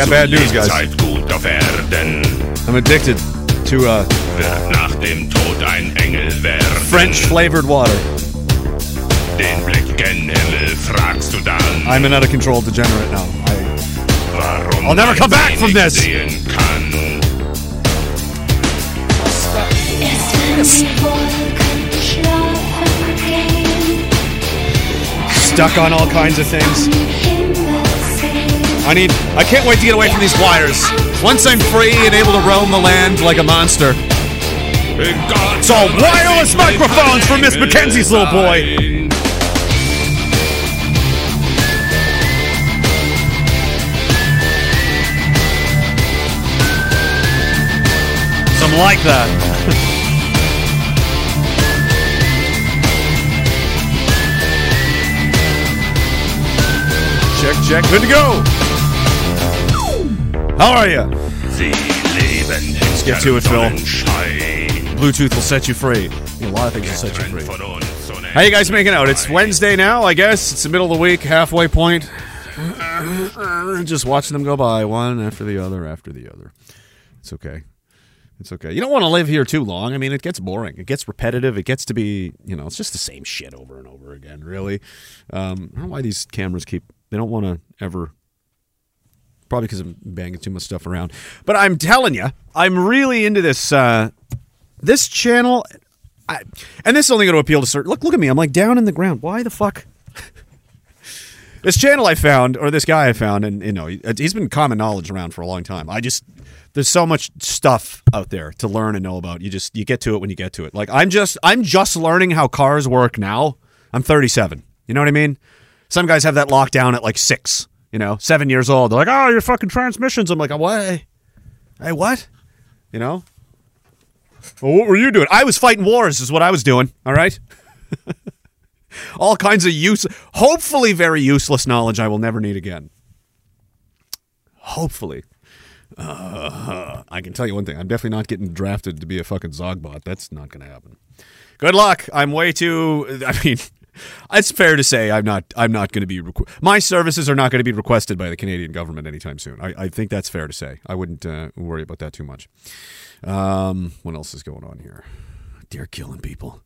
got bad news, guys. Lebzeit gut auf Erden, I'm addicted to uh, wird nach dem Tod ein Engel werden. French flavored water. Den Blick gen Himmel fragst du dann, I'm an out of control degenerate now. I, I'll never come back from this. Sehen kann. Erst wenn die Wolken schlafen gehen, stuck on all kinds of things. Den Himmel sehen. I need. I can't wait to get away from these wires. Once I'm free and able to roam the land like a monster. It's all wireless microphones for Miss Mackenzie's little boy. Some like that. check, check. Good to go. How are you? Let's get to it, Phil. Bluetooth will set you free. A lot of things will set you free. How you guys making out? It's Wednesday now, I guess. It's the middle of the week, halfway point. Just watching them go by, one after the other after the other. It's okay. It's okay. You don't want to live here too long. I mean, it gets boring. It gets repetitive. It gets to be, you know, it's just the same shit over and over again, really. Um, I don't know why these cameras keep, they don't want to ever, probably because I'm banging too much stuff around. But I'm telling you, I'm really into this, uh, this channel. I, and this is only going to appeal to certain. Look, look at me. I'm like down in the ground. Why the fuck? this channel I found, or this guy I found, and you know, he- he's been common knowledge around for a long time. I just there's so much stuff out there to learn and know about. You just you get to it when you get to it. Like I'm just I'm just learning how cars work now. I'm 37. You know what I mean? Some guys have that locked down at like six. You know, seven years old. They're like, oh, your fucking transmissions. I'm like, what? Hey, what? You know? Well, what were you doing? I was fighting wars, is what I was doing. All right. All kinds of use, hopefully very useless knowledge I will never need again. Hopefully. Uh, I can tell you one thing. I'm definitely not getting drafted to be a fucking Zogbot. That's not going to happen. Good luck. I'm way too. I mean, it's fair to say I'm not. I'm not going to be. Requ- my services are not going to be requested by the Canadian government anytime soon. I, I think that's fair to say. I wouldn't uh, worry about that too much. Um, what else is going on here? Dear killing people.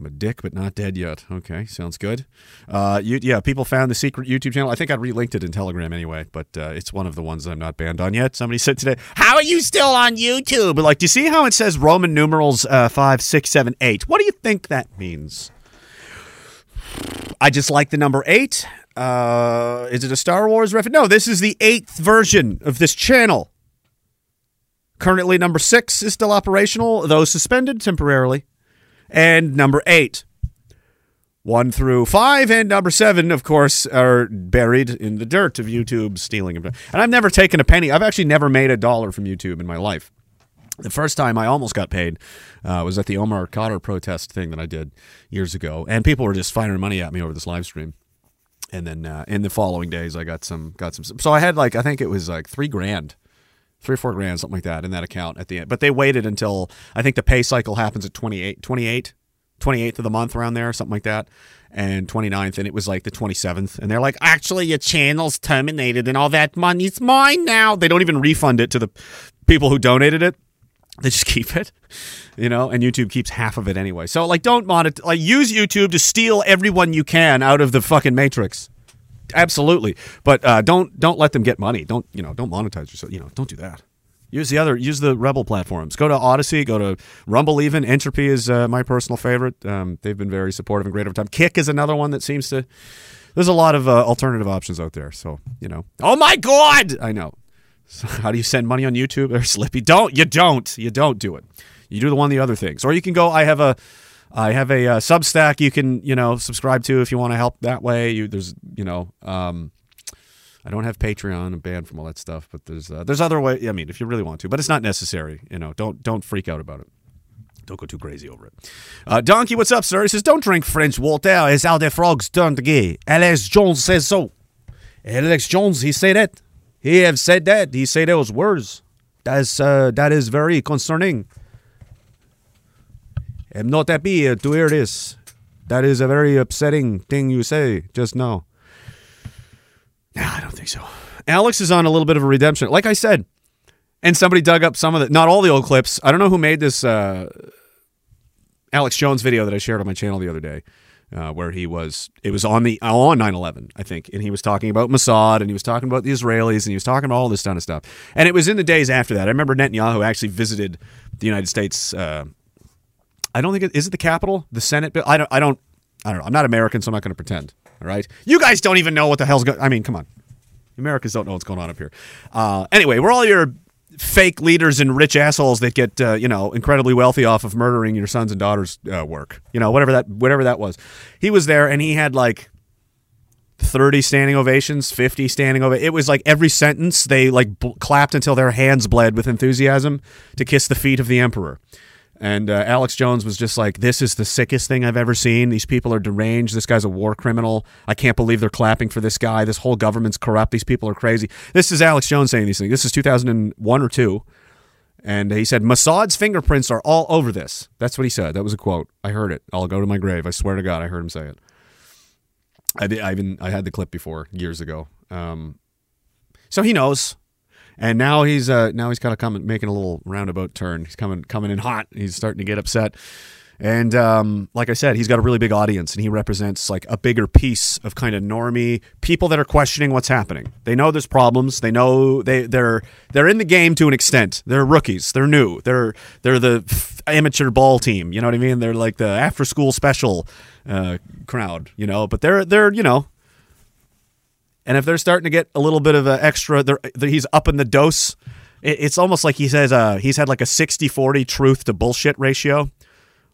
I'm a dick, but not dead yet. Okay, sounds good. Uh, you, yeah, people found the secret YouTube channel. I think I relinked it in Telegram anyway, but uh, it's one of the ones I'm not banned on yet. Somebody said today, "How are you still on YouTube?" But like, do you see how it says Roman numerals uh, five, six, seven, eight? What do you think that means? I just like the number eight. Uh, is it a Star Wars reference? No, this is the eighth version of this channel. Currently, number six is still operational, though suspended temporarily. And number eight. One through five and number seven, of course, are buried in the dirt of YouTube stealing. And I've never taken a penny. I've actually never made a dollar from YouTube in my life. The first time I almost got paid uh, was at the Omar Khadr protest thing that I did years ago, and people were just firing money at me over this live stream. And then uh, in the following days, I got some got some. So I had like I think it was like three grand three or four grand, something like that, in that account at the end. But they waited until I think the pay cycle happens at 28, 28, 28th of the month around there, something like that, and 29th, and it was like the 27th. And they're like, actually, your channel's terminated and all that money's mine now. They don't even refund it to the people who donated it. They just keep it, you know, and YouTube keeps half of it anyway. So, like, don't monet, like, use YouTube to steal everyone you can out of the fucking matrix. Absolutely. But uh, don't don't let them get money. Don't you know don't monetize yourself. You know don't do that. Use the other use the rebel platforms. Go to Odysee go to rumble even. Entropy is uh, my personal favorite. Um, they've been very supportive and great over time. Kick is another one that seems to there's a lot of uh, alternative options out there. So you know. Oh my god! I know so how do you send money on youtube or slippy don't you don't you don't do it you do the one of the other things or you can go i have a I have a uh, Substack you can you know subscribe to if you want to help that way. You there's you know um, I don't have Patreon. I'm banned from all that stuff, but there's uh, there's other way. I mean, if you really want to, but it's not necessary. You know, don't don't freak out about it. Don't go too crazy over it. Uh, Donkey, what's up, sir? He says, "Don't drink French water. It's how the frogs turn gay." Alex Jones says so. Alex Jones, he said that. He have said that. He say those words. That's uh, that is very concerning. I'm not happy uh, to hear this. That is a very upsetting thing you say just now. No, I don't think so. Alex is on a little bit of a redemption. Like I said, and somebody dug up some of the, not all the old clips. I don't know who made this uh, Alex Jones video that I shared on my channel the other day, uh, where he was, it was on the on 9/11, I think, and he was talking about Mossad and he was talking about the Israelis and he was talking about all this kind of stuff. And it was in the days after that. I remember Netanyahu actually visited the United States. Uh, I don't think it is it the Capitol, the Senate. bill? I don't. I don't. I don't know. I'm not American, so I'm not going to pretend. All right. You guys don't even know what the hell's going. I mean, come on. Americans don't know what's going on up here. Uh, anyway, we're all your fake leaders and rich assholes that get uh, you know incredibly wealthy off of murdering your sons and daughters' uh, work. You know, whatever that whatever that was. He was there, and he had like. 30 standing ovations, 50 standing ovations. It was like every sentence they like clapped until their hands bled with enthusiasm to kiss the feet of the emperor. And uh, Alex Jones was just like, "This is the sickest thing I've ever seen. These people are deranged. This guy's a war criminal. I can't believe they're clapping for this guy. This whole government's corrupt. These people are crazy." This is Alex Jones saying these things. This is 2001 or two, and he said Mossad's fingerprints are all over this. That's what he said. That was a quote. I heard it. I'll go to my grave. I swear to God, I heard him say it. I, I even I had the clip before years ago. Um, so he knows, and now he's uh, now he's kind of coming making a little roundabout turn. He's coming coming in hot. He's starting to get upset, and um, like I said, he's got a really big audience, and he represents like a bigger piece of kind of normie people that are questioning what's happening. They know there's problems. They know they they're they're in the game to an extent. They're rookies. They're new. They're they're the amateur ball team. You know what I mean? They're like the after school special uh, crowd. You know, but they're they're you know and if they're starting to get a little bit of an extra, they're, they're- he's up in the dose. It, it's almost like he says uh, he's had like a 60-40 truth to bullshit ratio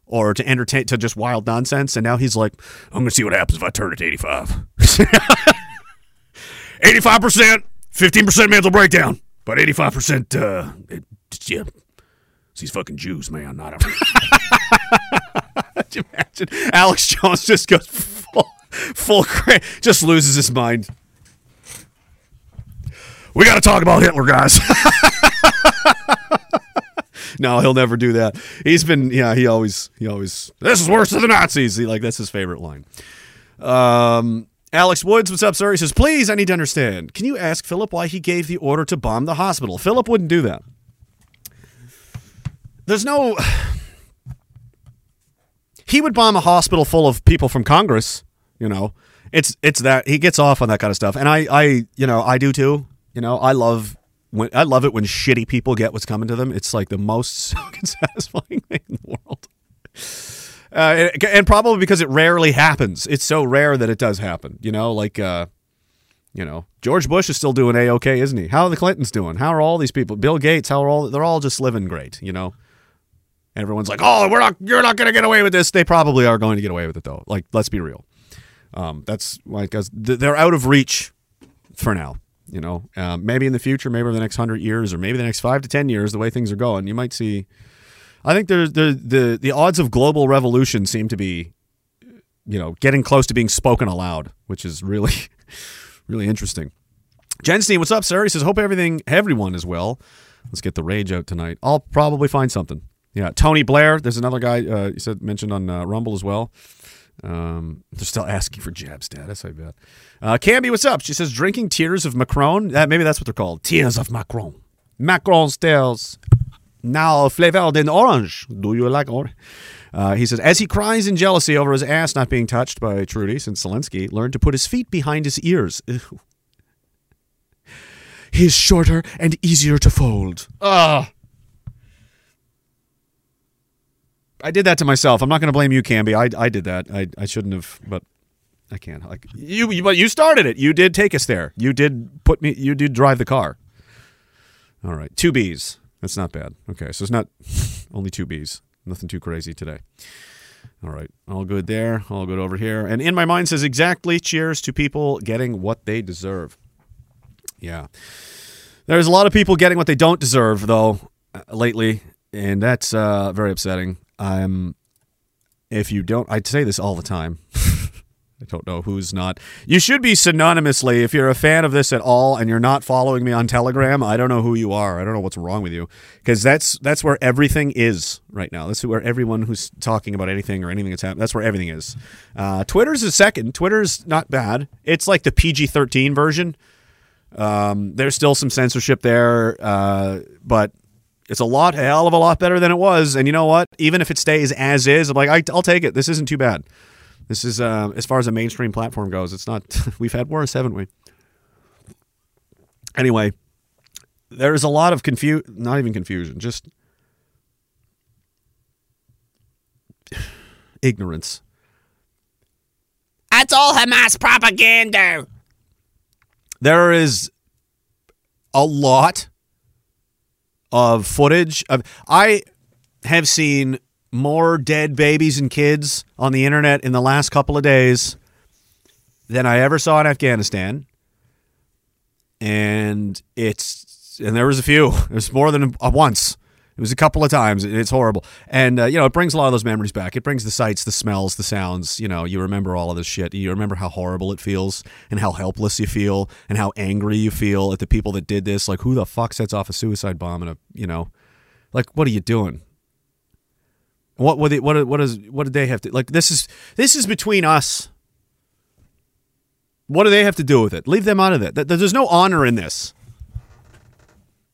or to entertain to just wild nonsense. And now he's like, I'm going to see what happens if I turn it to 85. 85%, 15% mental breakdown, but 85%, uh, it, yeah, these fucking Jews, man, not imagine? Alex Jones just goes full, full cra- just loses his mind. We got to talk about Hitler, guys. no, he'll never do that. He's been, yeah, he always, he always, this is worse than the Nazis. He, like, that's his favorite line. Um, Alex Woods, what's up, sir? He says, please, I need to understand. Can you ask Philip why he gave the order to bomb the hospital? Philip wouldn't do that. There's no. He would bomb a hospital full of people from Congress. You know, it's it's that he gets off on that kind of stuff, and I I you know I do too. You know, I love when I love it when shitty people get what's coming to them. It's like the most satisfying thing in the world. Uh, and, probably because it rarely happens. It's so rare that it does happen. You know, like uh, you know, George Bush is still doing a okay, isn't he? How are the Clintons doing? How are all these people? Bill Gates, how are all? They're all just living great. You know. Everyone's like, "Oh, we're not. You're not going to get away with this." They probably are going to get away with it, though. Like, let's be real. Um, that's like, they're out of reach for now. You know, um, maybe in the future, maybe over the next hundred years, or maybe the next five to ten years, the way things are going, you might see. I think there's the the the odds of global revolution seem to be, you know, getting close to being spoken aloud, which is really, really interesting. Jenstein, what's up, sir? He says, hope everything, everyone is well. Let's get the rage out tonight. I'll probably find something. Yeah, Tony Blair. There's another guy uh, you said mentioned on uh, Rumble as well. Um, they're still asking for jab status. I bet. Uh, Camby, what's up? She says drinking tears of Macron. Uh, maybe that's what they're called. Tears of Macron. Macron's tears. Now flavored in orange. Do you like orange? Uh, he says, as he cries in jealousy over his ass not being touched by Trudy since Zelensky learned to put his feet behind his ears. Ew. He's shorter and easier to fold. Ugh. I did that to myself. I'm not going to blame you, Camby. I, I did that. I, I shouldn't have, but I can't. Like you, you, but you started it. You did take us there. You did put me. You did drive the car. All right, two B's. That's not bad. Okay, so it's not only two B's. Nothing too crazy today. All right, all good there. All good over here. And in my mind says exactly. Cheers to people getting what they deserve. Yeah, there's a lot of people getting what they don't deserve though uh, lately, and that's uh, very upsetting. Um, if you don't, I'd say this all the time. I don't know who's not. You should be synonymously, if you're a fan of this at all and you're not following me on Telegram, I don't know who you are. I don't know what's wrong with you. Because that's that's where everything is right now. That's where everyone who's talking about anything or anything that's happening, that's where everything is. Uh, Twitter's a second. Twitter's not bad. It's like the PG 13 version. Um, there's still some censorship there, uh, but it's a lot, a hell of a lot better than it was. And you know what? Even if it stays as is, I'm like, I, I'll take it. This isn't too bad. This is, uh, as far as a mainstream platform goes, it's not, we've had worse, haven't we? Anyway, there's a lot of confu, not even confusion, just ignorance. That's all Hamas propaganda. there is a lot of footage of I have seen more dead babies and kids on the internet in the last couple of days than I ever saw in Afghanistan. And it's and there was a few. There's more than a, once. It was a couple of times. It's horrible, and uh, you know it brings a lot of those memories back. It brings the sights, the smells, the sounds. You know, you remember all of this shit. You remember how horrible it feels, and how helpless you feel, and how angry you feel at the people that did this. Like, who the fuck sets off a suicide bomb? in a you know, like, what are you doing? What what what what is what did they have to like? This is this is between us. What do they have to do with it? Leave them out of it. There's no honor in this.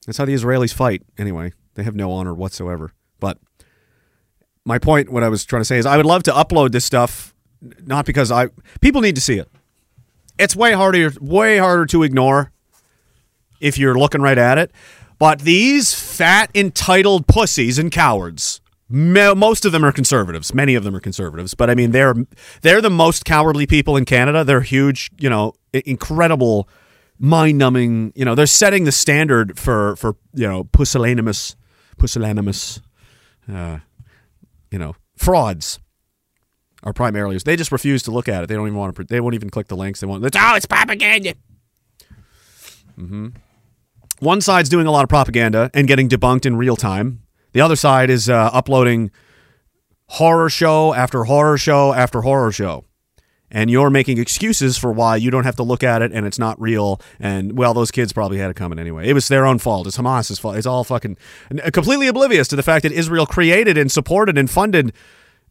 That's how the Israelis fight, anyway. They have no honor whatsoever. But my point, what I was trying to say is, I would love to upload this stuff, not because I people need to see it. It's way harder, way harder to ignore if you're looking right at it. But these fat, entitled pussies and cowards, most of them are conservatives. Many of them are conservatives, but I mean they're they're the most cowardly people in Canada. They're huge, you know, incredible, mind-numbing. You know, they're setting the standard for for you know pusillanimous, pusillanimous, uh, you know, frauds. Are primarily they just refuse to look at it. They don't even want to. They won't even click the links. They want. It's, Oh, it's propaganda. one side's doing a lot of propaganda and getting debunked in real time. The other side is uh, uploading horror show after horror show after horror show. And you're making excuses for why you don't have to look at it and it's not real. And, well, those kids probably had it coming anyway. It was their own fault. It's Hamas's fault. It's all fucking completely oblivious to the fact that Israel created and supported and funded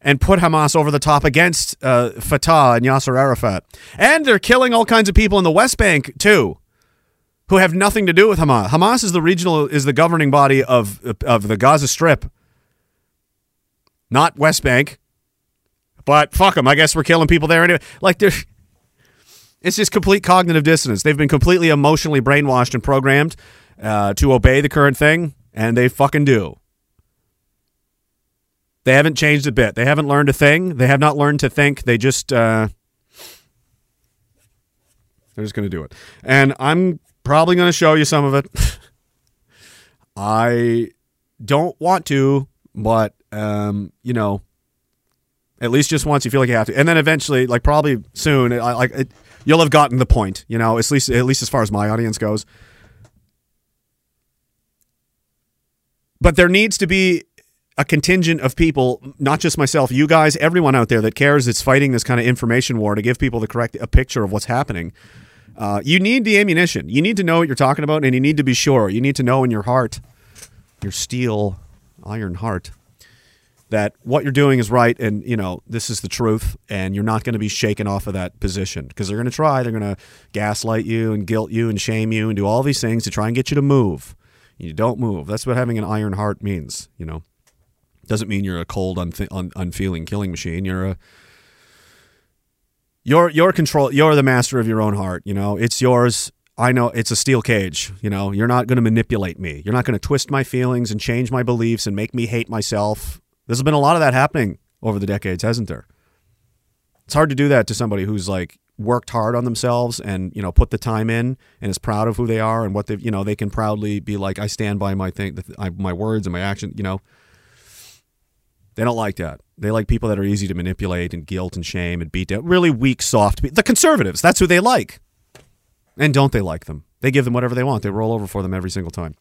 and put Hamas over the top against uh, Fatah and Yasser Arafat. And they're killing all kinds of people in the West Bank, too who have nothing to do with Hamas. Hamas is the regional is the governing body of of the Gaza Strip, not West Bank. But fuck them. I guess we're killing people there anyway. Like they're. It's just complete cognitive dissonance. They've been completely emotionally brainwashed and programmed uh, to obey the current thing, and they fucking do. They haven't changed a bit. They haven't learned a thing. They have not learned to think. They just uh, they're just going to do it. And I'm probably going to show you some of it. I don't want to, but um, you know, at least just once you feel like you have to, and then eventually, like probably soon, I, like it, you'll have gotten the point. You know, at least at least as far as my audience goes. But there needs to be a contingent of people, not just myself, you guys, everyone out there that cares, that's fighting this kind of information war to give people the correct a picture of what's happening. Uh, you need the ammunition. You need to know what you're talking about, and you need to be sure. You need to know in your heart, your steel, iron heart, that what you're doing is right, and you know this is the truth, and you're not going to be shaken off of that position because they're going to try. They're going to gaslight you and guilt you and shame you and do all these things to try and get you to move. You don't move. That's what having an iron heart means. You know, doesn't mean you're a cold, unfe- un- unfeeling killing machine. You're a you're control you're the master of your own heart you know? It's yours. I know it's a steel cage you know? You're not going to manipulate me. You're not going to twist my feelings and change my beliefs and make me hate myself. There's been a lot of that happening over the decades hasn't there? It's hard to do that to somebody who's like worked hard on themselves and you know put the time in and is proud of who they are and what they you know they can proudly be like i stand by my thing my words and my action you know they don't like that. They like people that are easy to manipulate and guilt and shame and beat down. Really weak, soft. The conservatives. That's who they like. And don't they like them? They give them whatever they want. They roll over for them every single time.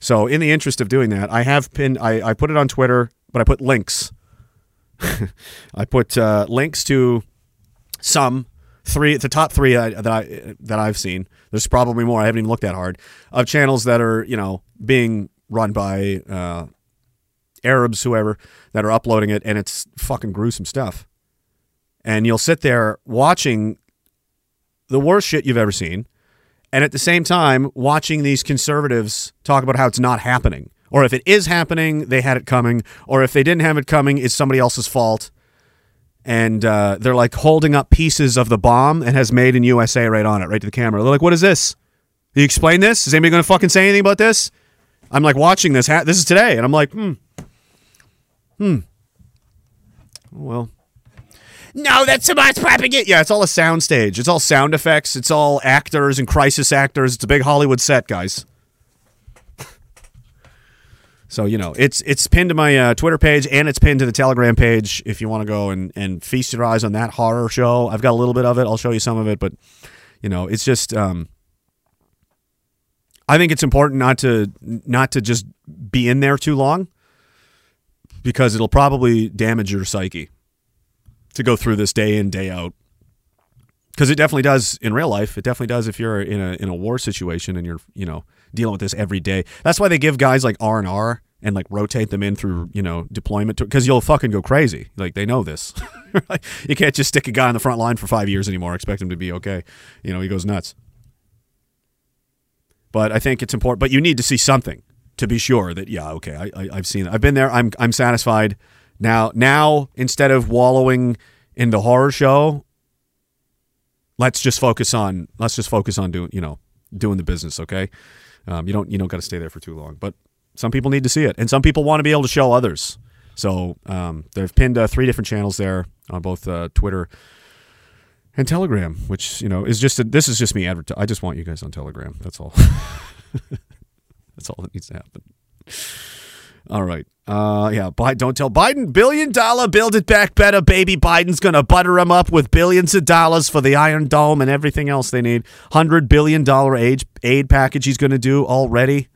So, in the interest of doing that, I have pinned. I, I put it on Twitter, but I put links. I put uh, links to some three, the top three uh, that I that I've seen. There's probably more. I haven't even looked that hard of channels that are you know being run by uh, Arabs, whoever that are uploading it, and it's fucking gruesome stuff. And you'll sit there watching the worst shit you've ever seen, and at the same time watching these conservatives talk about how it's not happening, or if it is happening, they had it coming, or if they didn't have it coming, it's somebody else's fault. And uh, they're like holding up pieces of the bomb and has made in USA right on it, right to the camera. They're like, "What is this? You explain this? Is anybody going to fucking say anything about this?" I'm like watching this. Ha- this is today, and I'm like, "Hmm, hmm." Well, no, that's Hamas propaganda. Yeah, it's all a soundstage. It's all sound effects. It's all actors and crisis actors. It's a big Hollywood set, guys. So you know, it's it's pinned to my uh, Twitter page and it's pinned to the Telegram page. If you want to go and and feast your eyes on that horror show, I've got a little bit of it. I'll show you some of it, but you know, it's just. Um, I think it's important not to not to just be in there too long because it'll probably damage your psyche to go through this day in day out because it definitely does in real life. It definitely does if you're in a in a war situation and you're you know dealing with this every day. That's why they give guys like R and R and like rotate them in through you know deployment because you'll fucking go crazy. Like they know this. You can't just stick a guy on the front line for five years anymore. Expect him to be okay. You know he goes nuts. But I think it's important. But you need to see something to be sure that yeah okay I, I I've seen. I've been there. I'm I'm satisfied. Now now instead of wallowing in the horror show, let's just focus on let's just focus on doing you know doing the business okay um, you don't you don't got to stay there for too long but some people need to see it and some people want to be able to show others so um, they've pinned uh, three different channels there on both uh, twitter and telegram which you know is just a, this is just me advert- i just want you guys on telegram that's all that's all that needs to happen all right. Uh, yeah. Bi- don't tell Biden. Billion dollar build it back better, baby. Biden's gonna butter him up with billions of dollars for the Iron Dome and everything else they need. Hundred billion dollar aid aid package he's gonna do already.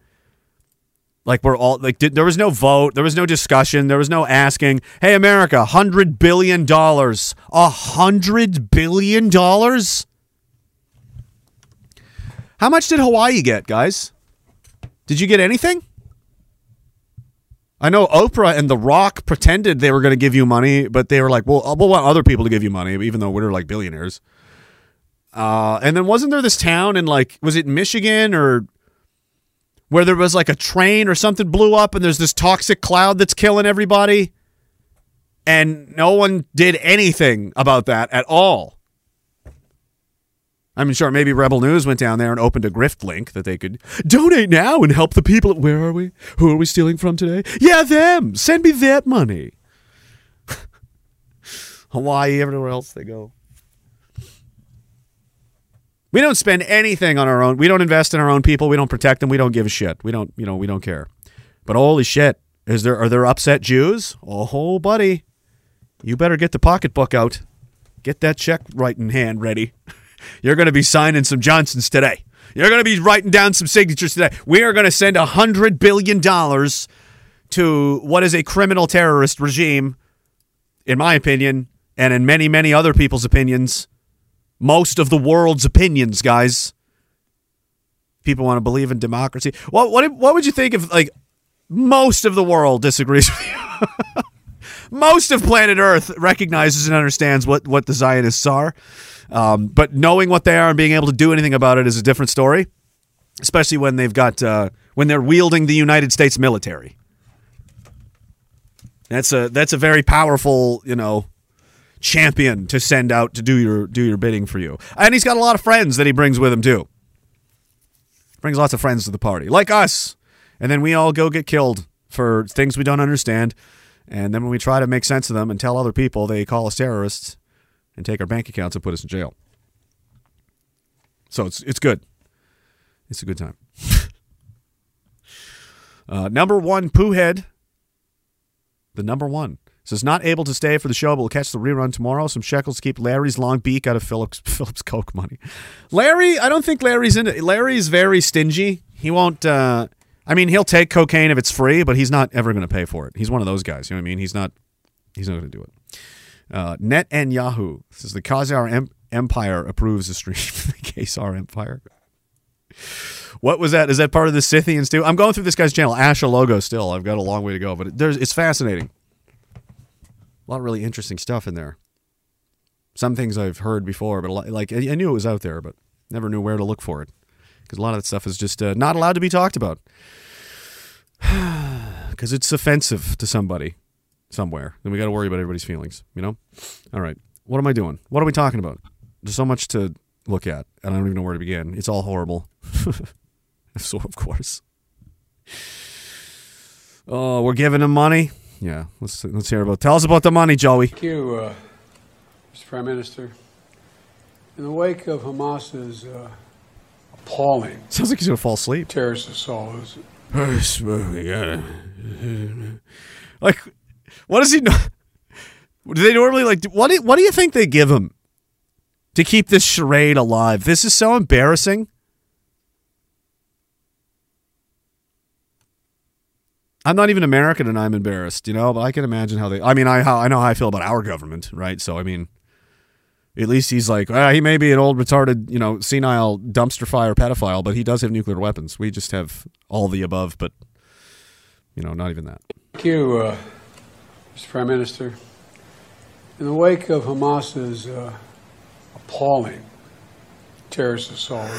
Like we're all like, did, there was no vote, there was no discussion, there was no asking. Hey, America, hundred billion dollars, a hundred billion dollars. How much did Hawaii get, guys? Did you get anything? I know Oprah and The Rock pretended they were going to give you money, but they were like, "Well, we'll want other people to give you money, even though we're like billionaires." Uh, and then wasn't there this town in like, was it Michigan or where there was like a train or something blew up, and there's this toxic cloud that's killing everybody, and no one did anything about that at all. I mean, sure, maybe Rebel News went down there and opened a grift link that they could donate now and help the people. Where are we? Who are we stealing from today? Yeah, them. Send me that money. Hawaii, everywhere else they go. We don't spend anything on our own. We don't invest in our own people. We don't protect them. We don't give a shit. We don't, you know, we don't care. But holy shit, is there are there upset Jews? Oh, buddy, you better get the pocketbook out. Get that check writing hand ready. You're going to be signing some Johnsons today. You're going to be writing down some signatures today. We are going to send a hundred billion dollars to what is a criminal terrorist regime, in my opinion, and in many, many other people's opinions. Most of the world's opinions, guys. People want to believe in democracy. What what what would you think if like most of the world disagrees with you? most of planet Earth recognizes and understands what what the Zionists are. Um, but knowing what they are and being able to do anything about it is a different story, especially when they've got uh, when they're wielding the United States military. That's a that's a very powerful, you know, champion to send out to do your do your bidding for you. And he's got a lot of friends that he brings with him too. Brings lots of friends to the party, like us. And then we all go get killed for things we don't understand. And then when we try to make sense of them and tell other people, they call us terrorists and take our bank accounts and put us in jail. So it's it's good. It's a good time. uh, number one, Poohead. The number one says not able to stay for the show, but we'll catch the rerun tomorrow. Some shekels to keep Larry's long beak out of Phillips Phillips Coke money. Larry, I don't think Larry's in it. Larry's very stingy. He won't. Uh, I mean, he'll take cocaine if it's free, but he's not ever going to pay for it. He's one of those guys. You know what I mean? He's not. He's not going to do it. Uh, Net and Yahoo. says the Khazar em- Empire approves the stream. the Khazar Empire. What was that? Is that part of the Scythians too? I'm going through this guy's channel, Asha Logos. Still, I've got a long way to go, but it, there's it's fascinating. A lot of really interesting stuff in there. Some things I've heard before, but lot, like I I knew it was out there, but never knew where to look for it because a lot of that stuff is just uh, not allowed to be talked about because it's offensive to somebody somewhere. Then we got to worry about everybody's feelings, you know. All right, what am I doing? What are we talking about? There's so much to look at, and I don't even know where to begin. It's all horrible. so of course. Oh, we're giving him money. Yeah, let's let's hear about. Tell us about the money, Joey. Thank you, uh, Mr. Prime Minister. In the wake of Hamas's uh, appalling Sounds like he's gonna fall asleep. terrorist assault, Like, what does he know? Do they normally like? What do, what do you think they give him to keep this charade alive? This is so embarrassing. I'm not even American, and I'm embarrassed, you know. But I can imagine how they. I mean, I how I know how I feel about our government, right? So I mean, at least he's like, ah, he may be an old retarded, you know, senile dumpster fire pedophile, but he does have nuclear weapons. We just have all the above, but you know, not even that. Thank you, uh, Mr. Prime Minister. In the wake of Hamas's uh, appalling terrorist assault,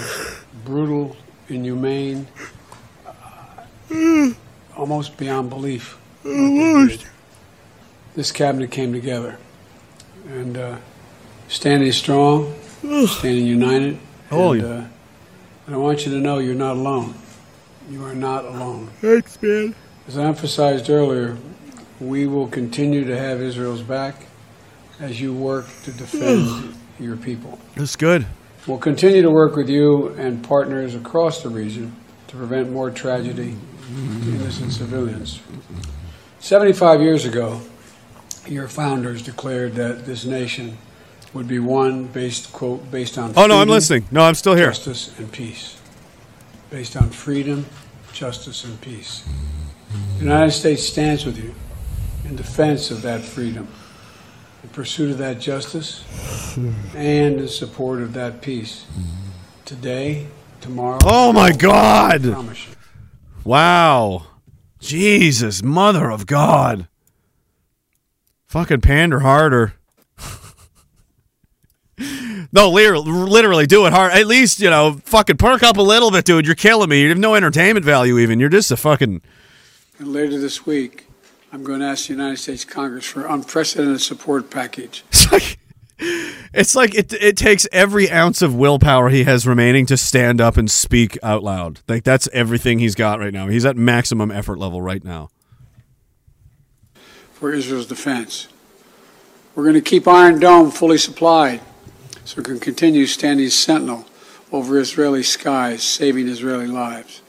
brutal, inhumane, uh, almost beyond belief. This cabinet came together and uh, standing strong, standing united. Oh, and, uh, and I want you to know you're not alone. You are not alone. Thanks, man. As I emphasized earlier, we will continue to have Israel's back as you work to defend hmm. your people. That's good. We'll continue to work with you and partners across the region to prevent more tragedy to hmm. innocent civilians. 75 years ago, your founders declared that this nation would be one based, quote, based on Oh no, I'm listening. No, I'm still here. justice and peace. Based on freedom, justice, and peace. The United States stands with you in defense of that freedom, in pursuit of that justice, and in support of that peace. Today, tomorrow. Oh my God! I promise you. Wow. Jesus, mother of God. Fucking pander harder. no, literally, literally do it hard. At least, you know, fucking perk up a little bit, dude. You're killing me. You have no entertainment value, even. You're just a fucking. And later this week, I'm going to ask the United States Congress for unprecedented support package. It's like, it's like it, it takes every ounce of willpower he has remaining to stand up and speak out loud. Like, that's everything he's got right now. He's at maximum effort level right now. for Israel's defense. We're going to keep Iron Dome fully supplied so it can continue standing sentinel over Israeli skies, saving Israeli lives.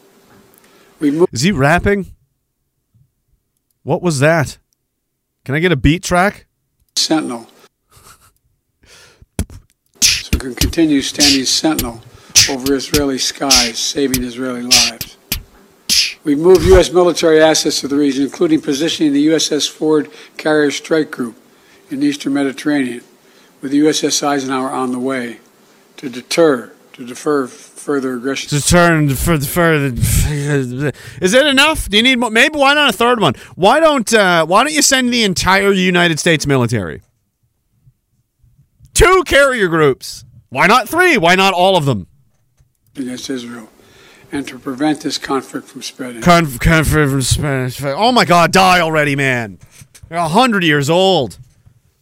We move Is he rapping? What was that? Can I get a beat track? sentinel so it can continue standing sentinel over Israeli skies, saving Israeli lives. We've moved U.S. military assets to the region, including positioning the USS Ford Carrier Strike Group in the eastern Mediterranean, with the USS Eisenhower on the way to deter, to defer further aggression. To turn for the further. Is it enough? Do you need more? Maybe why not a third one? Why don't uh, Why don't you send the entire United States military? Two carrier groups. Why not three? Why not all of them? against Israel and to prevent this conflict from spreading. Conf- conf- from Spanish. Oh my God! Die already, man. You're a hundred years old,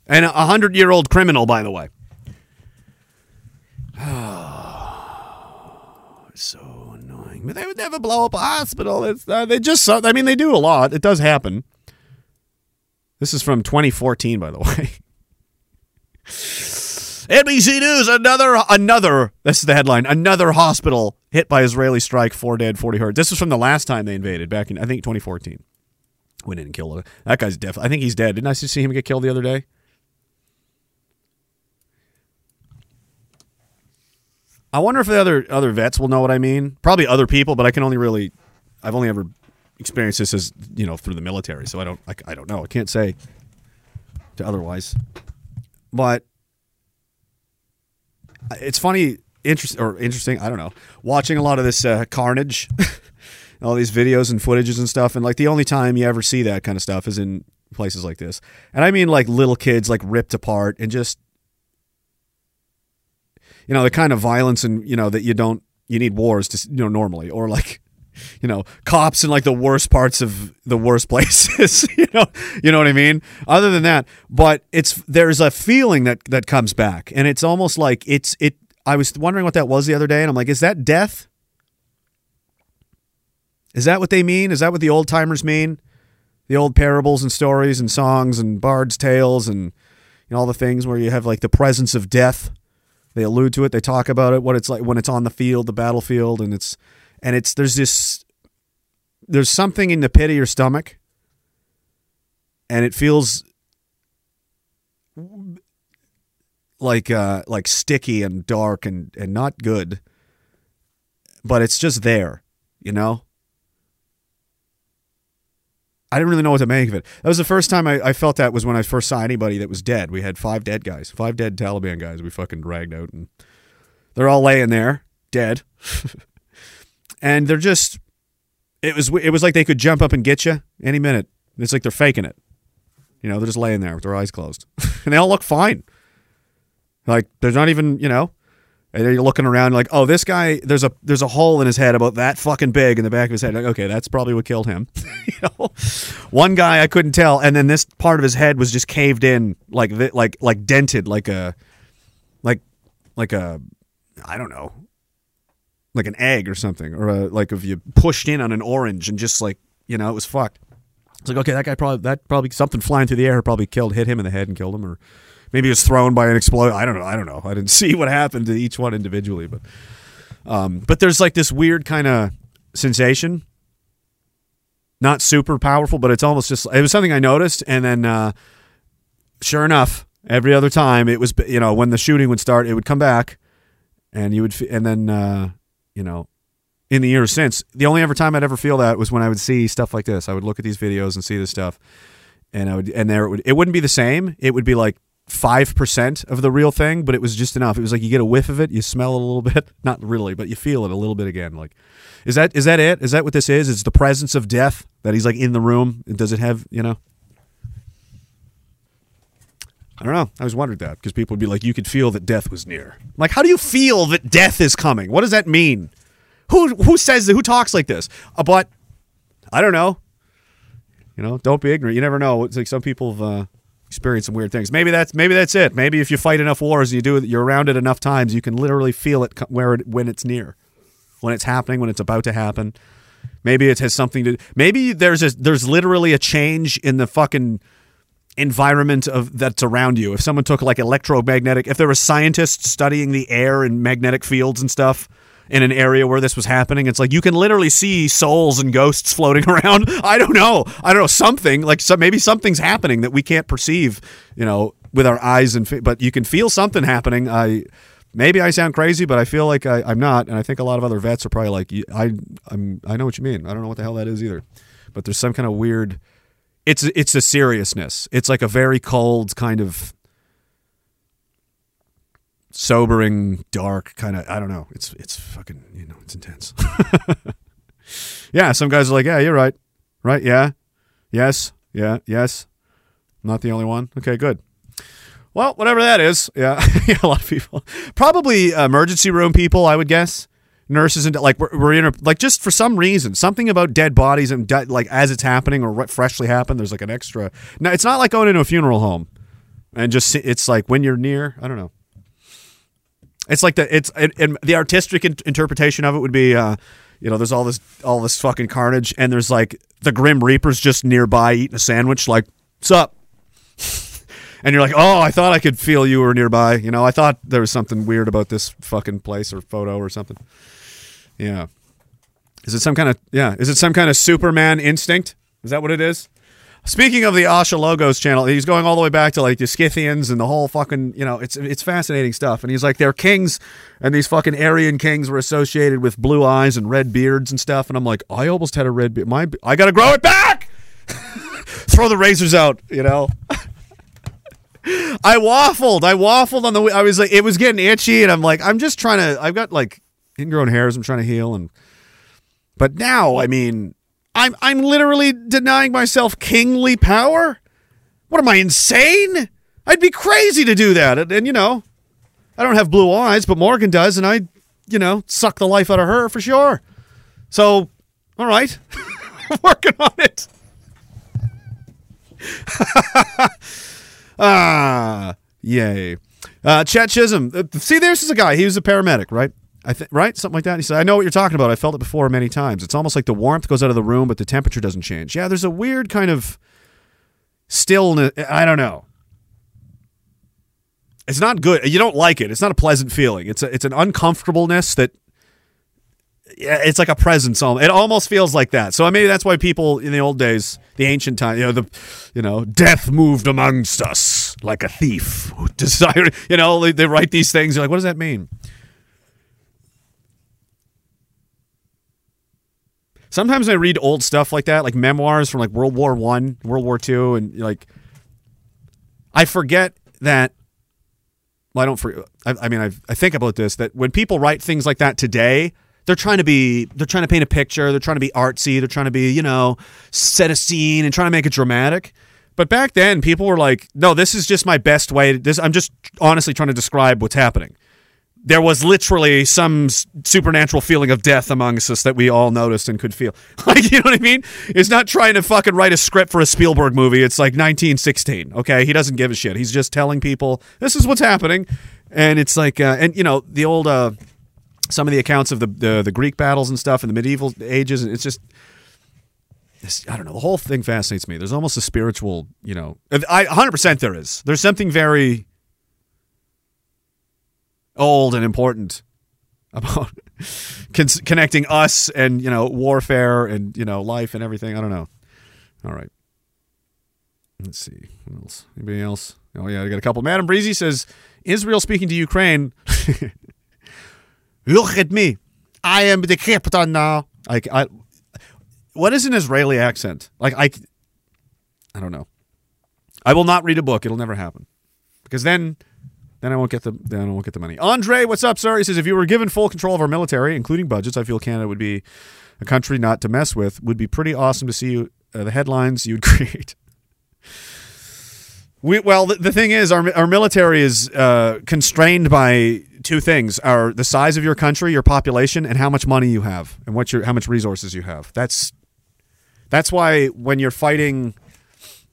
and a hundred year old criminal, by the way. So annoying. But they would never blow up a hospital. It's uh, they just. I mean, they do a lot. It does happen. This is from 2014, by the way. NBC News, another, another, this is the headline, another hospital hit by Israeli strike, four dead, 40 hurt. This was from the last time they invaded, back in, I think, 2014. We didn't kill him. That guy's deaf. I think he's dead. Didn't I see him get killed the other day? I wonder if the other other vets will know what I mean. Probably other people, but I can only really, I've only ever experienced this as you know through the military, so I don't, I, I don't know. I can't say to otherwise. But it's funny, interest or interesting. I don't know. Watching a lot of this uh, carnage, all these videos and footages and stuff, and like the only time you ever see that kind of stuff is in places like this, and I mean like little kids like ripped apart and just, you know, the kind of violence and you know that you don't you need wars to you know normally or like. You know, cops in like the worst parts of the worst places. you know, you know what I mean. Other than that, but it's there's a feeling that that comes back, and it's almost like it's it. I was wondering what that was the other day, and I'm like, is that death? Is that what they mean? Is that what the old timers mean? The old parables and stories and songs and bards' tales and you know, all the things where you have like the presence of death. They allude to it. They talk about it. What it's like when it's on the field, the battlefield, and it's and it's there's this there's something in the pit of your stomach, and it feels like uh like sticky and dark and and not good but it's just there you know i didn't really know what to make of it. That was the first time I, I felt that was when i first saw anybody that was dead. We had five dead guys five dead taliban guys we fucking dragged out and they're all laying there dead. And they're just it was it was like they could jump up and get you any minute. It's like they're faking it. You know they're just laying there with their eyes closed. And they all look fine. Like there's not even, you know, and you're looking around like, oh, this guy, there's a there's a hole in his head about that fucking big in the back of his head. Like, okay, that's probably what killed him. you know, one guy I couldn't tell, and then this part of his head was just caved in, like like like dented, like a like like a I don't know, like an egg or something, or a, like if you pushed in on an orange and just like you know it was fucked. It's like okay, that guy probably that probably something flying through the air probably killed hit him in the head and killed him, or maybe he was thrown by an explosion. I don't know. I don't know. I didn't see what happened to each one individually, but um, but there's like this weird kind of sensation. Not super powerful, but it's almost just it was something I noticed, and then uh, sure enough, every other time it was you know when the shooting would start, it would come back, and you would and then uh, you know in the years since the only ever time I'd ever feel that was when I would see stuff like this. I would look at these videos and see this stuff, and I would and there it would it wouldn't be the same. It would be like five percent of the real thing, but it was just enough. It was like you get a whiff of it, you smell it a little bit, not really, but you feel it a little bit again. Like, is that is that it? Is that what this is? It's the presence of death that he's like in the room. Does it have you know? I don't know. I always wondered that because people would be like, you could feel that death was near. I'm like, how do you feel that death is coming? What does that mean? Who who says who talks like this? Uh, but I don't know. You know, don't be ignorant. You never know. It's like some people have uh, experienced some weird things. Maybe that's maybe that's it. Maybe if you fight enough wars, you do it, you're around it enough times, you can literally feel it where it, when it's near, when it's happening, when it's about to happen. Maybe it has something to. Maybe there's a there's literally a change in the fucking environment of that's around you. If someone took like electromagnetic, if there were scientists studying the air and magnetic fields and stuff in an area where this was happening, it's like you can literally see souls and ghosts floating around. I don't know. I don't know something like some, maybe something's happening that we can't perceive, you know, with our eyes and but you can feel something happening. I maybe I sound crazy, but I feel like I, I'm not, and I think a lot of other vets are probably like, "You- I I'm I know what you mean. I don't know what the hell that is either, but there's some kind of weird it's it's a seriousness. It's like a very cold kind of sobering, dark kind of. I don't know. It's it's fucking you know it's intense. yeah, some guys are like, yeah, you're right, right, yeah, yes, yeah, yes. Not the only one. Okay, good. Well, whatever that is, yeah, yeah a lot of people, probably emergency room people, I would guess. Nurses and like we're, we're in a, like just for some reason something about dead bodies and de- like as it's happening or what freshly happened. There's like an extra. Now it's not like going into a funeral home and just it's like when you're near. I don't know. It's like the it's and, the artistic in- interpretation of it would be, uh, you know, there's all this all this fucking carnage, and there's like the Grim Reaper's just nearby eating a sandwich, like, "What's up?" and you're like, "Oh, I thought I could feel you were nearby." You know, I thought there was something weird about this fucking place or photo or something. Yeah, is it some kind of yeah? Is it some kind of Superman instinct? Is that what it is? Speaking of the Asha Logos channel, he's going all the way back to like the Scythians and the whole fucking, you know, it's it's fascinating stuff. And he's like, they're kings, and these fucking Aryan kings were associated with blue eyes and red beards and stuff. And I'm like, I almost had a red beard. My, I gotta grow it back. Throw the razors out, you know. I waffled. I waffled on the. I was like, it was getting itchy, and I'm like, I'm just trying to. I've got like ingrown hairs. I'm trying to heal, and but now, I mean, I'm I'm literally denying myself kingly power. What am I insane? I'd be crazy to do that. And, and, you know, I don't have blue eyes, but Morgan does, and I, you know, suck the life out of her for sure. So, all right, working on it. ah, yay. Uh, Chet Chisholm. Uh, see, this is a guy. He was a paramedic, right? I think right, something like that. He said, "I know what you're talking about. I felt it before many times. It's almost like the warmth goes out of the room, but the temperature doesn't change. Yeah, there's a weird kind of stillness. I don't know. It's not good. You don't like it. It's not a pleasant feeling. It's a, it's an uncomfortableness that it's like a presence. It almost feels like that. So maybe that's why people in the old days, the ancient time, you know, the you know, death moved amongst us like a thief desired. You know, they, they write these things. You're like, what does that mean? Sometimes I read old stuff like that, like memoirs from like World War One, World War Two, and like I forget that. Well, I don't. For, I, I mean, I, I think about this that when people write things like that today, they're trying to be, they're trying to paint a picture, they're trying to be artsy, they're trying to be, you know, set a scene and trying to make it dramatic. But back then, people were like, "No, this is just my best way. This, I'm just honestly trying to describe what's happening." There was literally some supernatural feeling of death amongst us that we all noticed and could feel. Like, you know what I mean? It's not trying to fucking write a script for a Spielberg movie. It's like 1916. Okay, he doesn't give a shit. He's just telling people this is what's happening, and it's like, uh, and you know, the old, uh, some of the accounts of the, the the Greek battles and stuff in the medieval ages, it's just. I don't know. The whole thing fascinates me. There's almost a spiritual, you know, I 100% there is. There's something very old and important about con- connecting us and you know warfare and you know life and everything. I don't know. All right. Let's see. What else? Anybody else? Oh yeah, I got a couple. Madam Breezy says Israel speaking to Ukraine. Look at me. I am the captain now. Like I, what is an Israeli accent? Like I, I don't know. I will not read a book. It'll never happen because then then I won't get the then I won't get the money. Andre, what's up, sir? He says if you were given full control of our military, including budgets, I feel Canada would be a country not to mess with. Would be pretty awesome to see uh, the headlines you'd create. We, well, the, the thing is, our our military is uh, constrained by two things: our the size of your country, your population, and how much money you have, and what your how much resources you have. That's that's why when you're fighting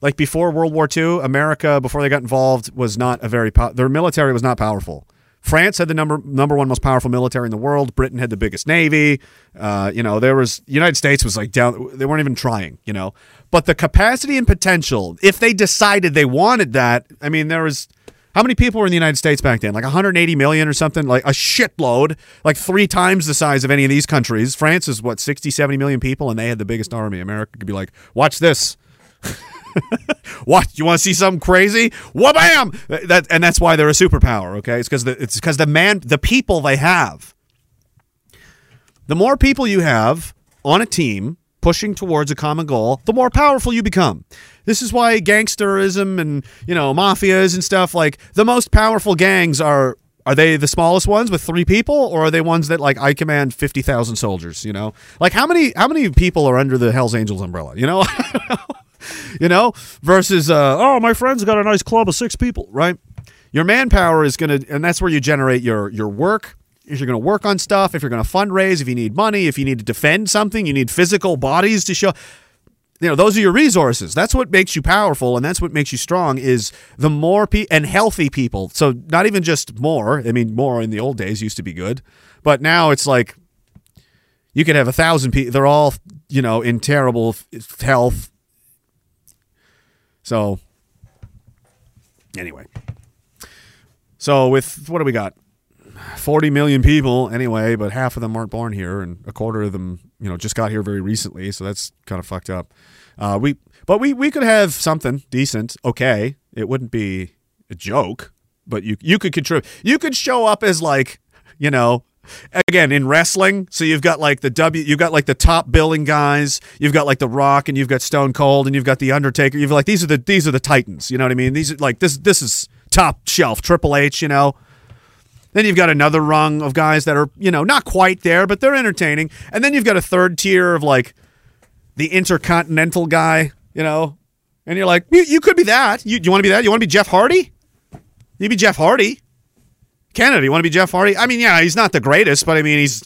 like before World War II, America before they got involved was not a very po- their military was not powerful. France had the number number one most powerful military in the world. Britain had the biggest navy. Uh, you know, there was United States was like down. They weren't even trying. You know, but the capacity and potential, if they decided they wanted that, I mean, there was how many people were in the United States back then? Like 180 million or something, like a shitload, like three times the size of any of these countries. France is what 60, 70 million people, and they had the biggest army. America could be like, watch this. what you want to see something crazy? Wha-bam! That and that's why they're a superpower. Okay, it's because the, it's because the man, the people they have. The more people you have on a team pushing towards a common goal, the more powerful you become. This is why gangsterism and you know mafias and stuff like the most powerful gangs are. Are they the smallest ones with three people, or are they ones that like I command fifty thousand soldiers? You know, like how many how many people are under the Hell's Angels umbrella? You know, you know, versus uh, oh my friend's got a nice club of six people, right? Your manpower is gonna, and that's where you generate your your work. If you're going to work on stuff, if you're going to fundraise, if you need money, if you need to defend something, you need physical bodies to show. You know, those are your resources. That's what makes you powerful, and that's what makes you strong. Is the more pe- and healthy people. So not even just more. I mean, more in the old days used to be good, but now it's like you could have a thousand people. They're all you know in terrible health. So anyway, so with what do we got? 40 million people anyway, but half of them aren't born here, and a quarter of them, you know, just got here very recently. So that's kind of fucked up. Uh, we, but we, we could have something decent. Okay, it wouldn't be a joke, but you, you could contribute. You could show up as like, you know, again in wrestling so you've got like the w you've got like the top billing guys you've got like the rock and you've got stone cold and you've got the undertaker. You've like these are the these are the titans you know what i mean? These are like this this is top shelf. Triple h you know? Then you've got another rung of guys that are you know not quite there but they're entertaining. And then you've got a third tier of like the intercontinental guy you know? And you're like you, you could be that. You, you want to be that? You want to be jeff hardy? You be jeff hardy Canada, you want to be Jeff Hardy? I mean, yeah, he's not the greatest, but I mean, he's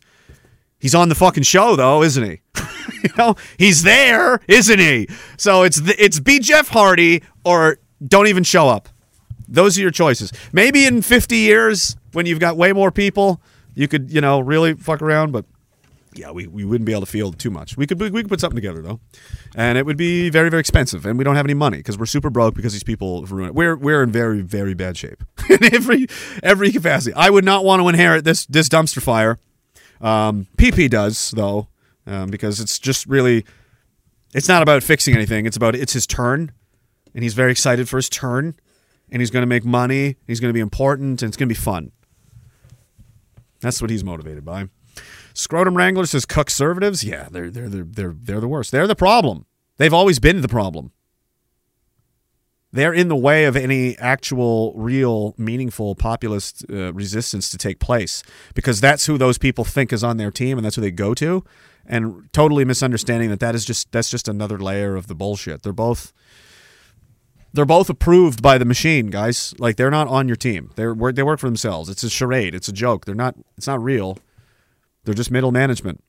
he's on the fucking show though, isn't he? you know, he's there, isn't he? So it's the, it's be Jeff Hardy or don't even show up. Those are your choices. Maybe in 50 years when you've got way more people, you could, you know, really fuck around, but yeah, we, we wouldn't be able to field too much. We could we could put something together though, and it would be very very expensive, and we don't have any money because we're super broke because these people ruined it. We're we're in very very bad shape in every every capacity. I would not want to inherit this this dumpster fire. Um, PP does though, um, because it's just really, it's not about fixing anything. It's about it's his turn, and he's very excited for his turn, and he's going to make money. He's going to be important, and it's going to be fun. That's what he's motivated by. Scrotum Wrangler says conservatives. Yeah, they're they're they're they're they're the worst. They're the problem. They've always been the problem. They're in the way of any actual, real, meaningful populist uh, resistance to take place because that's who those people think is on their team and that's who they go to, and totally misunderstanding that that is just that's just another layer of the bullshit. They're both they're both approved by the machine, guys. Like they're not on your team. They're they work for themselves. It's a charade. It's a joke. They're not. It's not real. They're just middle management.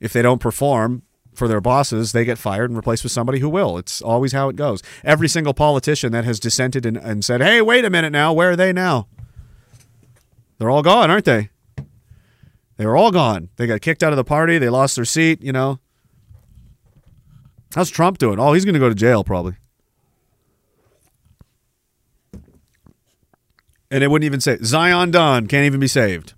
If they don't perform for their bosses, they get fired and replaced with somebody who will. It's always how it goes. Every single politician that has dissented and, and said, "Hey, wait a minute now. Where are they now?" They're all gone, aren't they? They were all gone. They got kicked out of the party. They lost their seat. You know. How's Trump doing? Oh, he's going to go to jail probably. And it wouldn't even say Zion Don can't even be saved.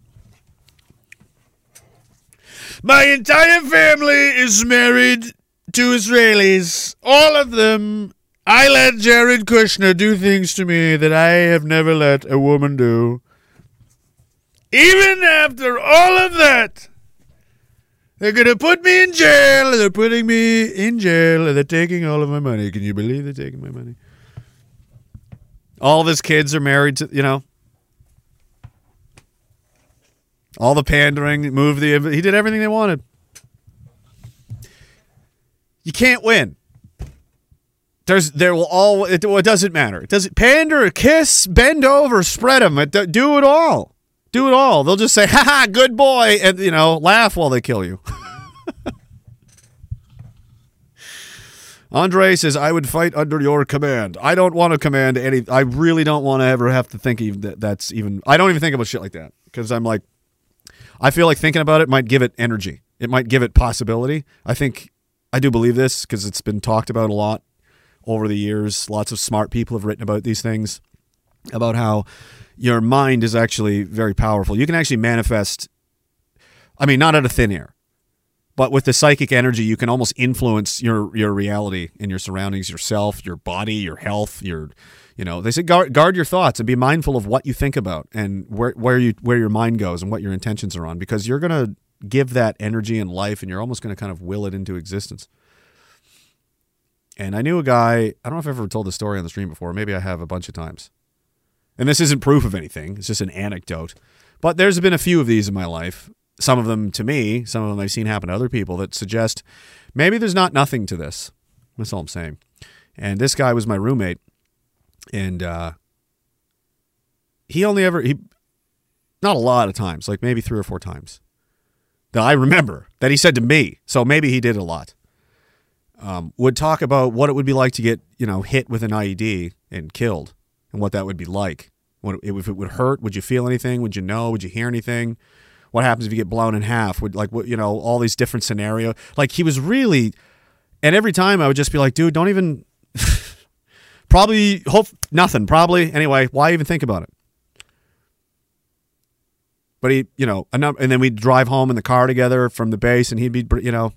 My entire family is married to Israelis. All of them. I let Jared Kushner do things to me that I have never let a woman do. Even after all of that, they're going to put me in jail. They're putting me in jail. They're taking all of my money. Can you believe they're taking my money? All of his kids are married to, you know. All the pandering, moved the. He did everything they wanted. You can't win. There's there will all it, it doesn't matter. It doesn't pander, kiss, bend over, spread them. It, do it all. Do it all. They'll just say, "Ha ha, good boy," and you know, laugh while they kill you. Andre says, "I would fight under your command. I don't want to command any. I really don't want to ever have to think even that. That's even. I don't even think about shit like that because I'm like, I feel like thinking about it might give it energy. It might give it possibility. I think I do believe this because it's been talked about a lot over the years. Lots of smart people have written about these things about how your mind is actually very powerful. You can actually manifest. I mean, not out of thin air, but with the psychic energy, you can almost influence your your reality and your surroundings, yourself, your body, your health, your you know, they say guard, guard your thoughts and be mindful of what you think about and where where you where your mind goes and what your intentions are on because you're going to give that energy and life and you're almost going to kind of will it into existence. And I knew a guy, I don't know if I've ever told the story on the stream before, maybe I have a bunch of times. And this isn't proof of anything, it's just an anecdote. But there's been a few of these in my life, some of them to me, some of them I've seen happen to other people that suggest maybe there's not nothing to this. That's all I'm saying. And this guy was my roommate and uh, he only ever he not a lot of times, like maybe three or four times that I remember that he said to me. So maybe he did a lot. Um, would talk about what it would be like to get you know hit with an IED and killed, and what that would be like. What if it would hurt? Would you feel anything? Would you know? Would you hear anything? What happens if you get blown in half? Would like what you know all these different scenarios. Like he was really, and every time I would just be like, dude, don't even Probably hope nothing. Probably anyway. Why even think about it? But he, you know, and then we'd drive home in the car together from the base, and he'd be, you know.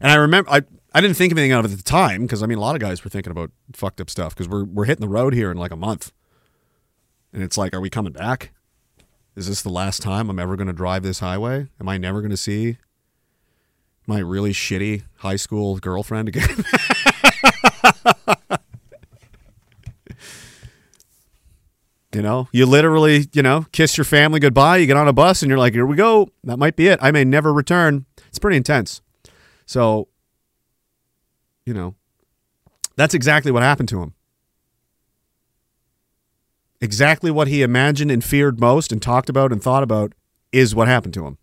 And I remember, I I didn't think of anything of it at the time because I mean, a lot of guys were thinking about fucked up stuff because we're we're hitting the road here in like a month, and it's like, are we coming back? is this the last time I'm ever going to drive this highway? Am I never going to see my really shitty high school girlfriend again? you know, you literally, you know, kiss your family goodbye. You get on a bus and you're like, here we go. That might be it. I may never return. It's pretty intense. So, you know, that's exactly what happened to him. Exactly what he imagined and feared most and talked about and thought about is what happened to him.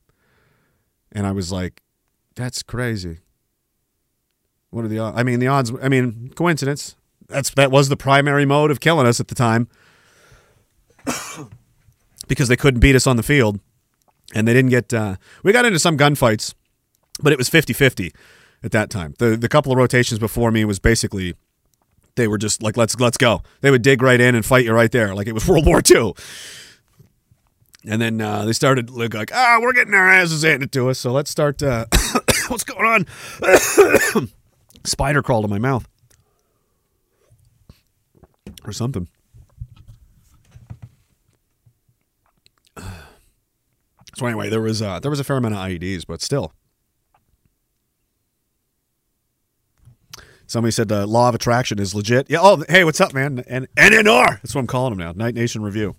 And I was like, that's crazy. What are the odds? I mean, the odds, I mean, coincidence. That's that was the primary mode of killing us at the time. because they couldn't beat us on the field and they didn't get uh, we got into some gunfights, but it was 50-50 at that time. The the couple of rotations before me was basically they were just like let's let's go. They would dig right in and fight you right there like it was World War II. And then uh, they started like, ah, we're getting our asses handed to us, so let's start. Uh, what's going on? Spider crawled in my mouth, or something. So anyway, there was uh, there was a fair amount of IEDs, but still. Somebody said the law of attraction is legit. Yeah. Oh, hey, what's up, man? And NNR. That's what I'm calling them now. Night Nation Review.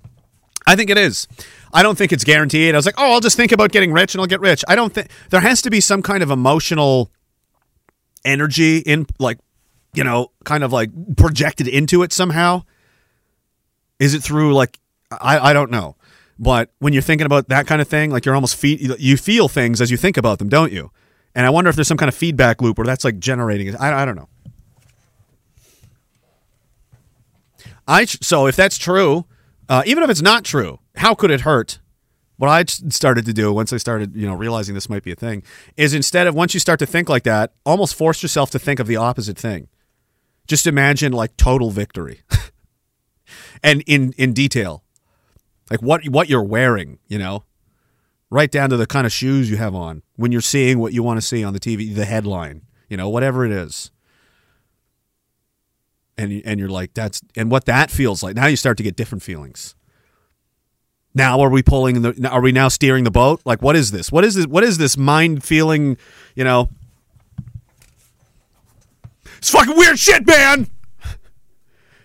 I think it is. I don't think it's guaranteed. I was like, oh, I'll just think about getting rich and I'll get rich. I don't think there has to be some kind of emotional energy in, like, you know, kind of like projected into it somehow. Is it through like I I don't know, but when you're thinking about that kind of thing, like you're almost fe- you feel things as you think about them, don't you? And I wonder if there's some kind of feedback loop where that's like generating it. I I don't know. I so if that's true, uh, even if it's not true, how could it hurt? What I started to do once I started, you know, realizing this might be a thing, is instead of once you start to think like that, almost force yourself to think of the opposite thing. Just imagine like total victory, and in in detail, like what what you're wearing, you know, right down to the kind of shoes you have on when you're seeing what you want to see on the TV, the headline, you know, whatever it is and and you're like that's and what that feels like. Now you start to get different feelings. Now are we pulling the? Are we now steering the boat? Like what is this? What is this? What is this mind feeling? You know, it's fucking weird shit, man.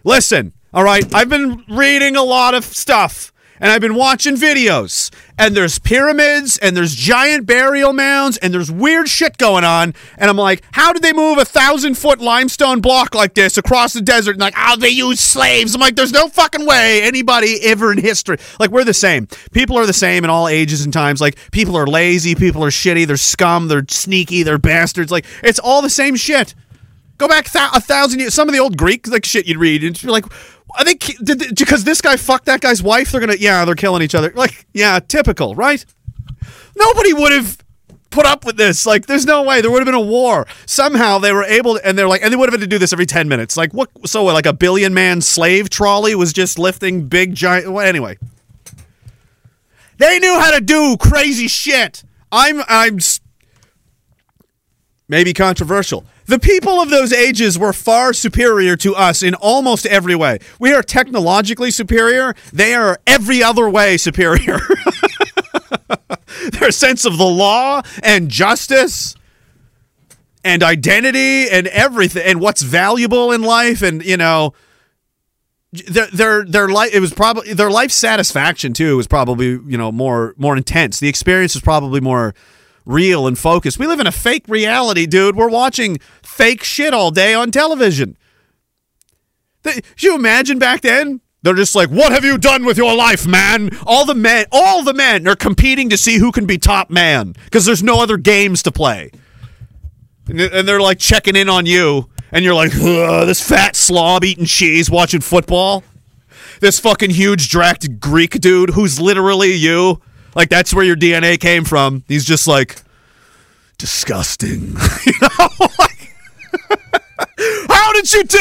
Listen, all right. I've been reading a lot of stuff and I've been watching videos. And there's pyramids and there's giant burial mounds and there's weird shit going on. And I'm like, how did they move a thousand foot limestone block like this across the desert? And like, oh, they use slaves. I'm like, there's no fucking way anybody ever in history. Like, we're the same. People are the same in all ages and times. Like, people are lazy, people are shitty, they're scum, they're sneaky, they're bastards. Like, it's all the same shit. Go back th- a thousand years. Some of the old Greek like shit you'd read, and you're like, I think did because this guy fucked that guy's wife. They're gonna yeah, they're killing each other. Like yeah, typical, right? Nobody would have put up with this. Like, there's no way there would have been a war. Somehow they were able, to, and they're like, and they would have had to do this every ten minutes. Like what? So like a billion man slave trolley was just lifting big giant. Well, anyway, they knew how to do crazy shit. I'm I'm maybe controversial. The people of those ages were far superior to us in almost every way. We are technologically superior. They are every other way superior. Their sense of the law and justice and identity and everything and what's valuable in life and you know their their their life it was probably their life satisfaction too was probably you know more more intense. The experience was probably more real and focused. We live in a fake reality, dude. We're watching fake shit all day on television. They, you imagine back then? They're just like, "What have you done with your life, man?" All the men, all the men are competing to see who can be top man because there's no other games to play. And they- and they're like checking in on you, and you're like, "This fat slob eating cheese, watching football." This fucking huge dragged Greek dude who's literally you. Like that's where your DNA came from. He's just like disgusting. you know? Like, how did you do?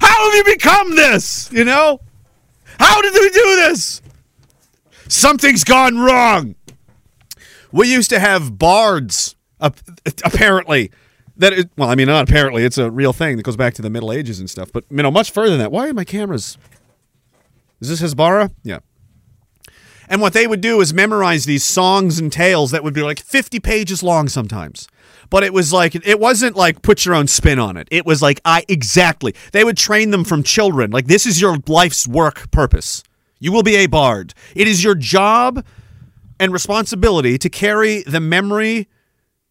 How have you become this? You know? How did we do this? Something's gone wrong. We used to have bards, apparently. That is, well, I mean, not apparently. It's a real thing that goes back to the Middle Ages and stuff. But you know, much further than that. Why are my cameras? Is this Hezbollah? Yeah. And what they would do is memorize these songs and tales that would be like 50 pages long sometimes. But it was like it wasn't like put your own spin on it. It was like I exactly. They would train them from children. Like this is your life's work purpose. You will be a bard. It is your job and responsibility to carry the memory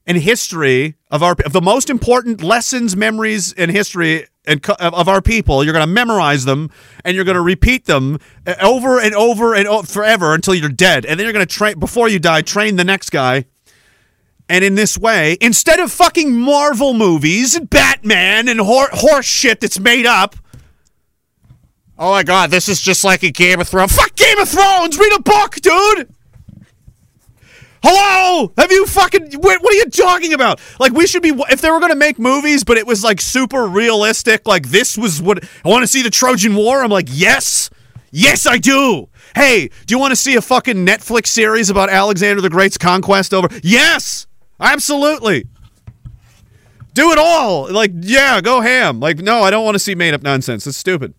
and history of our of the most important lessons, memories, and history and of our people. You're going to memorize them and you're going to repeat them uh, over and over and o- forever until you're dead. And then you're going to train before you die. Train the next guy. And in this way, instead of fucking Marvel movies and Batman and hor- horse shit that's made up. Oh my god, this is just like a Game of Thrones. Fuck Game of Thrones! Read a book, dude! Hello? Have you fucking what, are you talking about? Like we should be if they were going to make movies but it was like super realistic like this was what I want to see the Trojan War. I'm like, "Yes. Yes, I do." Hey, do you want to see a fucking Netflix series about Alexander the Great's conquest over? Yes. Absolutely. Do it all. Like, yeah, go ham. Like, no, I don't want to see made up nonsense. It's stupid.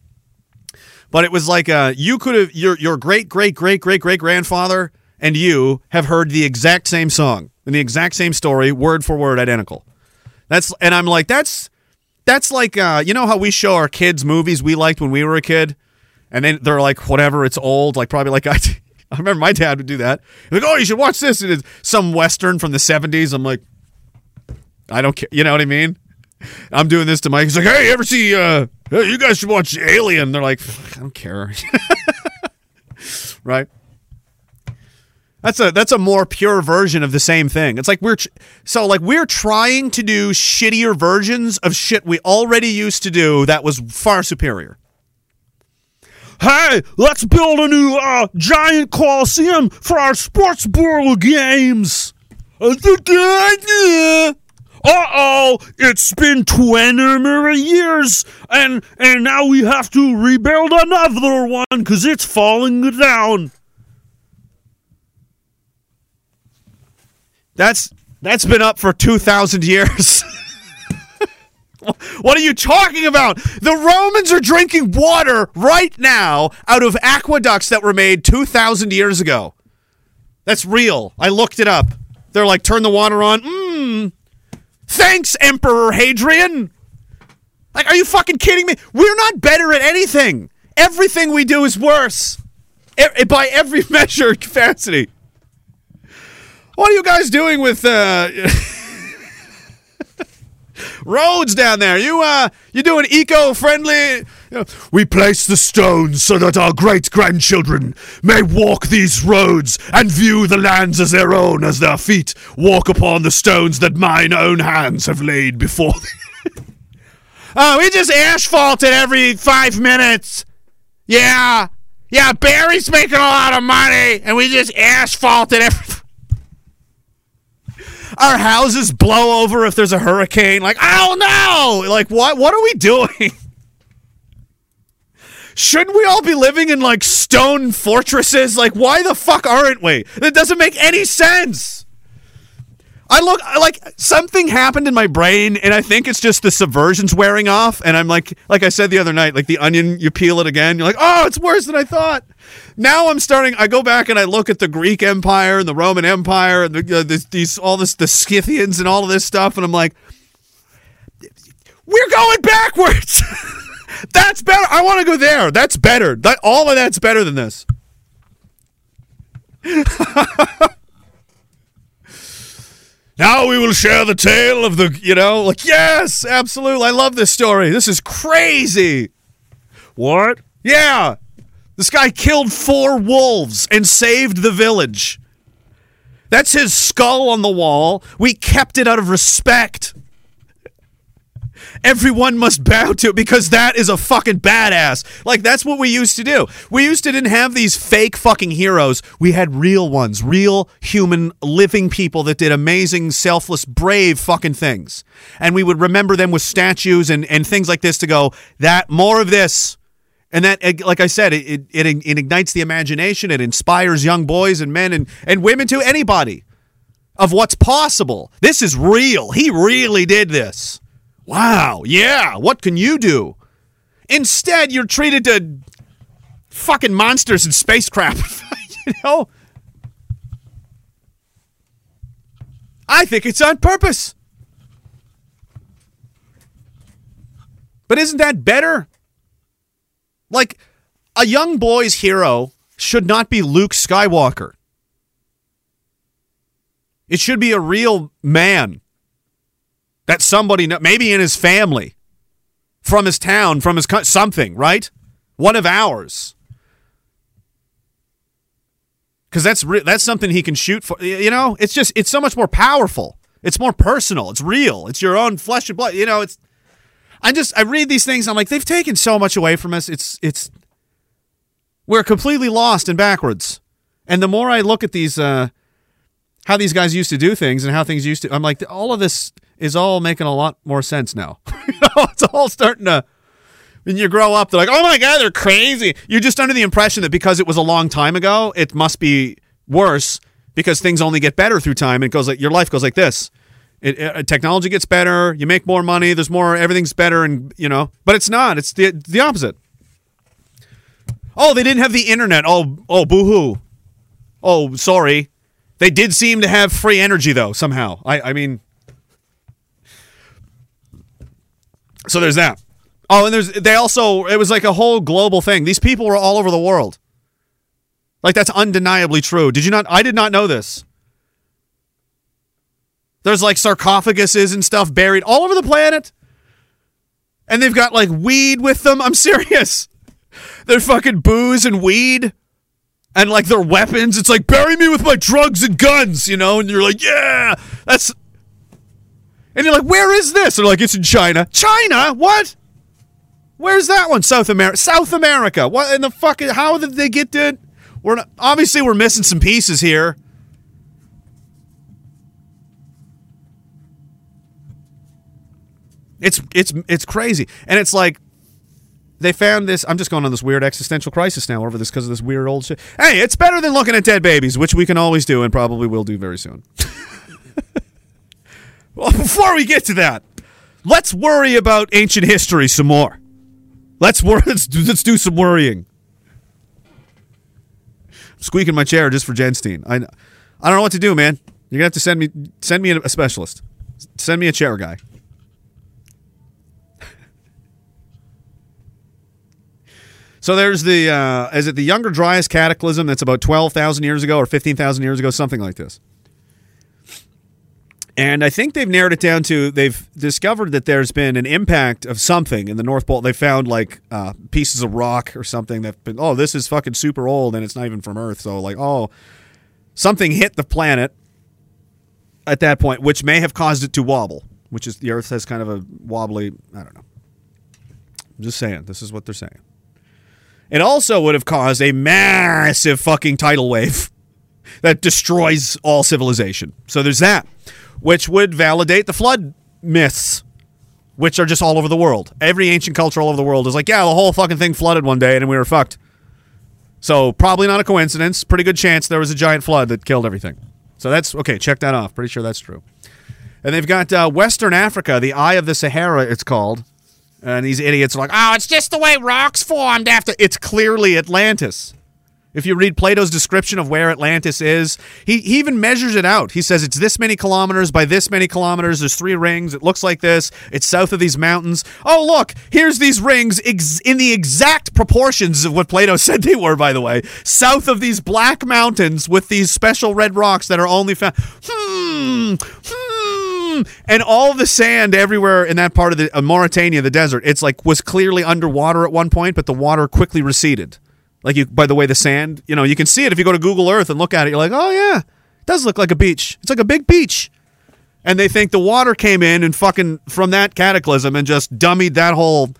But it was like uh, you could have your your great great great great great grandfather and you have heard the exact same song and the exact same story, word for word, identical. That's and I'm like that's that's like uh, you know how we show our kids movies we liked when we were a kid, and then they're like whatever it's old, like probably like I. I remember my dad would do that. He'd like, oh, you should watch this. It's some western from the '70s. I'm like, I don't care. You know what I mean? I'm doing this to Mike. He's like, hey, ever see? uh You guys should watch Alien. They're like, I don't care. right? That's a that's a more pure version of the same thing. It's like we're so like we're trying to do shittier versions of shit we already used to do that was far superior. Hey, let's build a new uh, giant coliseum for our sports ball games. Uh oh, it's been 20 more years, and and now we have to rebuild another one because it's falling down. That's that's been up for 2000 years. what are you talking about? The Romans are drinking water right now out of aqueducts that were made 2000 years ago. That's real. I looked it up. They're like turn the water on. Mmm. Thanks Emperor Hadrian. Like are you fucking kidding me? We're not better at anything. Everything we do is worse. E- by every measure capacity. What are you guys doing with uh roads down there? You uh you doing eco-friendly we place the stones so that our great grandchildren may walk these roads and view the lands as their own as their feet walk upon the stones that mine own hands have laid before them. oh, we just asphalted every five minutes. Yeah. Yeah, Barry's making a lot of money and we just asphalted every our houses blow over if there's a hurricane. Like, oh no! Like, what? What are we doing? Shouldn't we all be living in like stone fortresses? Like, why the fuck aren't we? That doesn't make any sense. I look like something happened in my brain, and I think it's just the subversion's wearing off. And I'm like, like I said the other night, like the onion, you peel it again, you're like, oh, it's worse than I thought. Now I'm starting. I go back and I look at the Greek Empire and the Roman Empire and the, uh, these all this the Scythians and all of this stuff, and I'm like, we're going backwards. that's better. I want to go there. That's better. That all of that's better than this. Now we will share the tale of the, you know, like, yes, absolutely. I love this story. This is crazy. What? Yeah. This guy killed four wolves and saved the village. That's his skull on the wall. We kept it out of respect. Everyone must bow to it because that is a fucking badass. Like that's what we used to do. We used to didn't have these fake fucking heroes. We had real ones, real human living people that did amazing, selfless, brave fucking things. And we would remember them with statues and, and things like this to go, that more of this. And that, like I said, it, it, it ignites the imagination. It inspires young boys and men and, and women to anybody of what's possible. This is real. He really did this. Wow. Yeah. What can you do? Instead, you're treated to fucking monsters and spacecraft. you know? I think it's on purpose. But isn't that better? Like, a young boy's hero should not be Luke Skywalker. It should be a real man that somebody, maybe in his family, from his town, from his something, right? One of ours. Because that's re- that's something he can shoot for. You know, it's just it's so much more powerful. It's more personal. It's real. It's your own flesh and blood. You know, it's. I just I read these things. I'm like, they've taken so much away from us. It's it's. We're completely lost and backwards. And the more I look at these, uh, how these guys used to do things and how things used to, I'm like, all of this is all making a lot more sense now. you know, it's all starting to. When you grow up, they're like, "Oh my god, they're crazy." You're just under the impression that because it was a long time ago, it must be worse because things only get better through time. It goes like your life goes like this. It, it- uh, technology gets better. You make more money. There's more. Everything's better, and you know. But it's not. It's the the opposite. Oh, they didn't have the internet. Oh, oh, boo-hoo. Oh, sorry. They did seem to have free energy though somehow. I I mean, so there's that. Oh, and there's they also it was like a whole global thing. These people were all over the world. Like that's undeniably true. Did you not? I did not know this. There's like sarcophaguses and stuff buried all over the planet. And they've got like weed with them. I'm serious. They're fucking booze and weed. And like their weapons. It's like, bury me with my drugs and guns, you know? And you're like, yeah, that's. And you're like, where is this? They're like, it's in China. China? What? Where's that one? South America. South America. What in the fuck? How did they get it? We're not, obviously we're missing some pieces here. It's it's it's crazy, and it's like they found this. I'm just going on this weird existential crisis now over this because of this weird old shit. Hey, it's better than looking at dead babies, which we can always do and probably will do very soon. well, before we get to that, let's worry about ancient history some more. Let's wor- let's do, let's do some worrying. I'm squeaking my chair just for Jenstein. I I don't know what to do, man. You're gonna have to send me send me a specialist. Send me a chair guy. So there's the uh, is it the Younger Dryas Cataclysm that's about twelve thousand years ago or fifteen thousand years ago, something like this. And I think they've narrowed it down to they've discovered that there's been an impact of something in the North Pole. They found like uh, pieces of rock or something that been oh this is fucking super old and it's not even from Earth. So like oh something hit the planet at that point, which may have caused it to wobble. Which is the Earth has kind of a wobbly. I don't know. I'm just saying. This is what they're saying. It also would have caused a massive fucking tidal wave that destroys all civilization. So there's that, which would validate the flood myths, which are just all over the world. Every ancient culture all over the world is like, yeah, the whole fucking thing flooded one day and we were fucked. So probably not a coincidence. Pretty good chance there was a giant flood that killed everything. So that's okay. Check that off. Pretty sure that's true. And they've got uh, Western Africa, the Eye of the Sahara, it's called. And these idiots are like, oh, it's just the way rocks formed after. It's clearly Atlantis. If you read Plato's description of where Atlantis is, he, he even measures it out. He says it's this many kilometers by this many kilometers. There's three rings. It looks like this. It's south of these mountains. Oh, look, here's these rings ex- in the exact proportions of what Plato said they were, by the way. South of these black mountains with these special red rocks that are only found. Hmm, hmm. And all the sand everywhere in that part of the uh, Mauritania, the desert, it's like was clearly underwater at one point, but the water quickly receded. Like you, by the way, the sand, you know, you can see it if you go to Google Earth and look at it. You're like, oh yeah, it does look like a beach. It's like a big beach. And they think the water came in and fucking from that cataclysm and just dummied that whole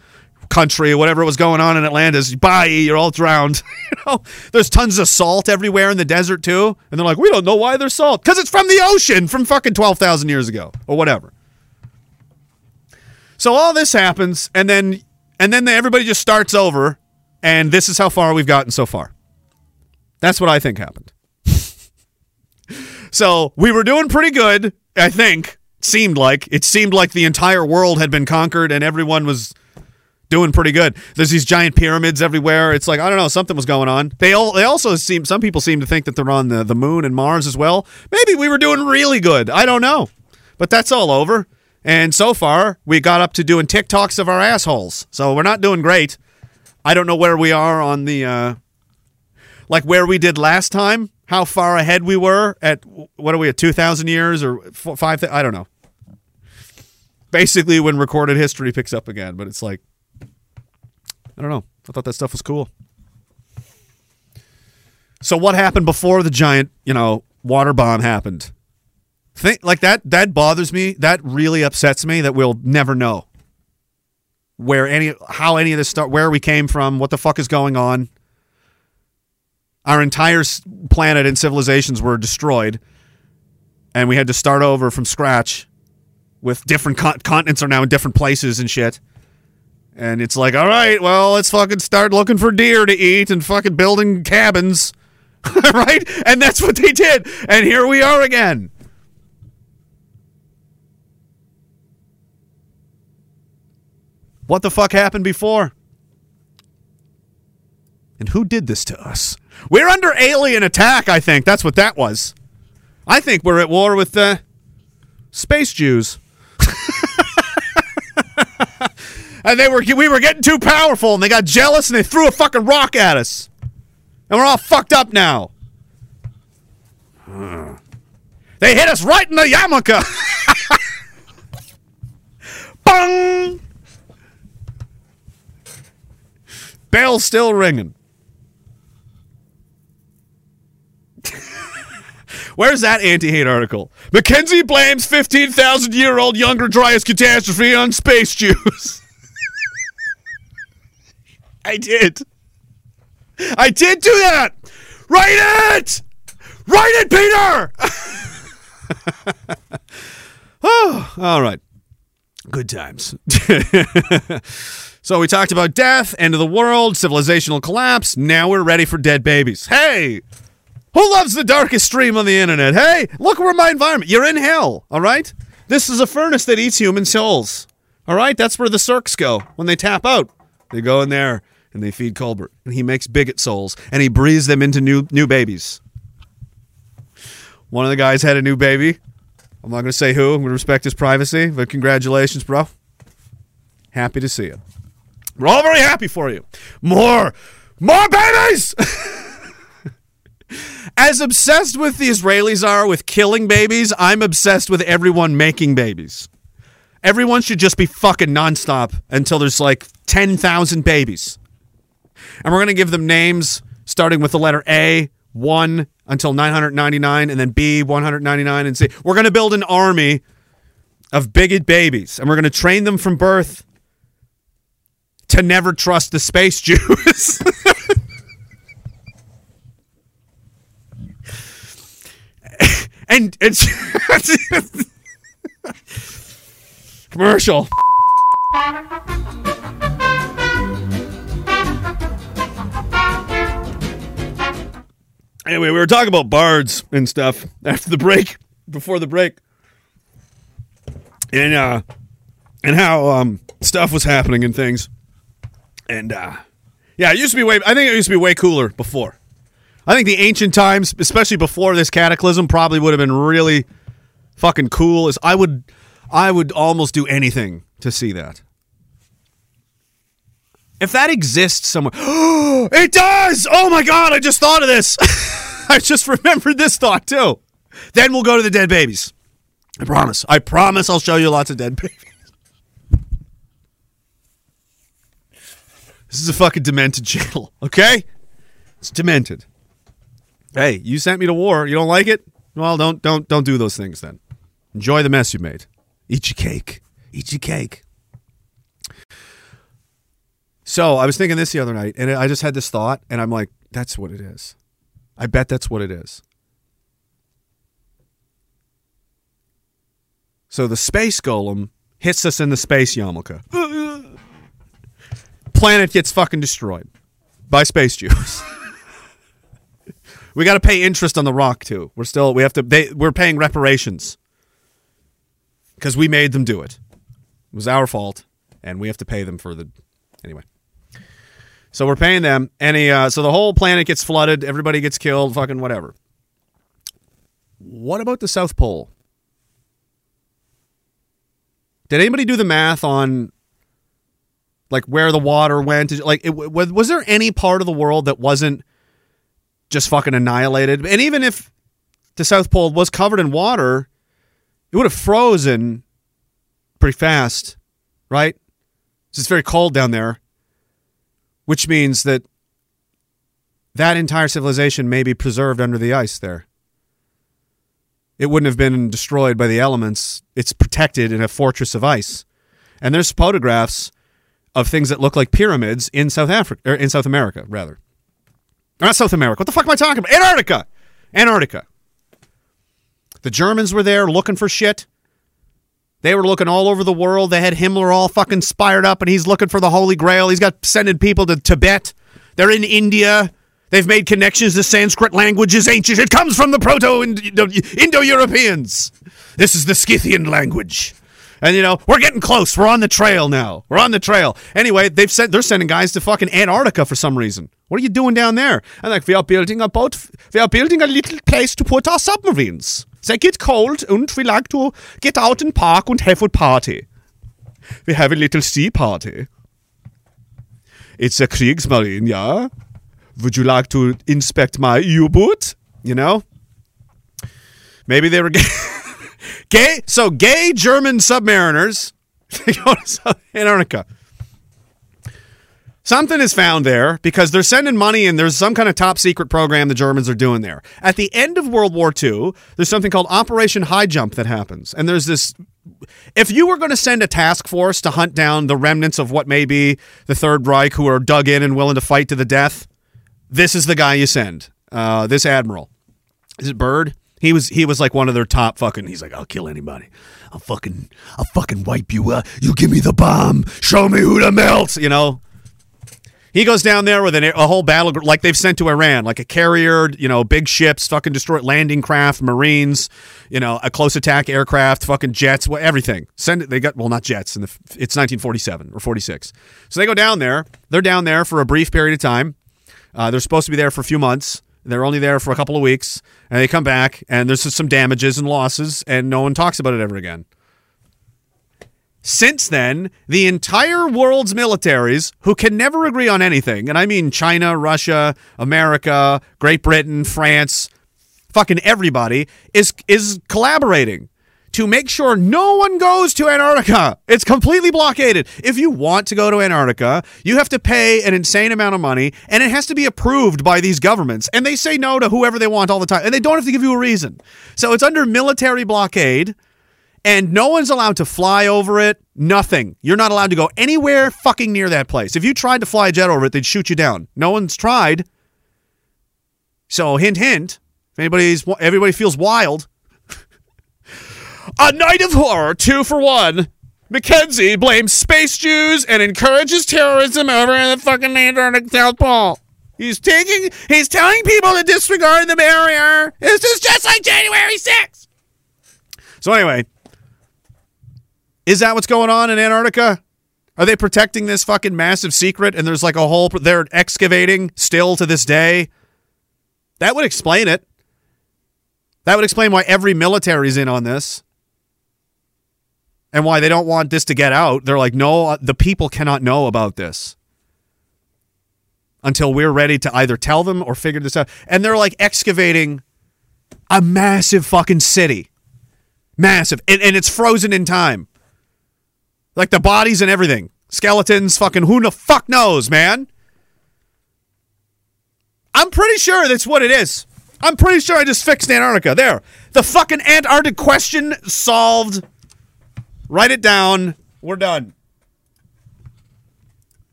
country whatever was going on in Atlantis. Bye, you're all drowned. you know, there's tons of salt everywhere in the desert too, and they're like, we don't know why there's salt because it's from the ocean from fucking twelve thousand years ago or whatever. So all this happens, and then and then everybody just starts over, and this is how far we've gotten so far. That's what I think happened. so we were doing pretty good, I think. Seemed like it seemed like the entire world had been conquered and everyone was doing pretty good. There's these giant pyramids everywhere. It's like I don't know, something was going on. They all they also seem some people seem to think that they're on the the moon and Mars as well. Maybe we were doing really good. I don't know, but that's all over. And so far, we got up to doing TikToks of our assholes. So we're not doing great. I don't know where we are on the uh, like where we did last time. How far ahead we were at what are we at two thousand years or five? I don't know. Basically, when recorded history picks up again, but it's like I don't know. I thought that stuff was cool. So what happened before the giant, you know, water bomb happened? Think like that. That bothers me. That really upsets me. That we'll never know where any, how any of this start, where we came from, what the fuck is going on. Our entire planet and civilizations were destroyed, and we had to start over from scratch. With different con- continents are now in different places and shit. And it's like, all right, well, let's fucking start looking for deer to eat and fucking building cabins. right? And that's what they did. And here we are again. What the fuck happened before? And who did this to us? We're under alien attack, I think. That's what that was. I think we're at war with the space Jews. and they were we were getting too powerful and they got jealous and they threw a fucking rock at us. And we're all fucked up now. They hit us right in the yarmulke. Bung! Bell's still ringing. Where's that anti-hate article? Mackenzie blames 15,000 year old younger Dryas catastrophe on space Jews. I did. I did do that. Write it. Write it, Peter. oh, all right. Good times. so we talked about death, end of the world, civilizational collapse. Now we're ready for dead babies. Hey, who loves the darkest stream on the internet? Hey, look where my environment. You're in hell, all right? This is a furnace that eats human souls. All right? That's where the circs go when they tap out. They go in there and they feed Colbert. And he makes bigot souls and he breathes them into new new babies. One of the guys had a new baby. I'm not going to say who. I'm going to respect his privacy, but congratulations, bro. Happy to see it. We're all very happy for you. More, more babies! As obsessed with the Israelis are with killing babies, I'm obsessed with everyone making babies. Everyone should just be fucking nonstop until there's like 10,000 babies. And we're going to give them names starting with the letter A, 1 until 999, and then B, 199, and C. We're going to build an army of bigot babies, and we're going to train them from birth to never trust the space Jews. and it's commercial. Anyway, we were talking about bards and stuff after the break, before the break, and uh, and how um stuff was happening and things, and uh, yeah, it used to be way. I think it used to be way cooler before. I think the ancient times, especially before this cataclysm, probably would have been really fucking cool. Is I would, I would almost do anything to see that. If that exists somewhere, it does. Oh my god! I just thought of this. I just remembered this thought too. Then we'll go to the dead babies. I promise. I promise. I'll show you lots of dead babies. This is a fucking demented channel, okay? It's demented. Hey, you sent me to war. You don't like it? Well, don't don't don't do those things then. Enjoy the mess you made. Eat your cake. Eat your cake. So I was thinking this the other night, and I just had this thought, and I'm like, that's what it is. I bet that's what it is. So the space golem hits us in the space yarmulke. Planet gets fucking destroyed by space Jews. we got to pay interest on the rock too. We're still we have to. They, we're paying reparations because we made them do it. It was our fault, and we have to pay them for the Anyway. So we're paying them. Any uh, so the whole planet gets flooded, everybody gets killed, fucking whatever. What about the South Pole? Did anybody do the math on like where the water went? Like, it, was, was there any part of the world that wasn't just fucking annihilated? And even if the South Pole was covered in water, it would have frozen pretty fast, right? 'Cause It's very cold down there, which means that that entire civilization may be preserved under the ice there. It wouldn't have been destroyed by the elements. It's protected in a fortress of ice. And there's photographs of things that look like pyramids in South Africa or in South America, rather. Not South America. What the fuck am I talking about? Antarctica. Antarctica. The Germans were there looking for shit. They were looking all over the world. They had Himmler all fucking spired up, and he's looking for the Holy Grail. He's got sending people to Tibet. They're in India. They've made connections to Sanskrit languages ancient. It comes from the Proto Indo Europeans. This is the Scythian language. And you know, we're getting close. We're on the trail now. We're on the trail. Anyway, they've sent they're sending guys to fucking Antarctica for some reason. What are you doing down there? And like, we are building a boat. We are building a little place to put our submarines. They get cold, and we like to get out and park and have a party. We have a little sea party. It's a Kriegsmarine, yeah. Would you like to inspect my U-boot? You know. Maybe they were. gay so gay German submariners they go to South Antarctica. Something is found there because they're sending money and there's some kind of top secret program the Germans are doing there. At the end of World War II, there's something called Operation High Jump that happens. And there's this if you were going to send a task force to hunt down the remnants of what may be the Third Reich who are dug in and willing to fight to the death, this is the guy you send. Uh, this admiral. Is it Byrd? He was he was like one of their top fucking. He's like, I'll kill anybody. I'll fucking I'll fucking wipe you. Uh, you give me the bomb. Show me who to melt. You know. He goes down there with an, a whole battle like they've sent to Iran, like a carrier, you know, big ships, fucking destroyed landing craft, marines, you know, a close attack aircraft, fucking jets, everything. Send it. They got well, not jets. The it's 1947 or 46. So they go down there. They're down there for a brief period of time. Uh, they're supposed to be there for a few months. They're only there for a couple of weeks, and they come back, and there's just some damages and losses, and no one talks about it ever again. Since then, the entire world's militaries, who can never agree on anything, and I mean China, Russia, America, Great Britain, France, fucking everybody, is is collaborating to make sure no one goes to Antarctica. It's completely blockaded. If you want to go to Antarctica, you have to pay an insane amount of money and it has to be approved by these governments. And they say no to whoever they want all the time. And they don't have to give you a reason. So it's under military blockade and no one's allowed to fly over it. Nothing. You're not allowed to go anywhere fucking near that place. If you tried to fly a jet over it, they'd shoot you down. No one's tried. So hint, hint. If anybody's everybody feels wild, a night of horror, two for one. Mackenzie blames space Jews and encourages terrorism over in the fucking Antarctic South Pole. He's taking, he's telling people to disregard the barrier. This is just like January 6th. So anyway, is that what's going on in Antarctica? Are they protecting this fucking massive secret and there's like a whole, they're excavating still to this day? That would explain it. That would explain why every military's in on this and why they don't want this to get out. They're like, no, uh, the people cannot know about this until we're ready to either tell them or figure this out. And they're like excavating a massive fucking city. Massive. And, and it's frozen in time. Like the bodies and everything. Skeletons, fucking who the fuck knows, man? I'm pretty sure that's what it is. I'm pretty sure I just fixed Antarctica. There. The fucking Antarctic question solved. Write it down. We're done.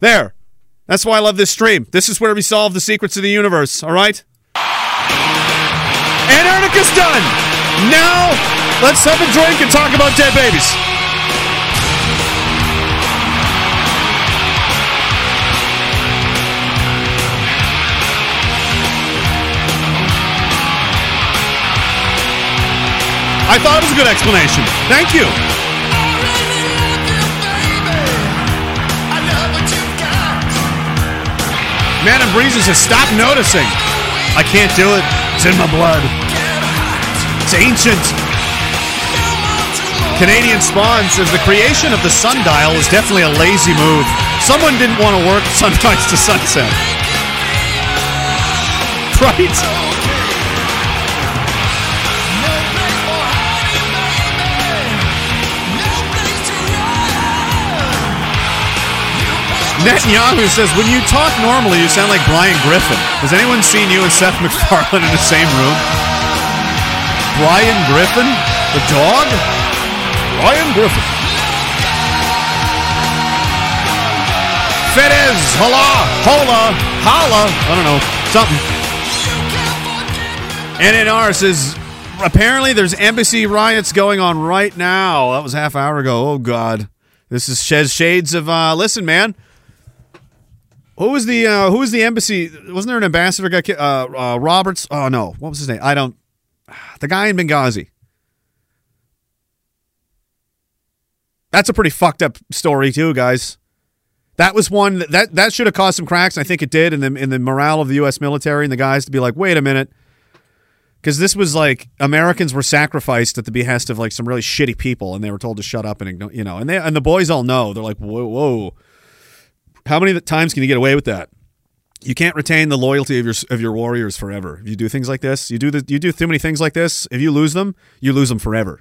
There. That's why I love this stream. This is where we solve the secrets of the universe, all right? Antarctica's done. Now, let's have a drink and talk about dead babies. I thought it was a good explanation. Thank you. Man and Breezes says, stop noticing. I can't do it. It's in my blood. It's ancient. Canadian Spawn says the creation of the sundial is definitely a lazy move. Someone didn't want to work sunrise to sunset. Right? Netanyahu says, when you talk normally, you sound like Brian Griffin. Has anyone seen you and Seth MacFarlane in the same room? Brian Griffin? The dog? Brian Griffin. Fedez, hola, hola, holla. I don't know, something. NNR says, apparently there's embassy riots going on right now. That was half hour ago. Oh, God. This is shades of, uh, listen, man. Who was the uh, who was the embassy? Wasn't there an ambassador got ki- Uh, uh, Roberts. Oh no, what was his name? I don't. The guy in Benghazi. That's a pretty fucked up story too, guys. That was one that that, that should have caused some cracks. I think it did in the in the morale of the U.S. military and the guys to be like, wait a minute, because this was like Americans were sacrificed at the behest of like some really shitty people, and they were told to shut up and you know, and they and the boys all know they're like, whoa, whoa. How many times can you get away with that? You can't retain the loyalty of your of your warriors forever. If you do things like this, you do the, you do too many things like this. If you lose them, you lose them forever.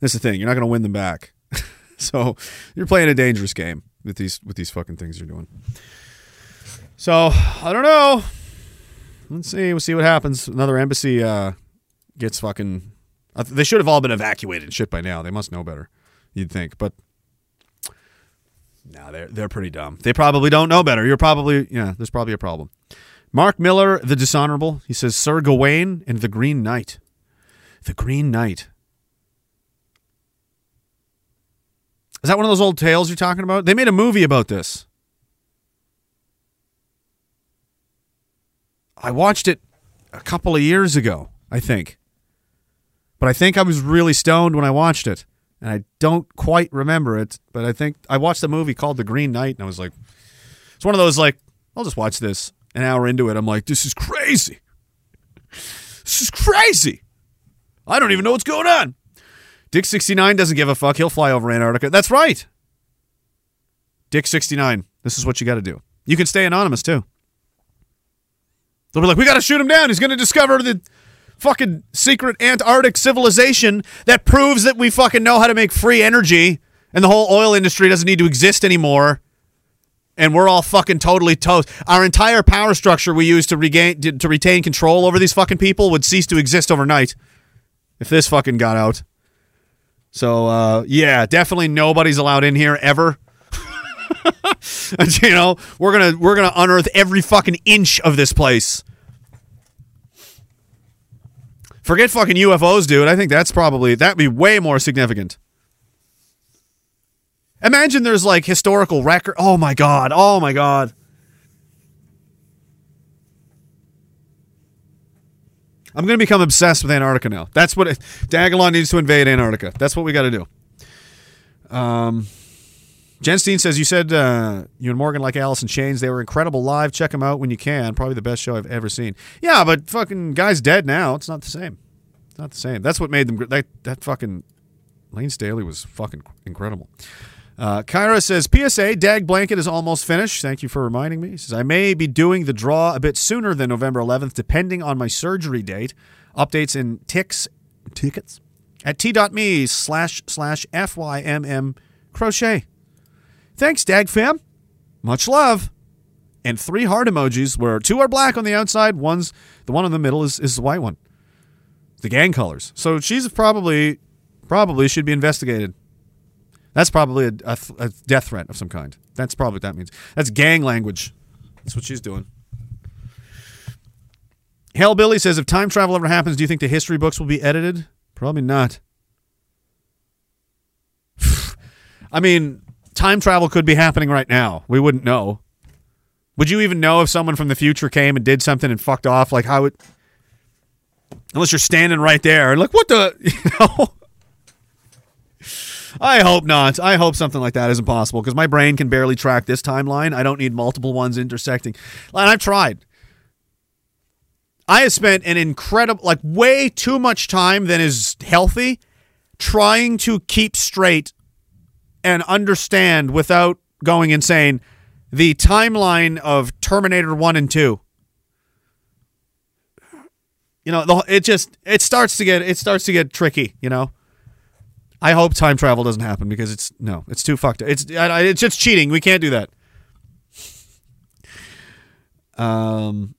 That's the thing. You're not going to win them back. so you're playing a dangerous game with these with these fucking things you're doing. So I don't know. Let's see. We'll see what happens. Another embassy uh, gets fucking. Th- They should have all been evacuated shit by now. They must know better. You'd think, but no, they're they're pretty dumb. They probably don't know better. You're probably yeah. There's probably a problem. Mark Miller, the dishonorable. He says Sir Gawain and the Green Knight. The Green Knight. Is that one of those old tales you're talking about? They made a movie about this. I watched it a couple of years ago, I think. But I think I was really stoned when I watched it. And I don't quite remember it, but I think I watched a movie called The Green Knight and I was like it's one of those like I'll just watch this. An hour into it, I'm like this is crazy. This is crazy. I don't even know what's going on. Dick69 doesn't give a fuck. He'll fly over Antarctica. That's right. Dick69. This is what you got to do. You can stay anonymous too. They'll be like, we got to shoot him down. He's going to discover the fucking secret Antarctic civilization that proves that we fucking know how to make free energy and the whole oil industry doesn't need to exist anymore. And we're all fucking totally toast. Our entire power structure we use to regain to, retain control over these fucking people would cease to exist overnight if this fucking got out. So uh, yeah, definitely nobody's allowed in here ever. You know, we're gonna we're gonna unearth every fucking inch of this place. Forget fucking UFOs, dude. I think that's probably that'd be way more significant. Imagine there's like historical record. Oh my god. Oh my god. I'm gonna become obsessed with Antarctica now. That's what it, Diagolon needs to invade Antarctica. That's what we got to do. Um, Jen Steen says you said uh, you and Morgan like Alice in Chains. They were incredible live. Check them out when you can. Probably the best show I've ever seen. Yeah, but fucking guy's dead now. It's not the same. It's not the same. That's what made them. That that fucking Lane Staley was fucking incredible. Uh, Kyra says, PSA, Dag Blanket is almost finished. Thank you for reminding me. Says, I may be doing the draw a bit sooner than November 11th, depending on my surgery date. Updates in ticks, tickets at t.me slash slash FYMM crochet. Thanks, Dag fam. Much love. And three heart emojis where two are black on the outside, one's the one in the middle is, is the white one. The gang colors. So she's probably probably should be investigated. That's probably a, a, a death threat of some kind. That's probably what that means. That's gang language. That's what she's doing. Hale Billy says, if time travel ever happens, do you think the history books will be edited? Probably not. I mean, time travel could be happening right now. We wouldn't know. Would you even know if someone from the future came and did something and fucked off? Like how would unless you're standing right there and like what the you know I hope not. I hope something like that isn't possible because my brain can barely track this timeline. I don't need multiple ones intersecting. And I've tried. I have spent an incredible, like way too much time than is healthy trying to keep straight and understand without going insane the timeline of Terminator 1 and 2. You know, it just it starts to get it starts to get tricky, you know. I hope time travel doesn't happen because it's no, it's too fucked. It's I- I- it's just cheating. We can't do that. Um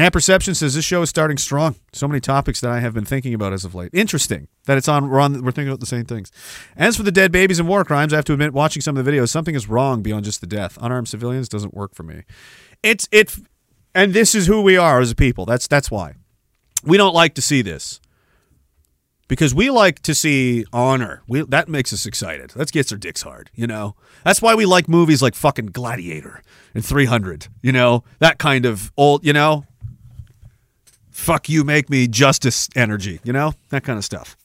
Apperception says this show is starting strong. So many topics that I have been thinking about as of late. Interesting that it's on. We're on. We're thinking about the same things. As for the dead babies and war crimes, I have to admit, watching some of the videos, something is wrong beyond just the death. Unarmed civilians doesn't work for me. It's it, and this is who we are as a people. That's that's why we don't like to see this because we like to see honor. We that makes us excited. That gets our dicks hard, you know. That's why we like movies like fucking Gladiator and 300. You know that kind of old, you know. Fuck you, make me justice energy. You know that kind of stuff.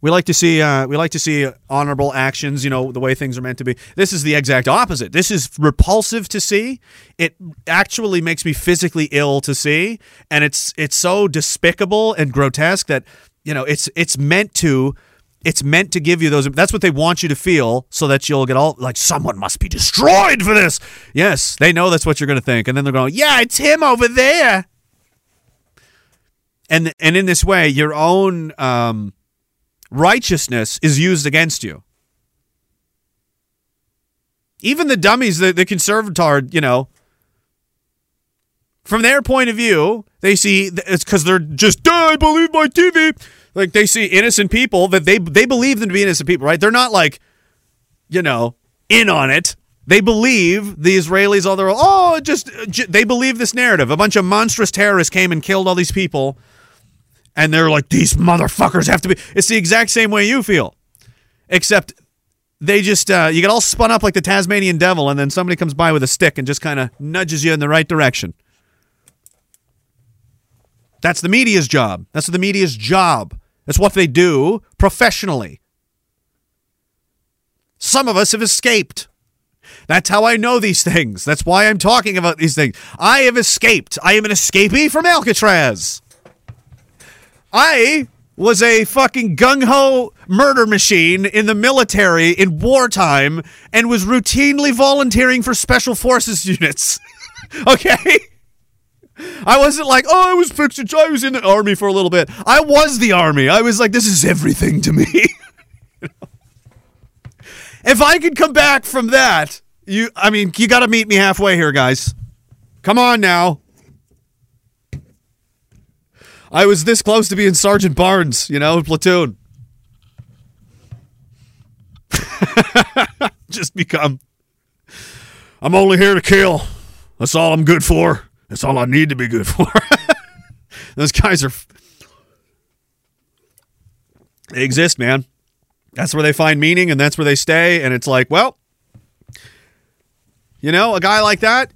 We like to see uh, we like to see honorable actions. You know the way things are meant to be. This is the exact opposite. This is repulsive to see. It actually makes me physically ill to see, and it's it's so despicable and grotesque that you know it's it's meant to it's meant to give you those. That's what they want you to feel, so that you'll get all like someone must be destroyed for this. Yes, they know that's what you're going to think, and then they're going, yeah, it's him over there. And and in this way, your own um, righteousness is used against you. Even the dummies, the, the conservatard, you know, from their point of view, they see it's because they're just, "Duh, I believe my TV. Like they see innocent people that they they believe them to be innocent people, right? They're not like, you know, in on it. They believe the Israelis, all their oh, just j- they believe this narrative. A bunch of monstrous terrorists came and killed all these people, and they're like, these motherfuckers have to be. It's the exact same way you feel, except they just uh, you get all spun up like the Tasmanian devil, and then somebody comes by with a stick and just kind of nudges you in the right direction. That's the media's job. That's the media's job. That's what they do professionally. Some of us have escaped. That's how I know these things. That's why I'm talking about these things. I have escaped. I am an escapee from Alcatraz. I was a fucking gung ho murder machine in the military in wartime and was routinely volunteering for special forces units. okay? I wasn't like, oh, I was fixing, I was in the army for a little bit. I was the army. I was like, this is everything to me. If I could come back from that, you, I mean, you got to meet me halfway here, guys. Come on now. I was this close to being Sergeant Barnes, you know, in platoon. Just become. I'm only here to kill. That's all I'm good for. That's all I need to be good for. Those guys are. They exist, man. That's where they find meaning and that's where they stay. And it's like, well, you know, a guy like that,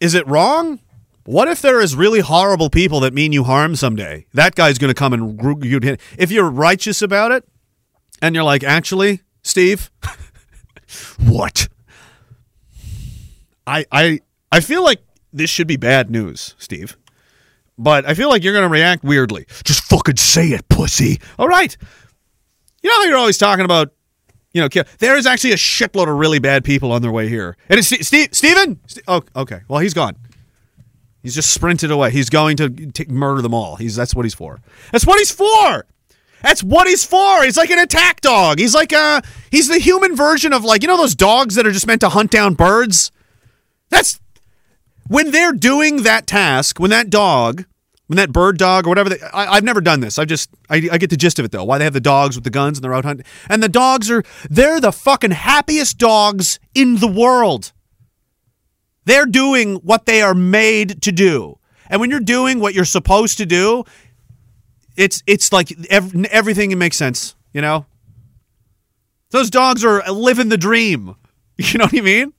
is it wrong? What if there is really horrible people that mean you harm someday? That guy's going to come and you'd hit. If you're righteous about it, and you're like, actually, Steve, what? I I I feel like this should be bad news, Steve. But I feel like you're going to react weirdly. Just fucking say it, pussy. All right. You know how you're always talking about, you know. There is actually a shitload of really bad people on their way here. And it's Steve, Steve Steven? Ste- oh, okay. Well, he's gone. He's just sprinted away. He's going to t- murder them all. He's that's what he's for. That's what he's for. That's what he's for. He's like an attack dog. He's like uh he's the human version of like you know those dogs that are just meant to hunt down birds. That's when they're doing that task. When that dog, when that bird dog or whatever. They, I, I've never done this. I just I, I get the gist of it though. Why they have the dogs with the guns and they're out hunting. And the dogs are they're the fucking happiest dogs in the world. They're doing what they are made to do. And when you're doing what you're supposed to do, it's it's like ev- everything makes sense, you know? Those dogs are living the dream. You know what I mean?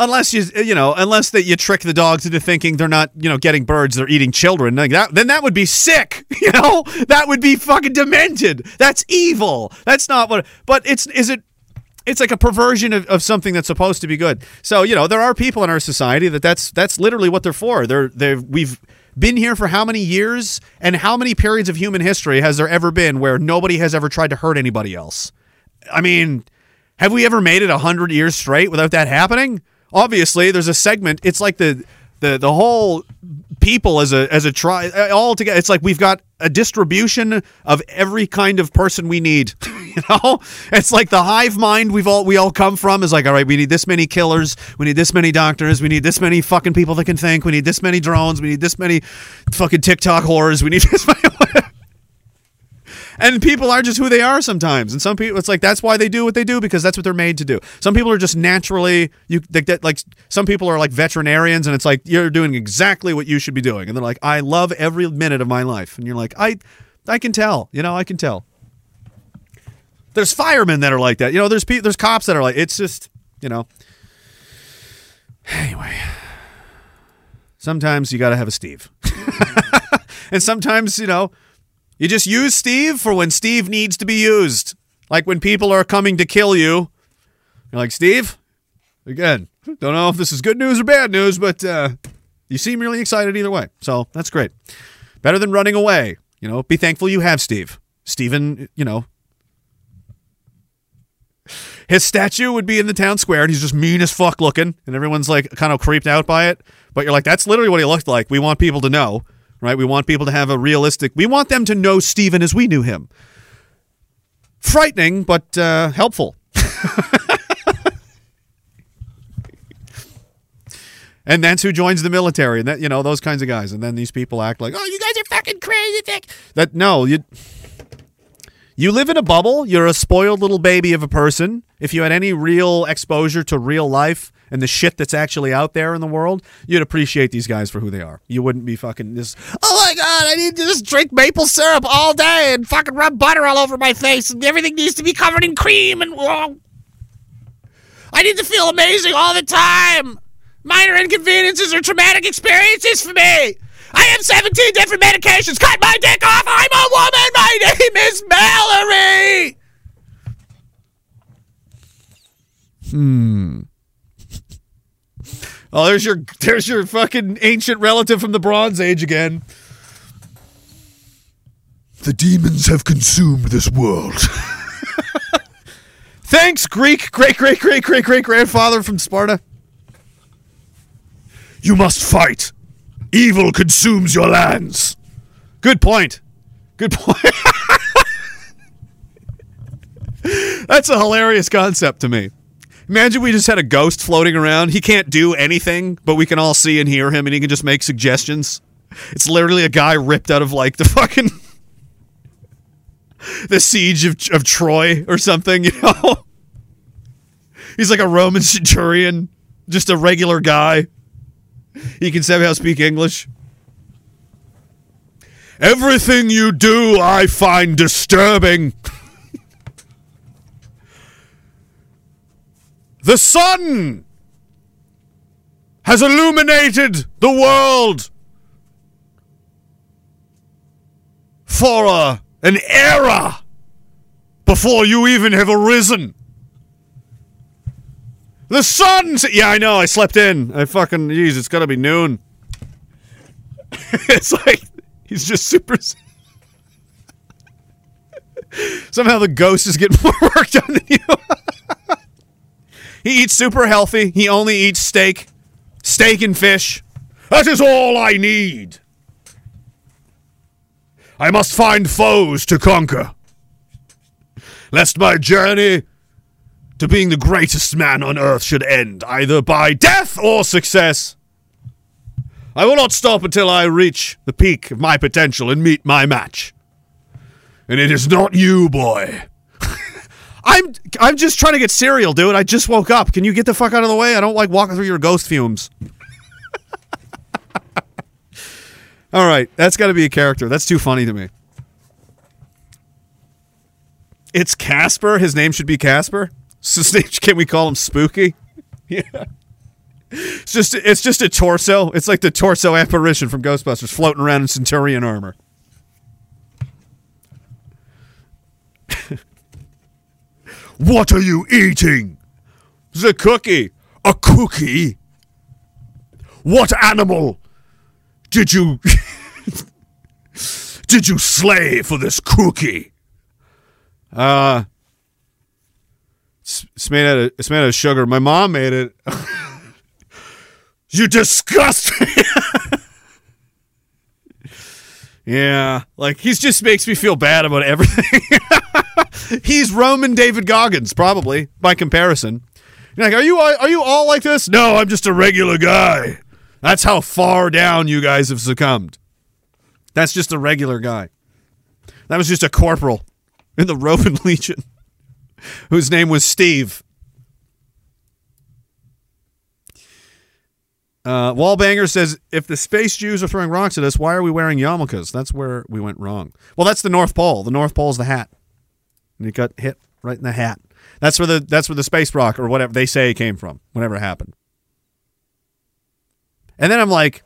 unless you you know unless that you trick the dogs into thinking they're not you know getting birds they're eating children like that then that would be sick you know that would be fucking demented that's evil that's not what but it's is it it's like a perversion of, of something that's supposed to be good so you know there are people in our society that that's that's literally what they're for they're they've we've been here for how many years and how many periods of human history has there ever been where nobody has ever tried to hurt anybody else I mean, have we ever made it a hundred years straight without that happening? Obviously, there's a segment. It's like the the the whole people as a as a try uh, all together. It's like we've got a distribution of every kind of person we need. you know, it's like the hive mind we've all we all come from is like, all right, we need this many killers, we need this many doctors, we need this many fucking people that can think, we need this many drones, we need this many fucking TikTok whores, we need this many. And people are just who they are sometimes. And some people, it's like that's why they do what they do because that's what they're made to do. Some people are just naturally you get like some people are like veterinarians, and it's like you're doing exactly what you should be doing. And they're like, I love every minute of my life, and you're like, I, I can tell, you know, I can tell. There's firemen that are like that, you know. There's pe- there's cops that are like it's just you know. Anyway, sometimes you got to have a Steve, and sometimes you know you just use Steve for when Steve needs to be used. Like when people are coming to kill you. You're like, Steve, again, don't know if this is good news or bad news, but uh, you seem really excited either way. So that's great. Better than running away. You know, be thankful you have Steve. Steven, you know, his statue would be in the town square and he's just mean as fuck looking and everyone's like kind of creeped out by it. But you're like, that's literally what he looked like. We want people to know right? We want people to have a realistic. We want them to know Stephen as we knew him. Frightening, but uh, helpful. and that's who joins the military, and that you know those kinds of guys. And then these people act like, oh, you guys are fucking crazy. That no, you. You live in a bubble. You're a spoiled little baby of a person. If you had any real exposure to real life and the shit that's actually out there in the world, you'd appreciate these guys for who they are. You wouldn't be fucking just, oh my God, I need to just drink maple syrup all day and fucking rub butter all over my face and everything needs to be covered in cream and. Oh, I need to feel amazing all the time. Minor inconveniences are traumatic experiences for me. I have 17 different medications. Cut my dick off. I'm a woman. My name is Mallory. Hmm. Oh, there's your there's your fucking ancient relative from the Bronze Age again. The demons have consumed this world. Thanks, Greek great great great great great grandfather from Sparta. You must fight. Evil consumes your lands. Good point. Good point. That's a hilarious concept to me. Imagine we just had a ghost floating around. He can't do anything, but we can all see and hear him, and he can just make suggestions. It's literally a guy ripped out of like the fucking the siege of of Troy or something. You know, he's like a Roman centurion, just a regular guy. He can somehow speak English. Everything you do, I find disturbing. the sun has illuminated the world for a, an era before you even have arisen. The sun. Yeah, I know. I slept in. I fucking. Jeez, it's gotta be noon. it's like he's just super. Somehow the ghost is getting more done than you. He eats super healthy. He only eats steak, steak and fish. That is all I need. I must find foes to conquer, lest my journey to being the greatest man on earth should end either by death or success. I will not stop until I reach the peak of my potential and meet my match. And it is not you, boy. I'm I'm just trying to get cereal, dude. I just woke up. Can you get the fuck out of the way? I don't like walking through your ghost fumes. All right, that's got to be a character. That's too funny to me. It's Casper. His name should be Casper. Can we call him Spooky? yeah. It's just it's just a torso. It's like the torso apparition from Ghostbusters floating around in Centurion armor. What are you eating? The cookie. A cookie? What animal did you did you slay for this cookie? Uh it's, it's made out of it's made out of sugar. My mom made it. you disgust me. yeah, like he's just makes me feel bad about everything. he's Roman David Goggins, probably by comparison. You're like, are you are you all like this? No, I'm just a regular guy. That's how far down you guys have succumbed. That's just a regular guy. That was just a corporal in the Roman Legion whose name was Steve. Uh, Wallbanger says, if the space Jews are throwing rocks at us, why are we wearing yarmulkes? That's where we went wrong. Well, that's the North Pole. The North Pole is the hat. And he got hit right in the hat. That's where the that's where the space rock or whatever they say came from, whatever happened. And then I'm like,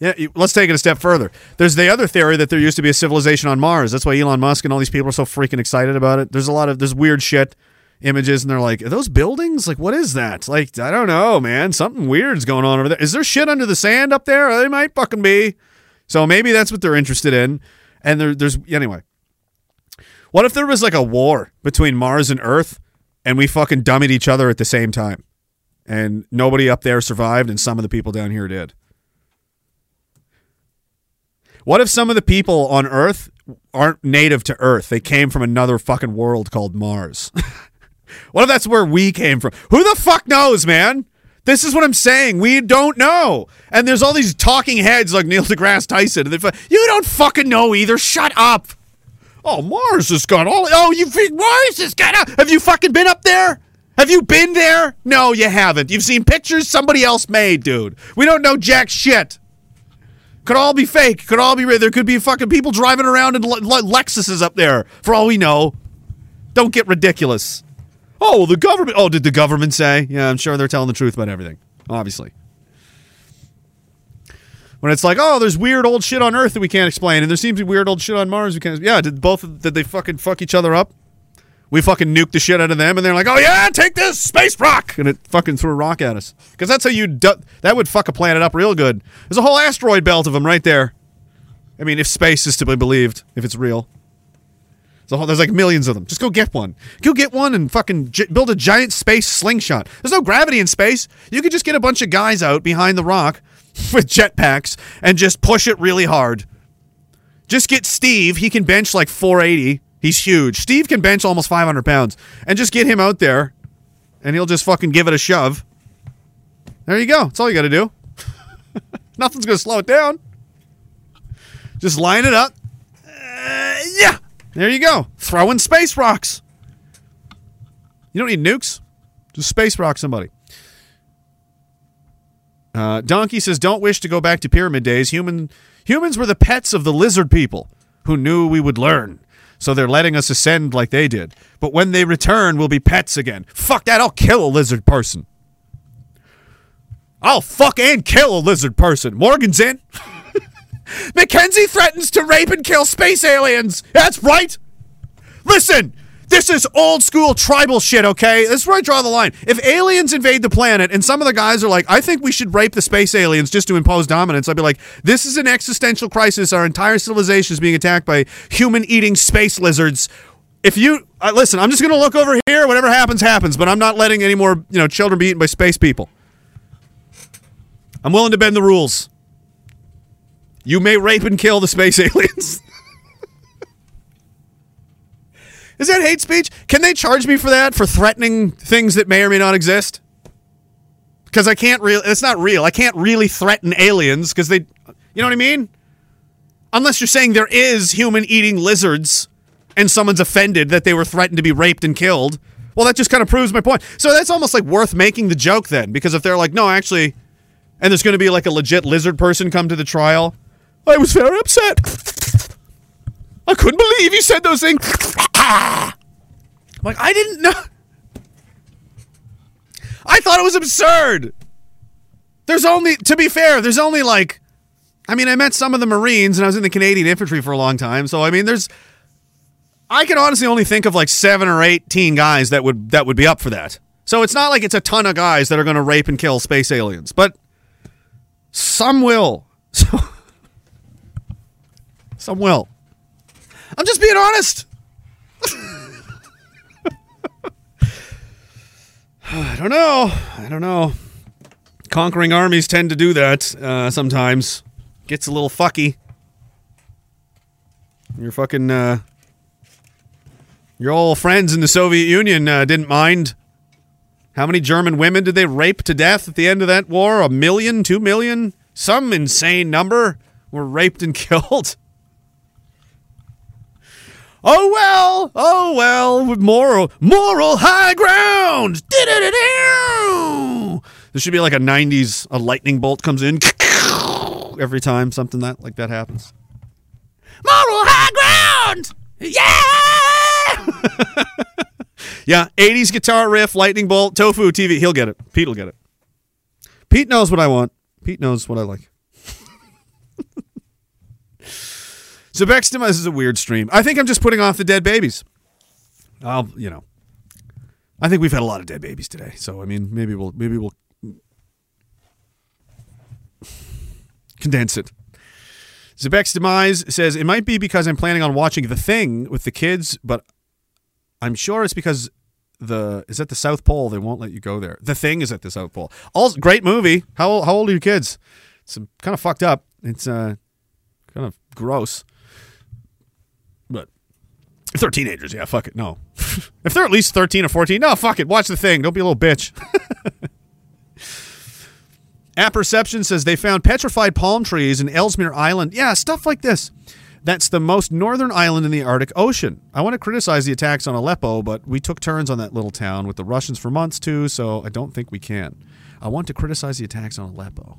yeah, let's take it a step further. There's the other theory that there used to be a civilization on Mars. That's why Elon Musk and all these people are so freaking excited about it. There's a lot of there's weird shit images, and they're like, are those buildings? Like, what is that? Like, I don't know, man. Something weird's going on over there. Is there shit under the sand up there? They might fucking be. So maybe that's what they're interested in. And there, there's anyway. What if there was like a war between Mars and Earth, and we fucking dummied each other at the same time, and nobody up there survived, and some of the people down here did? What if some of the people on Earth aren't native to Earth? They came from another fucking world called Mars. what if that's where we came from? Who the fuck knows, man? This is what I'm saying. We don't know. And there's all these talking heads like Neil deGrasse Tyson. You don't fucking know either. Shut up. Oh, Mars has got all. Oh, you think Mars has got. Have you fucking been up there? Have you been there? No, you haven't. You've seen pictures somebody else made, dude. We don't know jack shit. Could all be fake. Could all be real. There could be fucking people driving around in Le- Le- Lexuses up there, for all we know. Don't get ridiculous. Oh, well, the government. Oh, did the government say? Yeah, I'm sure they're telling the truth about everything. Obviously. When it's like, oh, there's weird old shit on Earth that we can't explain, and there seems to be weird old shit on Mars we can't. Yeah, did both? Did they fucking fuck each other up? We fucking nuked the shit out of them, and they're like, "Oh yeah, take this space rock," and it fucking threw a rock at us. Because that's how you du- that would fuck a planet up real good. There's a whole asteroid belt of them right there. I mean, if space is to be believed, if it's real, there's, like millions of them. Just go get one. Go get one and fucking build a giant space slingshot. There's no gravity in space. You could just get a bunch of guys out behind the rock with jetpacks and just push it really hard. Just get Steve. He can bench like 480. He's huge. Steve can bench almost 500 pounds. And just get him out there, and he'll just fucking give it a shove. There you go. That's all you got to do. Nothing's going to slow it down. Just line it up. Uh, yeah. There you go. Throwing space rocks. You don't need nukes. Just space rock somebody. Uh, Donkey says, "Don't wish to go back to pyramid days. Human humans were the pets of the lizard people who knew we would learn, so they're letting us ascend like they did. But when they return, we'll be pets again. Fuck that! I'll kill a lizard person. I'll fuck and kill a lizard person. Morgan's in. Mackenzie threatens to rape and kill space aliens. That's right. Listen, this is old school tribal shit, okay? This is where I draw the line. If aliens invade the planet and some of the guys are like, I think we should rape the space aliens just to impose dominance, I'd be like, this is an existential crisis. Our entire civilization is being attacked by human eating space lizards. If you uh, listen, I'm just going to look over here. Whatever happens, happens. But I'm not letting any more, you know, children be eaten by space people. I'm willing to bend the rules. You may rape and kill the space aliens. Is that hate speech? Can they charge me for that for threatening things that may or may not exist? Because I can't real. It's not real. I can't really threaten aliens because they. You know what I mean? Unless you're saying there is human eating lizards, and someone's offended that they were threatened to be raped and killed. Well, that just kind of proves my point. So that's almost like worth making the joke then, because if they're like, no, actually, and there's going to be like a legit lizard person come to the trial, I was very upset. I couldn't believe you said those things. I'm like, I didn't know. I thought it was absurd. There's only, to be fair, there's only like, I mean, I met some of the Marines and I was in the Canadian infantry for a long time. So, I mean, there's, I can honestly only think of like seven or 18 guys that would, that would be up for that. So it's not like it's a ton of guys that are going to rape and kill space aliens, but some will. So, some will. I'm just being honest. I don't know. I don't know. Conquering armies tend to do that uh, sometimes. Gets a little fucky. Your fucking uh, your old friends in the Soviet Union uh, didn't mind. How many German women did they rape to death at the end of that war? A million, two million, some insane number were raped and killed. Oh well, oh well, with moral, moral high ground. There should be like a '90s, a lightning bolt comes in every time something that like that happens. Moral high ground, yeah, yeah. '80s guitar riff, lightning bolt, tofu TV. He'll get it. Pete will get it. Pete knows what I want. Pete knows what I like. Zebextima is a weird stream. I think I'm just putting off the dead babies. I'll, you know, I think we've had a lot of dead babies today. So I mean, maybe we'll maybe we'll condense it. Zebek's demise says it might be because I'm planning on watching The Thing with the kids, but I'm sure it's because the is at the South Pole. They won't let you go there. The Thing is at the South Pole. All great movie. How old, how old are your kids? It's kind of fucked up. It's uh kind of gross. If they're teenagers, yeah, fuck it. No. if they're at least 13 or 14, no, fuck it. Watch the thing. Don't be a little bitch. Apperception says they found petrified palm trees in Ellesmere Island. Yeah, stuff like this. That's the most northern island in the Arctic Ocean. I want to criticize the attacks on Aleppo, but we took turns on that little town with the Russians for months too, so I don't think we can. I want to criticize the attacks on Aleppo.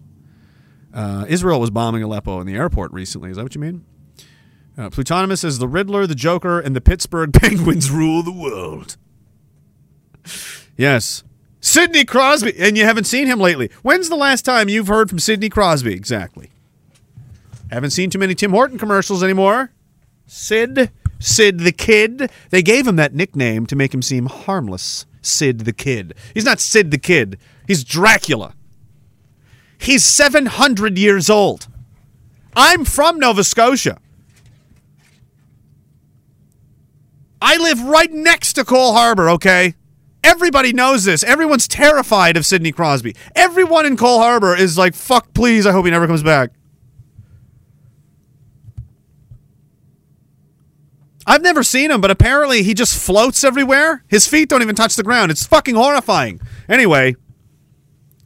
Uh, Israel was bombing Aleppo in the airport recently. Is that what you mean? Uh, Plutonymous says the Riddler, the Joker, and the Pittsburgh Penguins rule the world. Yes. Sidney Crosby. And you haven't seen him lately. When's the last time you've heard from Sidney Crosby? Exactly. Haven't seen too many Tim Horton commercials anymore. Sid. Sid the Kid. They gave him that nickname to make him seem harmless. Sid the Kid. He's not Sid the Kid. He's Dracula. He's 700 years old. I'm from Nova Scotia. I live right next to Cole Harbor, okay? Everybody knows this. Everyone's terrified of Sidney Crosby. Everyone in Cole Harbor is like, fuck, please, I hope he never comes back. I've never seen him, but apparently he just floats everywhere. His feet don't even touch the ground. It's fucking horrifying. Anyway,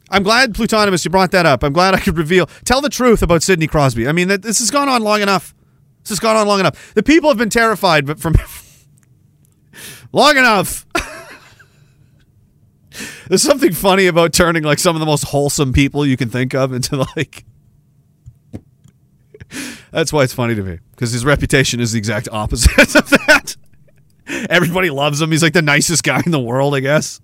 I'm glad, Plutonymous, you brought that up. I'm glad I could reveal, tell the truth about Sidney Crosby. I mean, this has gone on long enough. This has gone on long enough. The people have been terrified, but from long enough. There's something funny about turning like some of the most wholesome people you can think of into like. That's why it's funny to me because his reputation is the exact opposite of that. Everybody loves him. He's like the nicest guy in the world, I guess.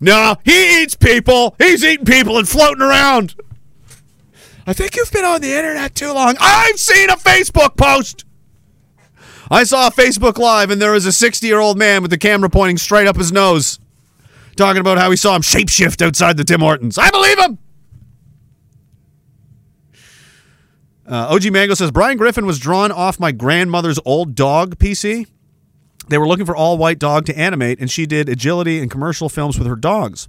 No, he eats people. He's eating people and floating around. I think you've been on the internet too long. I've seen a Facebook post. I saw Facebook Live and there was a 60 year old man with the camera pointing straight up his nose, talking about how he saw him shapeshift outside the Tim Hortons. I believe him. Uh, OG Mango says Brian Griffin was drawn off my grandmother's old dog PC. They were looking for all white dog to animate, and she did agility and commercial films with her dogs.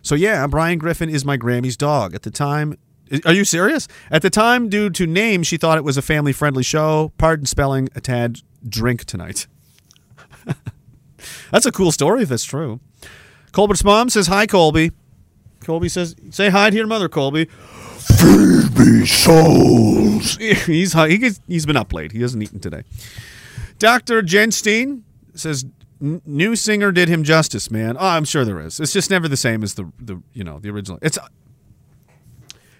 So yeah, Brian Griffin is my Grammy's dog. At the time, are you serious? At the time, due to name, she thought it was a family-friendly show. Pardon spelling a tad drink tonight. that's a cool story if that's true. Colbert's mom says hi, Colby. Colby says, "Say hi to your mother, Colby." Feed me souls. He's hi- he gets, he's been up late. He hasn't eaten today. Doctor Jenstein says new singer did him justice, man. Oh, I'm sure there is. It's just never the same as the the you know the original. It's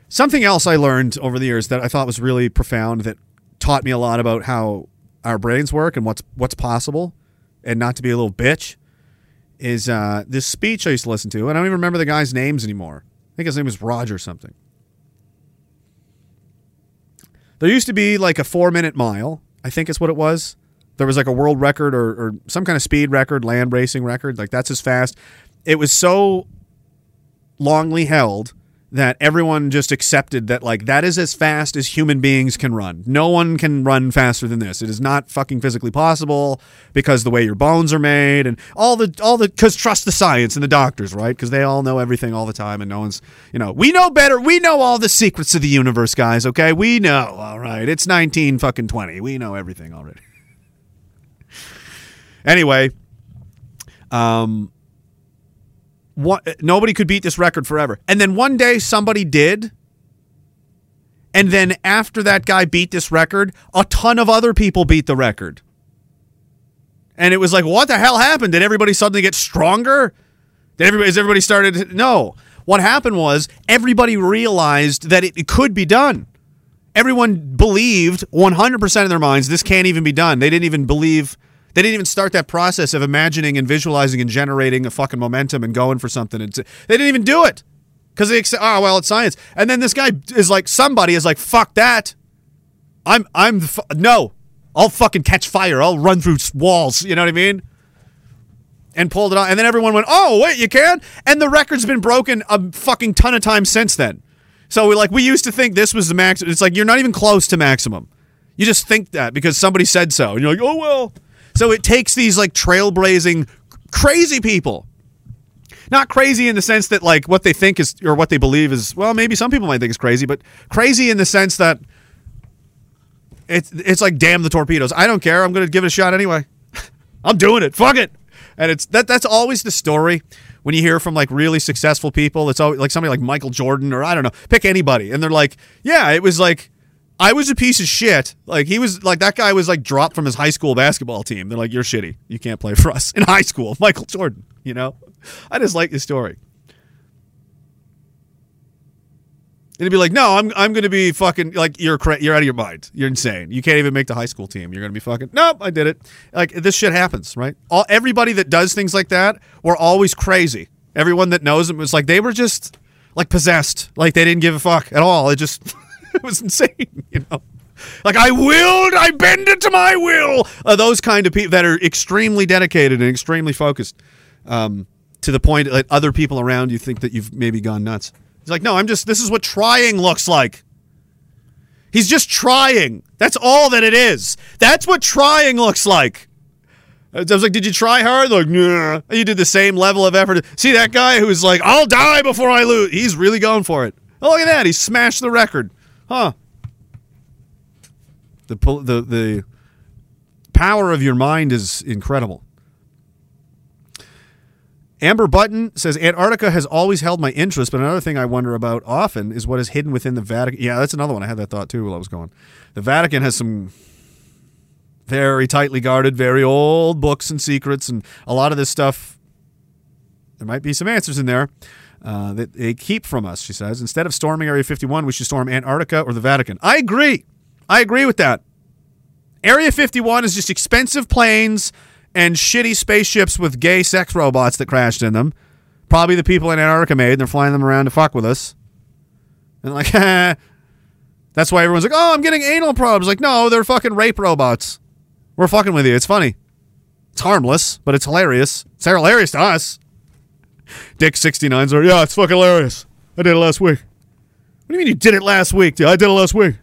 something else I learned over the years that I thought was really profound that taught me a lot about how our brains work and what's what's possible and not to be a little bitch is uh, this speech I used to listen to, and I don't even remember the guys' names anymore. I think his name was Roger something. There used to be like a four minute mile. I think is what it was. There was like a world record or, or some kind of speed record, land racing record. Like that's as fast. It was so longly held that everyone just accepted that like that is as fast as human beings can run. No one can run faster than this. It is not fucking physically possible because the way your bones are made and all the all the cuz trust the science and the doctors, right? Cuz they all know everything all the time and no one's, you know, we know better. We know all the secrets of the universe, guys, okay? We know. All right. It's 19 fucking 20. We know everything already. anyway, um what, nobody could beat this record forever. And then one day somebody did. And then after that guy beat this record, a ton of other people beat the record. And it was like, what the hell happened? Did everybody suddenly get stronger? Did everybody, everybody started? No. What happened was everybody realized that it, it could be done. Everyone believed 100% in their minds this can't even be done. They didn't even believe they didn't even start that process of imagining and visualizing and generating a fucking momentum and going for something. They didn't even do it because they accept, oh well, it's science. And then this guy is like, somebody is like, fuck that. I'm I'm the fu- no, I'll fucking catch fire. I'll run through walls. You know what I mean? And pulled it on, and then everyone went, "Oh wait, you can!" And the record's been broken a fucking ton of times since then. So we like we used to think this was the max. It's like you're not even close to maximum. You just think that because somebody said so, and you're like, "Oh well." So it takes these like trailblazing, crazy people. Not crazy in the sense that like what they think is or what they believe is well, maybe some people might think is crazy, but crazy in the sense that it's it's like damn the torpedoes. I don't care. I'm to give it a shot anyway. I'm doing it. Fuck it. And it's that that's always the story when you hear from like really successful people. It's always like somebody like Michael Jordan or I don't know, pick anybody, and they're like, yeah, it was like I was a piece of shit. Like he was like that guy was like dropped from his high school basketball team. They're like, you're shitty. You can't play for us in high school. Michael Jordan. You know, I just like the story. And he'd be like, "No, I'm I'm gonna be fucking like you're cra- you're out of your mind. You're insane. You can't even make the high school team. You're gonna be fucking nope. I did it. Like this shit happens, right? All everybody that does things like that were always crazy. Everyone that knows them was like they were just like possessed. Like they didn't give a fuck at all. It just it was insane, you know. Like I willed, I bend it to my will. Uh, those kind of people that are extremely dedicated and extremely focused, um, to the point that other people around you think that you've maybe gone nuts. He's like, no, I'm just. This is what trying looks like. He's just trying. That's all that it is. That's what trying looks like. I was like, did you try hard? They're like, nah. You did the same level of effort. See that guy who's like, I'll die before I lose. He's really going for it. Oh, look at that. He smashed the record. Huh. The, the, the power of your mind is incredible. Amber Button says Antarctica has always held my interest, but another thing I wonder about often is what is hidden within the Vatican. Yeah, that's another one. I had that thought too while I was going. The Vatican has some very tightly guarded, very old books and secrets, and a lot of this stuff. There might be some answers in there uh, that they keep from us. She says instead of storming Area 51, we should storm Antarctica or the Vatican. I agree. I agree with that. Area 51 is just expensive planes and shitty spaceships with gay sex robots that crashed in them. Probably the people in Antarctica made. And they're flying them around to fuck with us. And like, that's why everyone's like, oh, I'm getting anal probes. Like, no, they're fucking rape robots. We're fucking with you. It's funny. It's harmless, but it's hilarious. It's hilarious to us. Dick 69's like, yeah, it's fucking hilarious. I did it last week. What do you mean you did it last week? Yeah, I did it last week.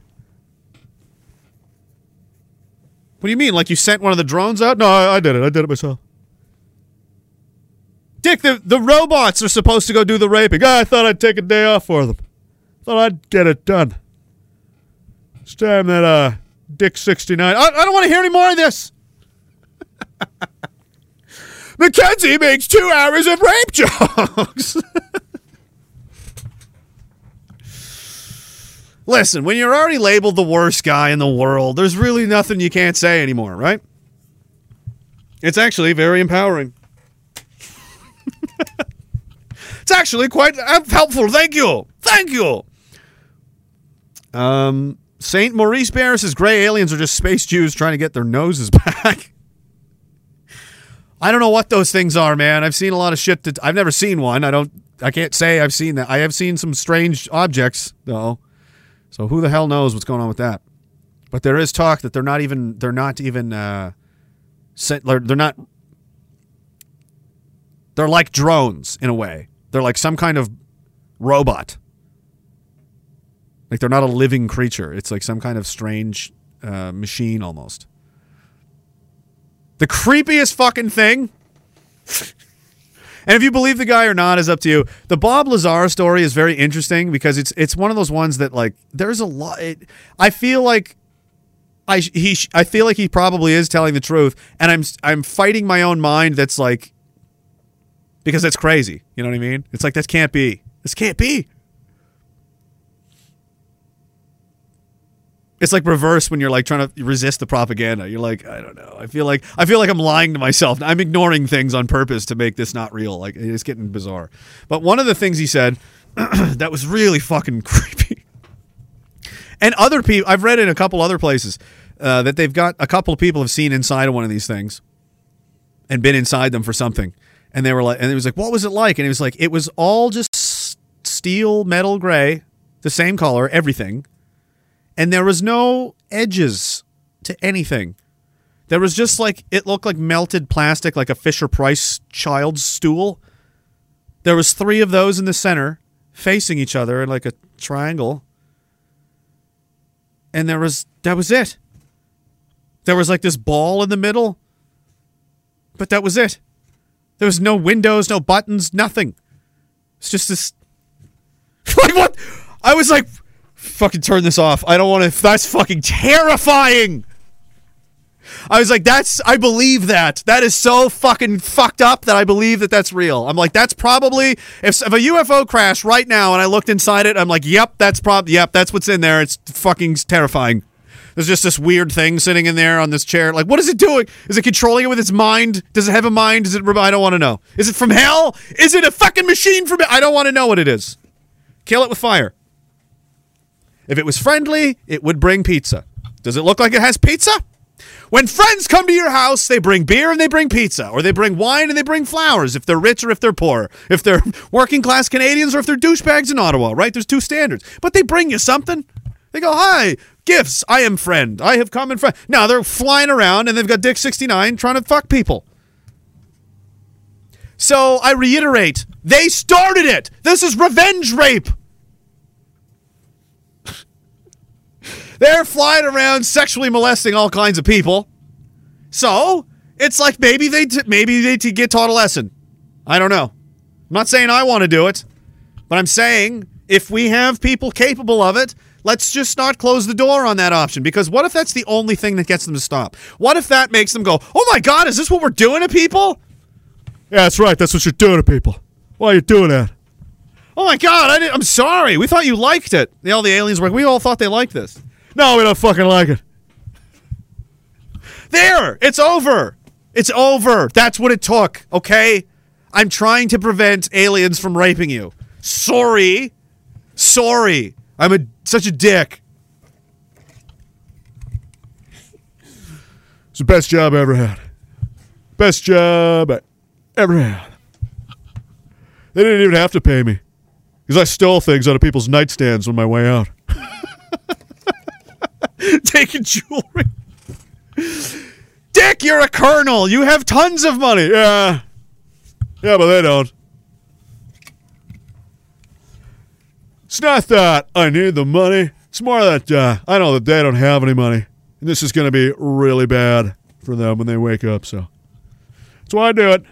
What do you mean? Like you sent one of the drones out? No, I, I did it. I did it myself. Dick, the, the robots are supposed to go do the raping. I thought I'd take a day off for them. Thought I'd get it done. It's time that uh, Dick 69. I, I don't want to hear any more of this. Mackenzie makes two hours of rape jokes. Listen, when you're already labeled the worst guy in the world, there's really nothing you can't say anymore, right? It's actually very empowering. it's actually quite uh, helpful. Thank you. Thank you. Um, St. Maurice Bear says gray aliens are just space Jews trying to get their noses back. I don't know what those things are, man. I've seen a lot of shit that I've never seen one. I don't I can't say I've seen that. I have seen some strange objects though. So who the hell knows what's going on with that? But there is talk that they're not even they're not even uh they're not they're like drones in a way. They're like some kind of robot. Like they're not a living creature. It's like some kind of strange uh, machine almost. The creepiest fucking thing. and if you believe the guy or not is up to you. The Bob Lazar story is very interesting because it's it's one of those ones that like there's a lot. It, I feel like I he I feel like he probably is telling the truth, and I'm I'm fighting my own mind. That's like because that's crazy. You know what I mean? It's like that can't be. This can't be. It's like reverse when you're like trying to resist the propaganda. You're like, I don't know. I feel like I feel like I'm lying to myself. I'm ignoring things on purpose to make this not real. Like it's getting bizarre. But one of the things he said that was really fucking creepy. And other people, I've read in a couple other places uh, that they've got a couple of people have seen inside of one of these things and been inside them for something. And they were like, and it was like, what was it like? And it was like, it was all just steel, metal, gray, the same color, everything. And there was no edges to anything. There was just like, it looked like melted plastic, like a Fisher Price child's stool. There was three of those in the center facing each other in like a triangle. And there was, that was it. There was like this ball in the middle. But that was it. There was no windows, no buttons, nothing. It's just this. like what? I was like, fucking turn this off. I don't want to. That's fucking terrifying. I was like, that's. I believe that. That is so fucking fucked up that I believe that that's real. I'm like, that's probably if, if a UFO crashed right now and I looked inside it, I'm like, yep, that's prob. Yep, that's what's in there. It's fucking terrifying. There's just this weird thing sitting in there on this chair. Like, what is it doing? Is it controlling it with its mind? Does it have a mind? Is it? I don't want to know. Is it from hell? Is it a fucking machine from? I don't want to know what it is. Kill it with fire. If it was friendly, it would bring pizza. Does it look like it has pizza? When friends come to your house, they bring beer and they bring pizza, or they bring wine and they bring flowers if they're rich or if they're poor, if they're working class Canadians or if they're douchebags in Ottawa, right? There's two standards. But they bring you something. They go, hi, gifts. I am friend. I have come in friend. Now they're flying around and they've got Dick 69 trying to fuck people. So I reiterate, they started it. This is revenge rape. They're flying around sexually molesting all kinds of people. So it's like maybe they t- maybe they t- get taught a lesson. I don't know. I'm not saying I want to do it, but I'm saying if we have people capable of it, let's just not close the door on that option. Because what if that's the only thing that gets them to stop? What if that makes them go, "Oh my God, is this what we're doing to people?" Yeah, that's right. That's what you're doing to people. Why are you doing that? Oh my God, I didn't, I'm sorry. We thought you liked it. All the aliens were like, we all thought they liked this. No, we don't fucking like it. There, it's over. It's over. That's what it took, okay? I'm trying to prevent aliens from raping you. Sorry. Sorry. I'm a such a dick. It's the best job I ever had. Best job I ever had. They didn't even have to pay me because I stole things out of people's nightstands on my way out. Taking jewelry. Dick, you're a colonel. You have tons of money. Yeah. Yeah, but they don't. It's not that I need the money. It's more that uh, I know that they don't have any money. And this is going to be really bad for them when they wake up. So that's why I do it.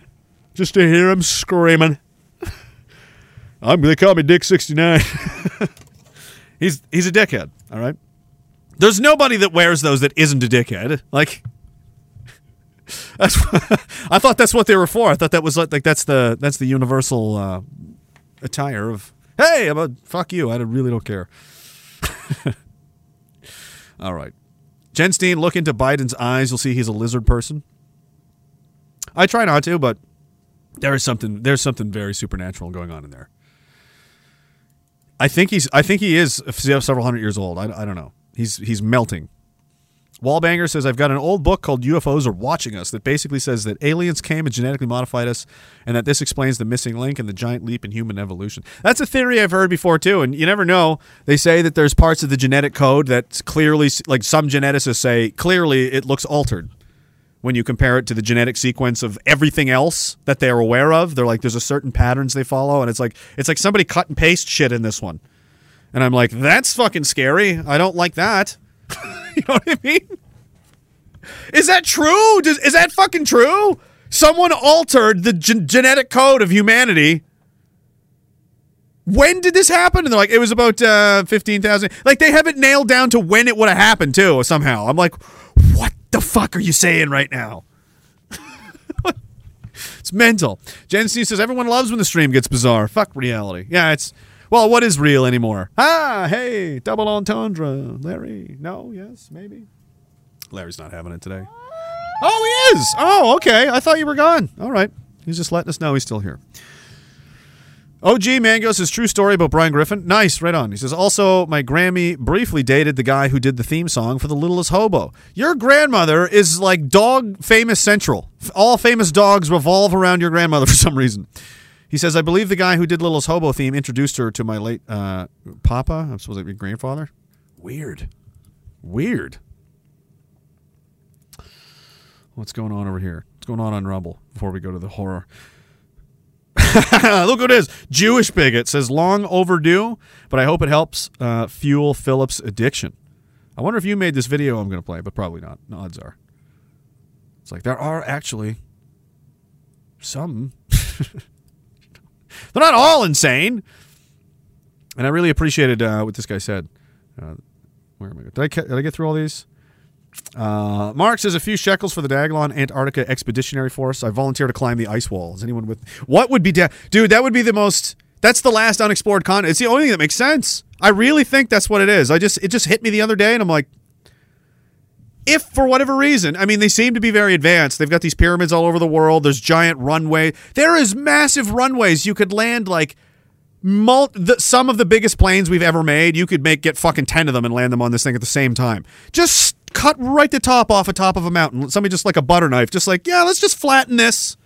Just to hear them screaming. I'm, they call me Dick 69. he's, he's a dickhead, all right? There's nobody that wears those that isn't a dickhead. Like, that's I thought that's what they were for. I thought that was like, like that's the that's the universal uh, attire of hey, I'm a fuck you. I really don't care. All right, Jen Steen, look into Biden's eyes. You'll see he's a lizard person. I try not to, but there is something there's something very supernatural going on in there. I think he's I think he is several hundred years old. I, I don't know. He's he's melting Wallbanger says, I've got an old book called UFOs Are Watching Us that basically says that aliens came and genetically modified us and that this explains the missing link and the giant leap in human evolution. That's a theory I've heard before, too. And you never know. They say that there's parts of the genetic code that's clearly, like some geneticists say, clearly it looks altered when you compare it to the genetic sequence of everything else that they're aware of. They're like, there's a certain patterns they follow. And it's like, it's like somebody cut and paste shit in this one. And I'm like, that's fucking scary. I don't like that. you know what I mean? Is that true? Does, is that fucking true? Someone altered the gen- genetic code of humanity. When did this happen? And they're like, it was about uh, 15,000. Like, they have it nailed down to when it would have happened, too, somehow. I'm like, what the fuck are you saying right now? it's mental. Jen C says, everyone loves when the stream gets bizarre. Fuck reality. Yeah, it's. Well, what is real anymore? Ah, hey, double entendre. Larry, no, yes, maybe. Larry's not having it today. Oh, he is. Oh, okay. I thought you were gone. All right. He's just letting us know he's still here. OG Mango says true story about Brian Griffin. Nice, right on. He says also my Grammy briefly dated the guy who did the theme song for The Littlest Hobo. Your grandmother is like dog famous central. All famous dogs revolve around your grandmother for some reason. He says I believe the guy who did Little's Hobo theme introduced her to my late uh, papa. I'm supposed to be grandfather. Weird. Weird. What's going on over here? What's going on on Rumble before we go to the horror? Look what it is. Jewish bigot says long overdue, but I hope it helps uh, fuel Philip's addiction. I wonder if you made this video I'm going to play, but probably not. No, odds are. It's like there are actually some. They're not all insane. And I really appreciated uh, what this guy said. Uh, where am I? Did I, did I get through all these? Uh, Mark says a few shekels for the Diagolon Antarctica Expeditionary Force. I volunteer to climb the ice wall. Is anyone with what would be da- dude? That would be the most. That's the last unexplored continent. It's the only thing that makes sense. I really think that's what it is. I just it just hit me the other day, and I'm like, if for whatever reason, I mean, they seem to be very advanced. They've got these pyramids all over the world. There's giant runway. There is massive runways. You could land like mul- the, some of the biggest planes we've ever made. You could make get fucking ten of them and land them on this thing at the same time. Just cut right the top off a top of a mountain. Somebody just like a butter knife, just like yeah, let's just flatten this,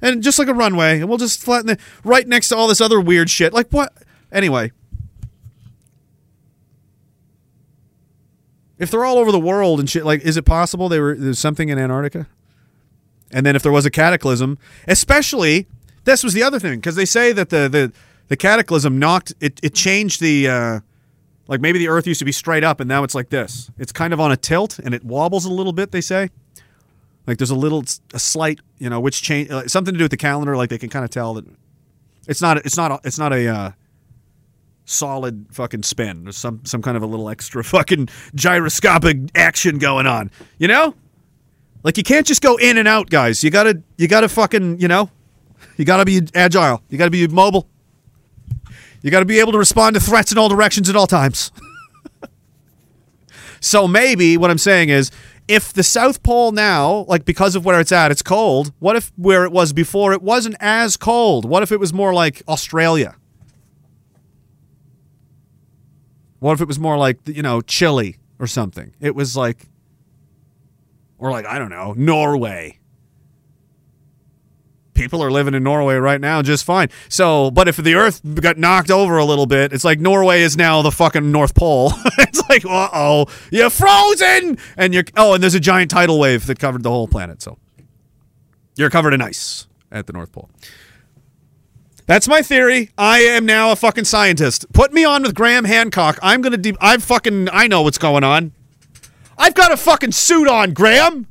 and just like a runway, and we'll just flatten it right next to all this other weird shit. Like what? Anyway. If they're all over the world and shit, like, is it possible they were there's something in Antarctica? And then if there was a cataclysm, especially this was the other thing because they say that the the the cataclysm knocked it it changed the uh, like maybe the Earth used to be straight up and now it's like this. It's kind of on a tilt and it wobbles a little bit. They say like there's a little a slight you know which change uh, something to do with the calendar. Like they can kind of tell that it's not it's not it's not a uh, solid fucking spin. There's some some kind of a little extra fucking gyroscopic action going on. You know? Like you can't just go in and out, guys. You gotta you gotta fucking, you know, you gotta be agile. You gotta be mobile. You gotta be able to respond to threats in all directions at all times. so maybe what I'm saying is if the South Pole now, like because of where it's at, it's cold, what if where it was before it wasn't as cold? What if it was more like Australia? What if it was more like, you know, Chile or something? It was like, or like, I don't know, Norway. People are living in Norway right now just fine. So, but if the earth got knocked over a little bit, it's like Norway is now the fucking North Pole. it's like, uh oh, you're frozen! And you're, oh, and there's a giant tidal wave that covered the whole planet. So you're covered in ice at the North Pole. That's my theory. I am now a fucking scientist. Put me on with Graham Hancock. I'm gonna. De- I fucking. I know what's going on. I've got a fucking suit on, Graham.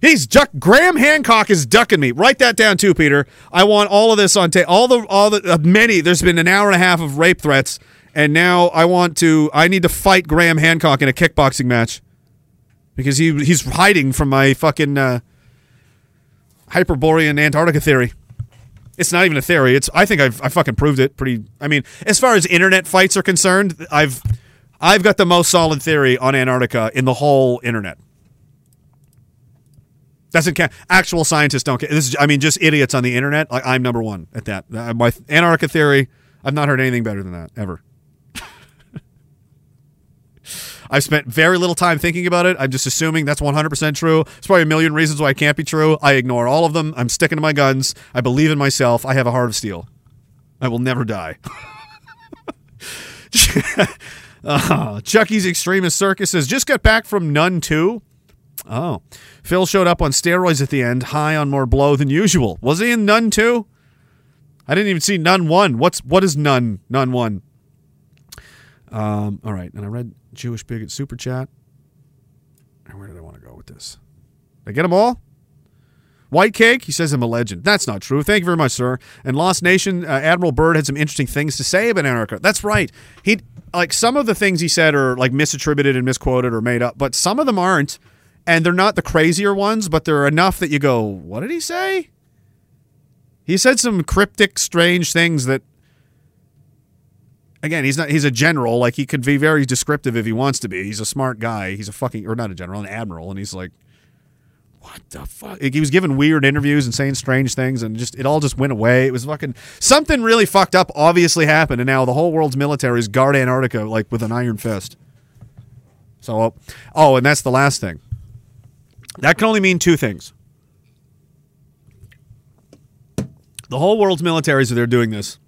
He's duck. Graham Hancock is ducking me. Write that down too, Peter. I want all of this on tape. All the all the uh, many. There's been an hour and a half of rape threats, and now I want to. I need to fight Graham Hancock in a kickboxing match because he he's hiding from my fucking uh, Hyperborean Antarctica theory. It's not even a theory. It's I think I've I fucking proved it pretty. I mean, as far as internet fights are concerned, I've I've got the most solid theory on Antarctica in the whole internet. Doesn't count. Actual scientists don't care. This is, I mean, just idiots on the internet. Like I'm number one at that. Uh, my Antarctica theory. I've not heard anything better than that ever. I've spent very little time thinking about it. I'm just assuming that's 100% true. There's probably a million reasons why it can't be true. I ignore all of them. I'm sticking to my guns. I believe in myself. I have a heart of steel. I will never die. Uh, Chucky's Extremist Circus says, just got back from None 2. Oh. Phil showed up on steroids at the end, high on more blow than usual. Was he in None 2? I didn't even see None 1. What's what is None? None 1. Um, all right, and I read Jewish Bigot Super Chat. And where did I want to go with this? Did I get them all? White Cake, he says I'm a legend. That's not true. Thank you very much, sir. And Lost Nation, uh, Admiral Byrd had some interesting things to say about Antarctica. That's right. He like some of the things he said are like misattributed and misquoted or made up, but some of them aren't, and they're not the crazier ones, but they're enough that you go, "What did he say?" He said some cryptic, strange things that. Again, he's not. He's a general. Like he could be very descriptive if he wants to be. He's a smart guy. He's a fucking or not a general, an admiral, and he's like, what the fuck? He was giving weird interviews and saying strange things, and just it all just went away. It was fucking something really fucked up. Obviously happened, and now the whole world's military is guard Antarctica like with an iron fist. So, oh, oh, and that's the last thing. That can only mean two things. The whole world's militaries, if they're doing this,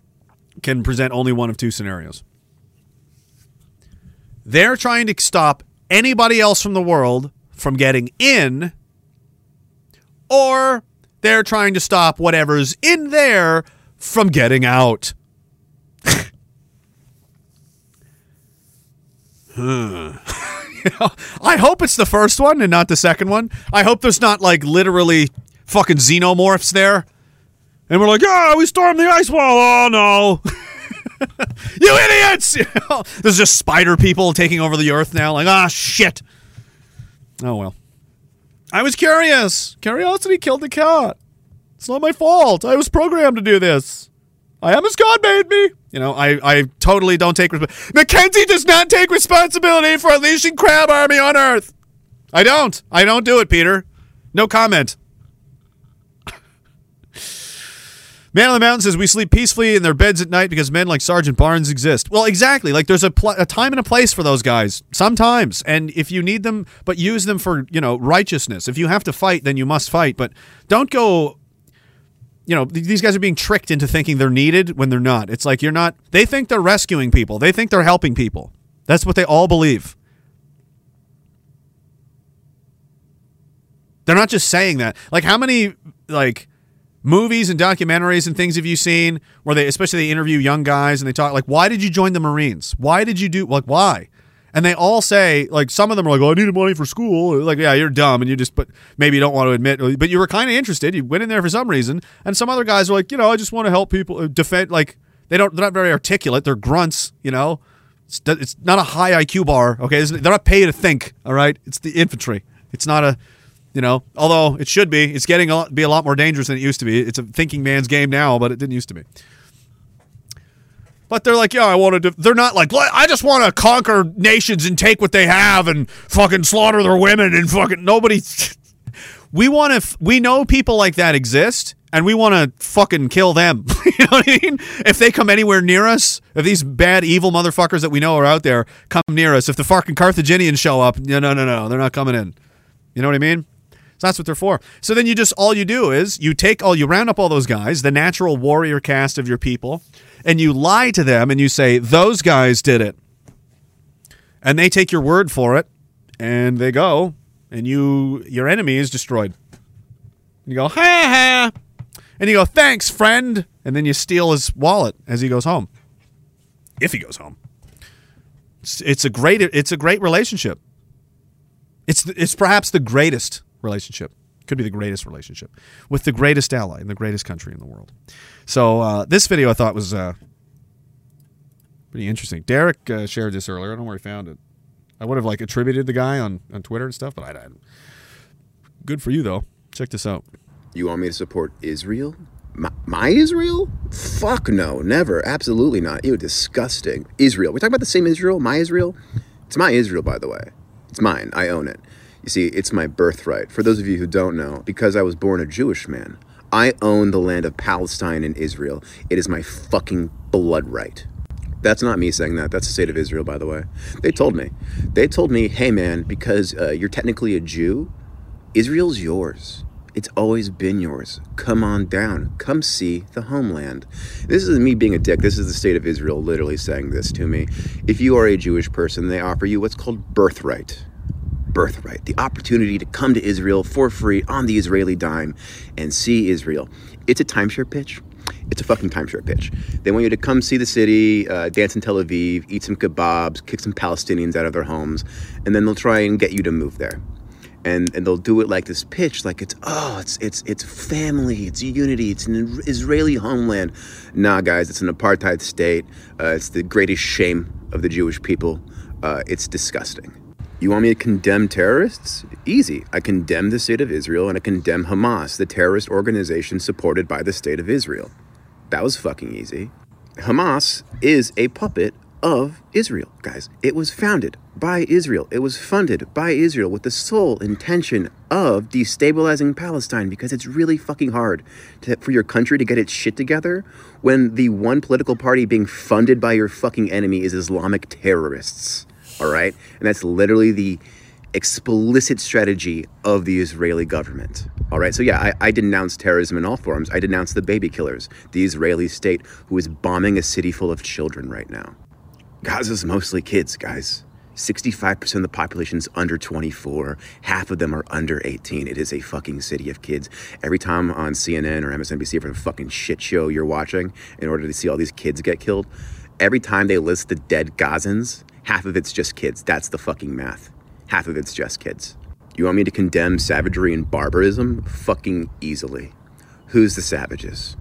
can present only one of two scenarios. They're trying to stop anybody else from the world from getting in or they're trying to stop whatever's in there from getting out. Know, I hope it's the first one and not the second one. I hope there's not like literally fucking xenomorphs there. And we're like, oh, we stormed the ice wall. Oh, no. you idiots! There's just spider people taking over the earth now. Like, ah, shit. Oh, well. I was curious. Curiosity killed the cat. It's not my fault. I was programmed to do this. I am as God made me. You know, I, I totally don't take responsibility. Mackenzie does not take responsibility for unleashing crab army on Earth. I don't. I don't do it, Peter. No comment. Man on the Mountain says we sleep peacefully in their beds at night because men like Sergeant Barnes exist. Well, exactly. Like there's a, pl- a time and a place for those guys sometimes, and if you need them, but use them for you know righteousness. If you have to fight, then you must fight. But don't go. You know th- these guys are being tricked into thinking they're needed when they're not. It's like you're not. They think they're rescuing people. They think they're helping people. That's what they all believe. They're not just saying that. Like how many like movies and documentaries and things have you seen where they especially they interview young guys and they talk like why did you join the marines? Why did you do like why? And they all say like some of them are like oh i needed money for school. Like yeah you're dumb and you just but maybe you don't want to admit but you were kind of interested. You went in there for some reason and some other guys are like you know i just want to help people uh, defend like they don't they're not very articulate. They're grunts you know? It's, it's not a high iq bar okay? They're not paid to think all right? It's the infantry. It's not a you know, although it should be, it's getting a be a lot more dangerous than it used to be. It's a thinking man's game now, but it didn't used to be. But they're like, yeah, I wanted to. They're not like, I just want to conquer nations and take what they have and fucking slaughter their women and fucking nobody. we want to. F- we know people like that exist, and we want to fucking kill them. you know what I mean? If they come anywhere near us, if these bad, evil motherfuckers that we know are out there come near us, if the fucking Carthaginians show up, no, no, no, no, they're not coming in. You know what I mean? So that's what they're for. So then you just all you do is you take all you round up all those guys, the natural warrior cast of your people, and you lie to them and you say those guys did it. And they take your word for it and they go and you your enemy is destroyed. And you go, "Ha ha." And you go, "Thanks, friend." And then you steal his wallet as he goes home. If he goes home. It's, it's a great it's a great relationship. It's it's perhaps the greatest relationship. Could be the greatest relationship with the greatest ally in the greatest country in the world. So uh, this video I thought was uh, pretty interesting. Derek uh, shared this earlier. I don't know where he found it. I would have like attributed the guy on, on Twitter and stuff, but I didn't. Good for you though. Check this out. You want me to support Israel? My, my Israel? Fuck no, never. Absolutely not. Ew, disgusting. Israel. We talking about the same Israel? My Israel? It's my Israel, by the way. It's mine. I own it. You see, it's my birthright. For those of you who don't know, because I was born a Jewish man, I own the land of Palestine and Israel. It is my fucking blood right. That's not me saying that. That's the state of Israel, by the way. They told me. They told me, hey, man, because uh, you're technically a Jew, Israel's yours. It's always been yours. Come on down. Come see the homeland. This isn't me being a dick. This is the state of Israel literally saying this to me. If you are a Jewish person, they offer you what's called birthright. Birthright. The opportunity to come to Israel for free on the Israeli dime and see Israel. It's a timeshare pitch. It's a fucking timeshare pitch. They want you to come see the city, uh, dance in Tel Aviv, eat some kebabs, kick some Palestinians out of their homes, and then they'll try and get you to move there and and they'll do it like this pitch like it's oh it's it's it's family it's unity it's an israeli homeland nah guys it's an apartheid state uh, it's the greatest shame of the jewish people uh, it's disgusting you want me to condemn terrorists easy i condemn the state of israel and i condemn hamas the terrorist organization supported by the state of israel that was fucking easy hamas is a puppet of Israel, guys. It was founded by Israel. It was funded by Israel with the sole intention of destabilizing Palestine because it's really fucking hard to, for your country to get its shit together when the one political party being funded by your fucking enemy is Islamic terrorists. All right? And that's literally the explicit strategy of the Israeli government. All right, so yeah, I, I denounce terrorism in all forms. I denounce the baby killers, the Israeli state who is bombing a city full of children right now. Gaza's mostly kids, guys. 65% of the population's under 24. Half of them are under 18. It is a fucking city of kids. Every time on CNN or MSNBC for the fucking shit show you're watching, in order to see all these kids get killed, every time they list the dead Gazans, half of it's just kids. That's the fucking math. Half of it's just kids. You want me to condemn savagery and barbarism? Fucking easily. Who's the savages?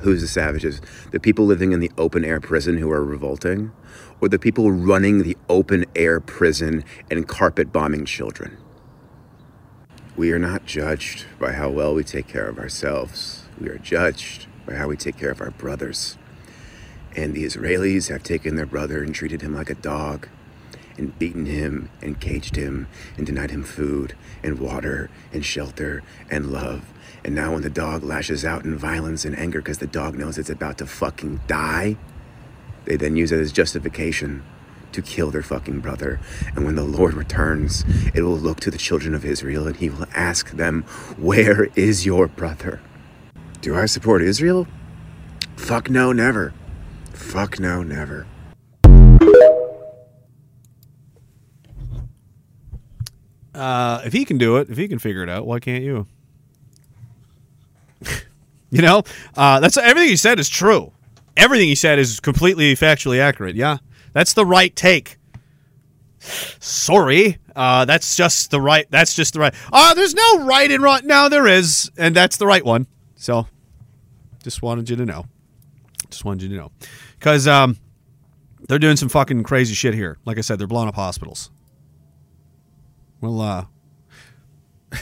Who's the savages? The people living in the open air prison who are revolting? Or the people running the open air prison and carpet bombing children? We are not judged by how well we take care of ourselves. We are judged by how we take care of our brothers. And the Israelis have taken their brother and treated him like a dog, and beaten him, and caged him, and denied him food, and water, and shelter, and love. And now, when the dog lashes out in violence and anger because the dog knows it's about to fucking die, they then use it as justification to kill their fucking brother. And when the Lord returns, it will look to the children of Israel and he will ask them, Where is your brother? Do I support Israel? Fuck no, never. Fuck no, never. Uh, if he can do it, if he can figure it out, why can't you? you know, uh, that's everything he said is true. Everything he said is completely factually accurate. Yeah, that's the right take. Sorry, uh, that's just the right. That's just the right. Ah, there's no right and wrong. No, there is, and that's the right one. So, just wanted you to know. Just wanted you to know, because um, they're doing some fucking crazy shit here. Like I said, they're blowing up hospitals. We'll uh,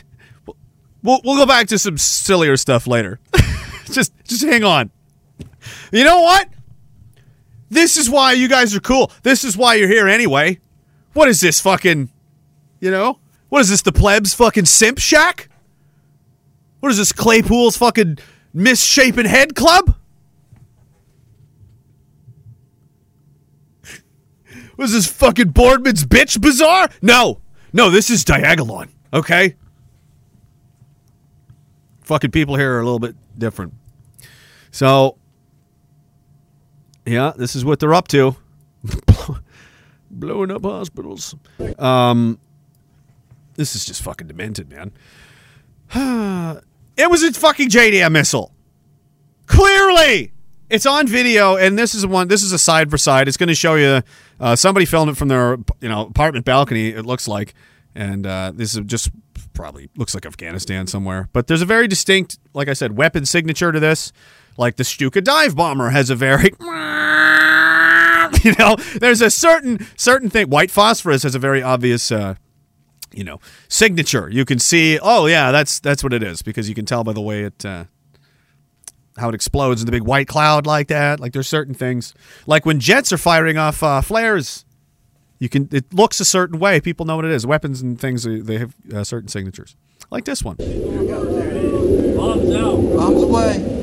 we'll we'll go back to some sillier stuff later. just just hang on. You know what? This is why you guys are cool. This is why you're here anyway. What is this fucking you know? What is this the plebs fucking simp shack? What is this Claypool's fucking misshapen head club? What is this fucking Boardman's bitch bazaar? No. No, this is Diagolon, okay? Fucking people here are a little bit different. So, yeah, this is what they're up to. Blowing up hospitals. Um, this is just fucking demented, man. it was a fucking JDAM missile. Clearly, it's on video, and this is one. This is a side for side. It's going to show you. Uh, somebody filmed it from their, you know, apartment balcony. It looks like, and uh, this is just probably looks like Afghanistan somewhere. But there's a very distinct, like I said, weapon signature to this. Like the Stuka dive bomber has a very, you know, there's a certain certain thing. White phosphorus has a very obvious. Uh, you know, signature. You can see, oh yeah, that's that's what it is because you can tell by the way it uh, how it explodes in the big white cloud like that. Like there's certain things, like when jets are firing off uh, flares, you can it looks a certain way. People know what it is. Weapons and things they have uh, certain signatures, like this one. Bombs out. Bombs away.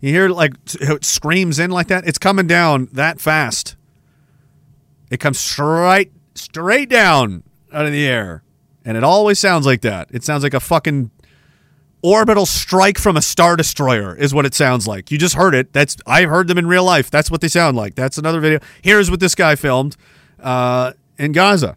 You hear like it screams in like that. It's coming down that fast. It comes straight straight down out of the air, and it always sounds like that. It sounds like a fucking orbital strike from a star destroyer is what it sounds like. You just heard it. That's I've heard them in real life. That's what they sound like. That's another video. Here's what this guy filmed uh, in Gaza.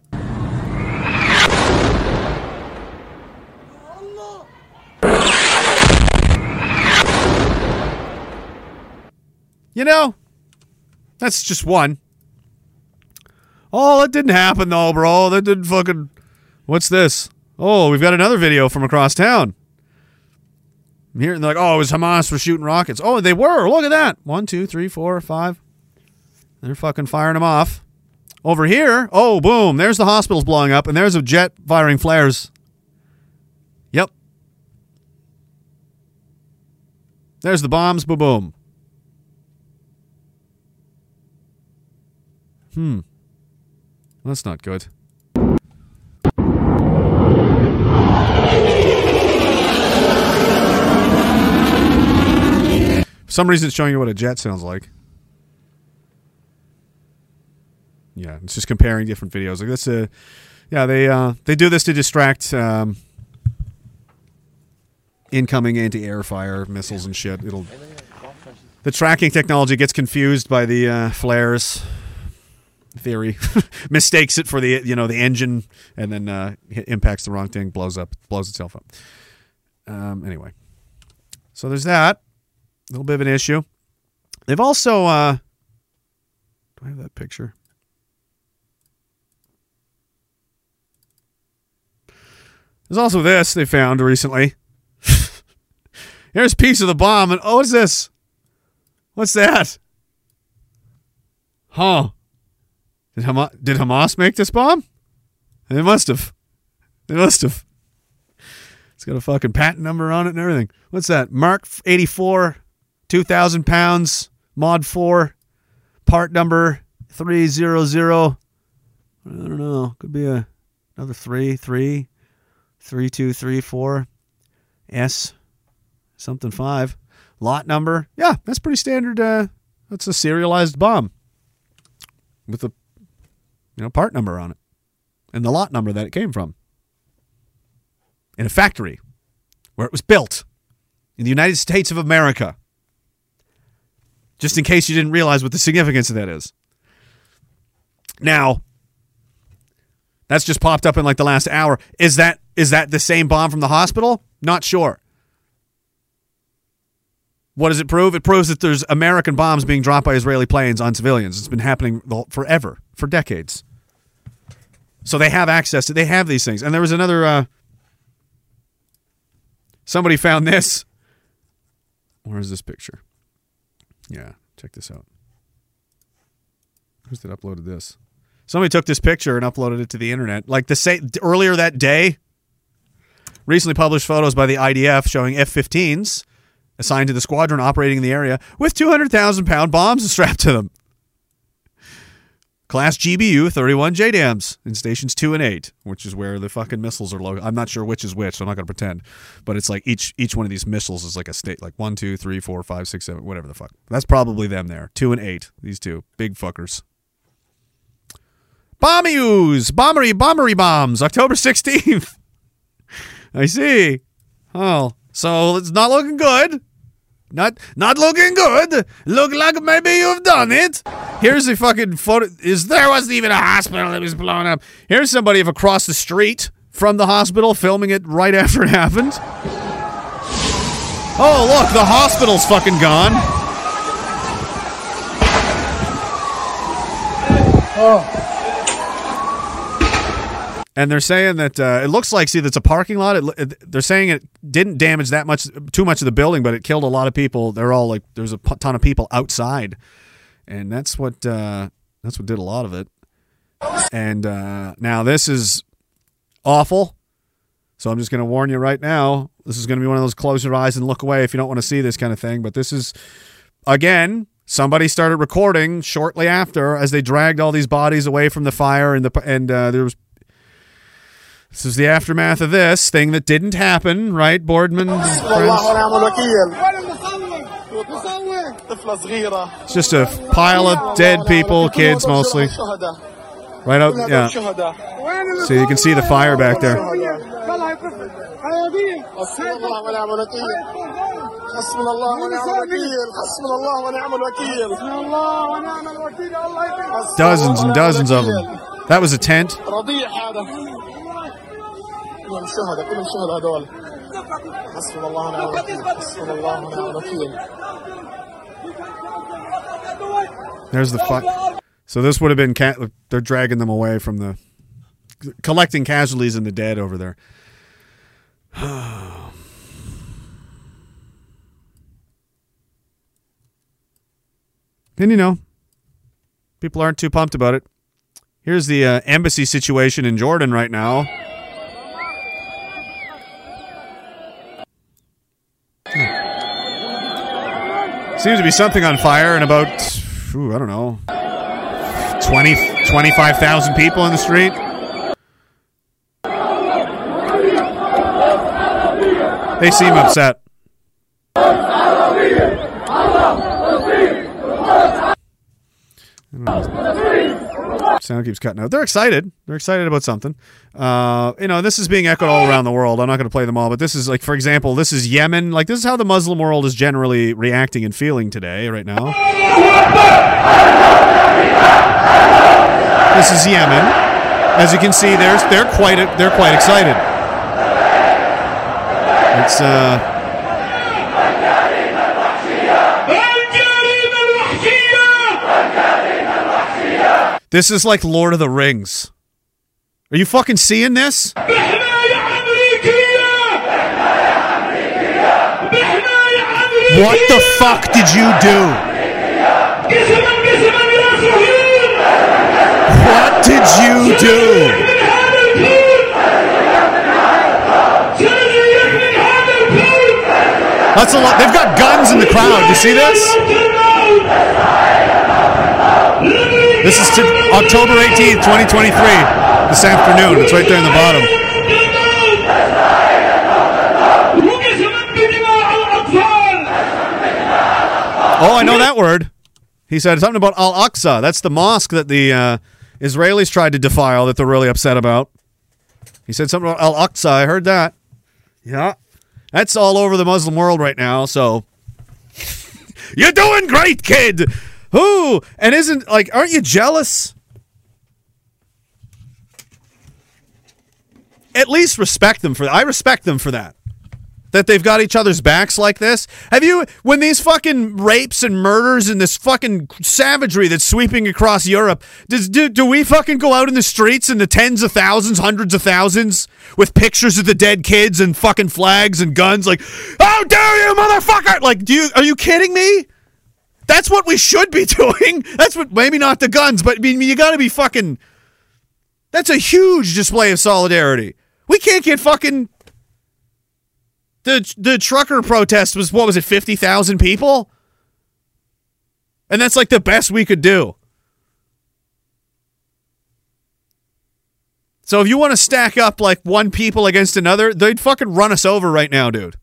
You know, that's just one. Oh, that didn't happen though, bro. That didn't fucking. What's this? Oh, we've got another video from across town. I'm hearing they're like, oh, it was Hamas for shooting rockets. Oh, they were. Look at that. One, two, three, four, five. They're fucking firing them off. Over here, oh, boom. There's the hospitals blowing up, and there's a jet firing flares. Yep. There's the bombs. Boom, boom. Hmm. That's not good. For some reason, it's showing you what a jet sounds like. Yeah, it's just comparing different videos. Like this, uh, yeah, they uh, they do this to distract um, incoming anti-air fire missiles and shit. It'll the tracking technology gets confused by the uh, flares theory, mistakes it for the you know the engine, and then uh, impacts the wrong thing, blows up, blows itself up. Um, anyway, so there's that. A little bit of an issue. They've also uh, do I have that picture? There's also this they found recently. Here's a piece of the bomb, and oh, what's this? What's that? Huh? Did Hamas, did Hamas make this bomb? They must have. They must have. It's got a fucking patent number on it and everything. What's that? Mark 84, 2,000 pounds, mod 4, part number 300. I don't know. Could be a another 3, 3, 3, 2, 3, 4, S, something 5. Lot number. Yeah, that's pretty standard. Uh, that's a serialized bomb with a you know part number on it and the lot number that it came from in a factory where it was built in the United States of America. Just in case you didn't realize what the significance of that is. Now, that's just popped up in like the last hour. Is that is that the same bomb from the hospital? Not sure. What does it prove? It proves that there's American bombs being dropped by Israeli planes on civilians. It's been happening forever, for decades. So they have access to. They have these things. And there was another. Uh, somebody found this. Where's this picture? Yeah, check this out. Who's that uploaded this? Somebody took this picture and uploaded it to the internet. Like the same earlier that day. Recently published photos by the IDF showing F-15s assigned to the squadron operating in the area with 200,000 pound bombs strapped to them. Class GBU 31 JDAMs in stations 2 and 8, which is where the fucking missiles are located. I'm not sure which is which, so I'm not going to pretend. But it's like each each one of these missiles is like a state, like 1, 2, 3, 4, 5, 6, 7, whatever the fuck. That's probably them there. 2 and 8, these two. Big fuckers. Bombius! Bombery, bombery bombs! October 16th! I see. Oh, so it's not looking good. Not not looking good. Look like maybe you've done it. Here's a fucking photo. Is there wasn't even a hospital that was blown up. Here's somebody across the street from the hospital filming it right after it happened. Oh look, the hospital's fucking gone. Oh. And they're saying that uh, it looks like see that's a parking lot. It, they're saying it didn't damage that much, too much of the building, but it killed a lot of people. They're all like, there's a ton of people outside, and that's what uh, that's what did a lot of it. And uh, now this is awful. So I'm just going to warn you right now. This is going to be one of those close your eyes and look away if you don't want to see this kind of thing. But this is again. Somebody started recording shortly after as they dragged all these bodies away from the fire, and the and uh, there was this is the aftermath of this thing that didn't happen, right, Boardman? It's just a pile of dead people, kids mostly. Right out, yeah. So you can see the fire back there. Dozens and dozens of them. That was a tent. رضيع هذا كلهم شهداء كلهم شهداء هذول حسبنا الله ونعم الوكيل حسبنا الله ونعم الوكيل There's the fire. So this would have been ca- they're dragging them away from the collecting casualties and the dead over there. and you know, people aren't too pumped about it. Here's the uh, embassy situation in Jordan right now. Seems to be something on fire and about, ooh, I don't know, 20, 25,000 people in the street. They seem upset. Sound keeps cutting out. They're excited. They're excited about something. Uh, you know, this is being echoed all around the world. I'm not going to play them all, but this is like, for example, this is Yemen. Like, this is how the Muslim world is generally reacting and feeling today, right now. This is Yemen. As you can see, they're they're quite they're quite excited. It's uh. This is like Lord of the Rings. Are you fucking seeing this? What the fuck did you do? What did you do? That's a lot. They've got guns in the crowd. You see this? This is to October 18th, 2023. This afternoon. It's right there in the bottom. Oh, I know that word. He said something about Al Aqsa. That's the mosque that the uh, Israelis tried to defile that they're really upset about. He said something about Al Aqsa. I heard that. Yeah. That's all over the Muslim world right now, so. You're doing great, kid! Who? And isn't, like, aren't you jealous? At least respect them for that. I respect them for that. That they've got each other's backs like this. Have you, when these fucking rapes and murders and this fucking savagery that's sweeping across Europe, does do, do we fucking go out in the streets in the tens of thousands, hundreds of thousands with pictures of the dead kids and fucking flags and guns like, how dare you, motherfucker? Like, do you, are you kidding me? That's what we should be doing. That's what, maybe not the guns, but I mean, you gotta be fucking, that's a huge display of solidarity. We can't get fucking the the trucker protest was what was it, fifty thousand people? And that's like the best we could do. So if you want to stack up like one people against another, they'd fucking run us over right now, dude.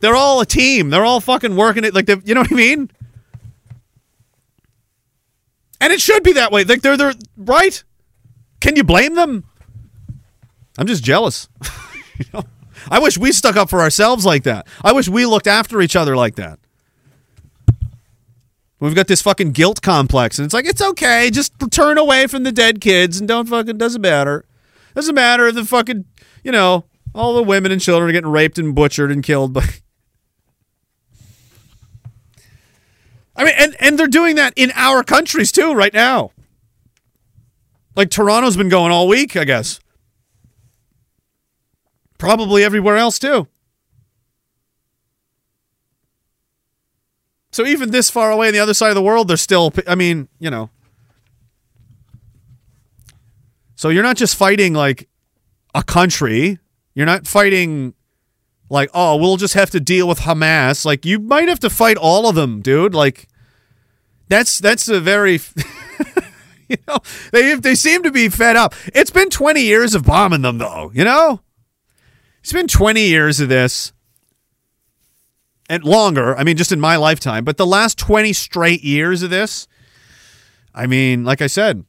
They're all a team. They're all fucking working it like you know what I mean? And it should be that way. Like they're they're right. Can you blame them? I'm just jealous. you know? I wish we stuck up for ourselves like that. I wish we looked after each other like that. We've got this fucking guilt complex, and it's like it's okay, just turn away from the dead kids and don't fucking doesn't matter. Doesn't matter if the fucking you know all the women and children are getting raped and butchered and killed by. I mean, and and they're doing that in our countries too right now. Like Toronto's been going all week, I guess. Probably everywhere else too. So even this far away on the other side of the world, they're still. I mean, you know. So you're not just fighting like a country. You're not fighting like, oh, we'll just have to deal with Hamas. Like you might have to fight all of them, dude. Like that's that's a very you know, they they seem to be fed up. It's been 20 years of bombing them though, you know? It's been 20 years of this. and longer. I mean, just in my lifetime, but the last 20 straight years of this, I mean, like I said,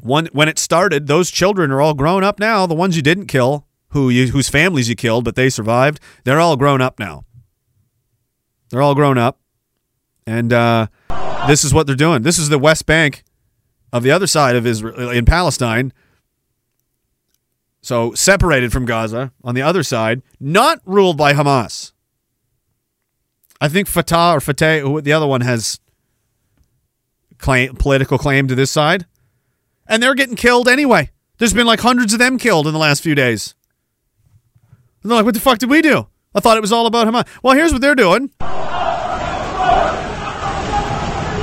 one when it started, those children are all grown up now. The ones you didn't kill, who you, whose families you killed, but they survived, they're all grown up now. They're all grown up, and uh, this is what they're doing. This is the West Bank of the other side of Israel in Palestine. So separated from Gaza on the other side, not ruled by Hamas. I think Fatah or Fateh, the other one has claim, political claim to this side, and they're getting killed anyway. There's been like hundreds of them killed in the last few days. And they're like, "What the fuck did we do? I thought it was all about Hamas." Well, here's what they're doing.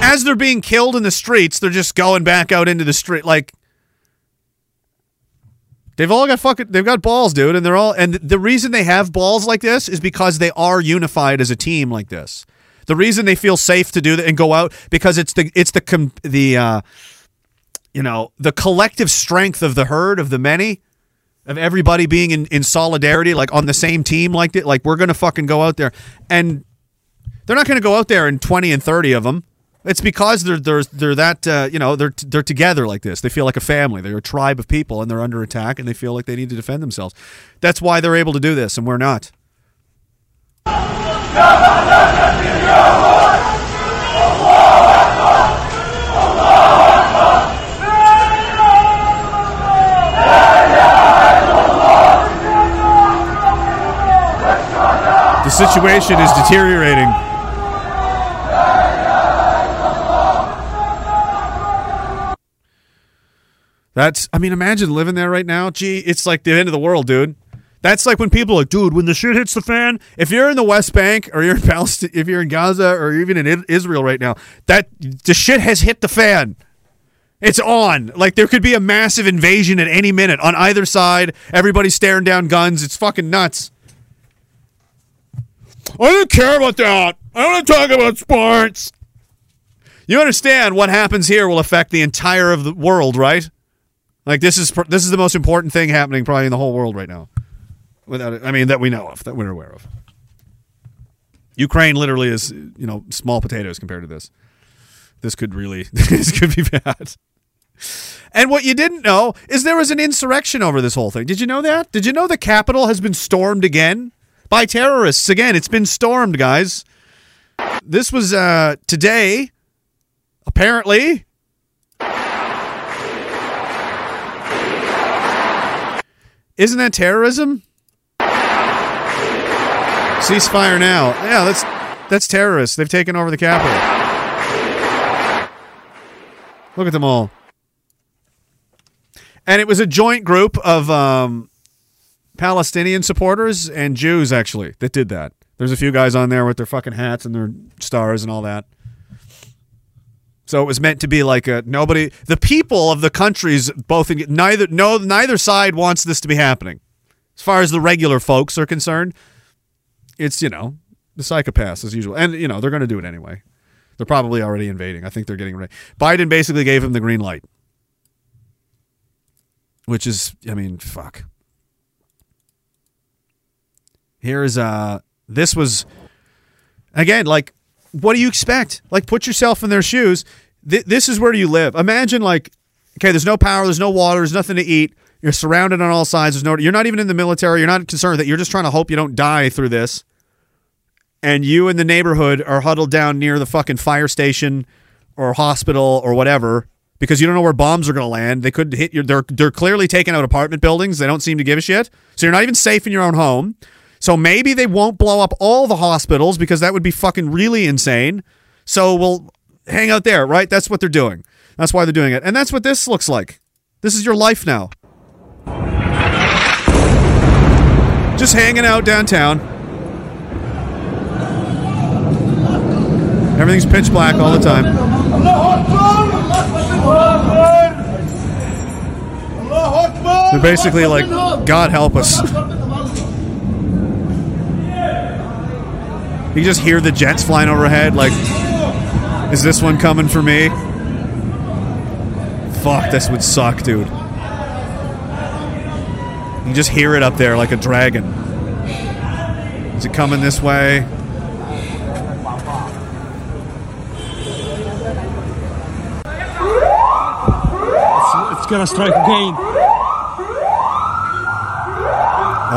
As they're being killed in the streets, they're just going back out into the street like They've all got fucking they've got balls, dude, and they're all and the reason they have balls like this is because they are unified as a team like this. The reason they feel safe to do that and go out because it's the it's the the uh you know, the collective strength of the herd of the many of everybody being in, in solidarity like on the same team like that like we're to fucking go out there and they're not to go out there in 20 and 30 of them it's because they're they're they're that uh, you know they're they're together like this. They feel like a family. They're a tribe of people, and they're under attack, and they feel like they need to defend themselves. That's why they're able to do this, and we're not. The situation is deteriorating. That's, I mean, imagine living there right now. Gee, it's like the end of the world, dude. That's like when people are like, dude, when the shit hits the fan, if you're in the West Bank or you're in Palestine, if you're in Gaza or even in Israel right now, that the shit has hit the fan. It's on. Like there could be a massive invasion at any minute on either side. Everybody's staring down guns. It's fucking nuts. I don't care about that. I don't want to talk about sports. You understand what happens here will affect the entire of the world, right? Like this is this is the most important thing happening probably in the whole world right now. Without it, I mean that we know of, that we're aware of. Ukraine literally is, you know, small potatoes compared to this. This could really this could be bad. And what you didn't know is there was an insurrection over this whole thing. Did you know that? Did you know the Capitol has been stormed again by terrorists? Again, it's been stormed, guys. This was uh today apparently Isn't that terrorism? Ceasefire now. Yeah, that's that's terrorists. They've taken over the capital. Look at them all. And it was a joint group of um, Palestinian supporters and Jews actually that did that. There's a few guys on there with their fucking hats and their stars and all that. So it was meant to be like a nobody. The people of the countries both neither no neither side wants this to be happening. As far as the regular folks are concerned, it's you know the psychopaths as usual, and you know they're going to do it anyway. They're probably already invading. I think they're getting ready. Biden basically gave him the green light, which is I mean fuck. Here is uh this was again like what do you expect? Like, put yourself in their shoes. Th- this is where you live. Imagine, like, okay, there's no power, there's no water, there's nothing to eat. You're surrounded on all sides. There's no. You're not even in the military. You're not concerned that you're just trying to hope you don't die through this. And you in the neighborhood are huddled down near the fucking fire station or hospital or whatever because you don't know where bombs are going to land. They could hit you. They're they're clearly taking out apartment buildings. They don't seem to give a shit. So you're not even safe in your own home. So maybe they won't blow up all the hospitals because that would be fucking really insane. So we'll hang out there, right? That's what they're doing. That's why they're doing it. And that's what this looks like. This is your life now. Just hanging out downtown. Everything's pitch black all the time. They're basically like, God help us. You just hear the jets flying overhead. Like, is this one coming for me? Fuck, this would suck, dude. You just hear it up there like a dragon. Is it coming this way? It's, it's gonna strike again.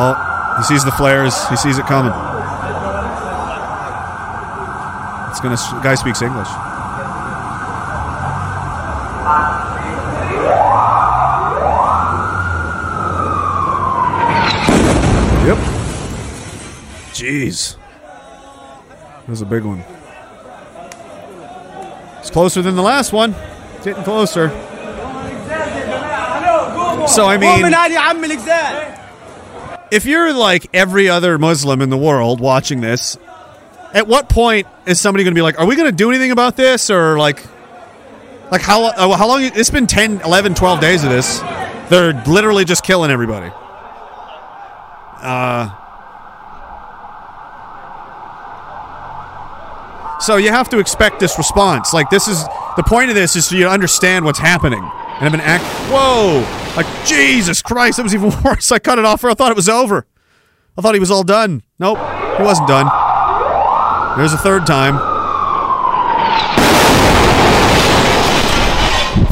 Oh, he sees the flares. He sees it coming. It's gonna. Guy speaks English. Yep. Jeez. That was a big one. It's closer than the last one. It's getting closer. So I mean, if you're like every other Muslim in the world watching this, at what point is somebody going to be like, "Are we going to do anything about this?" Or like, like how uh, how long? It's been 10, 11, 12 days of this. They're literally just killing everybody. Uh. So you have to expect this response. Like this is the point of this is so you understand what's happening. And I've been act. Whoa! Like Jesus Christ, that was even worse. I cut it off. I thought it was over. I thought he was all done. Nope, he wasn't done. There's a third time.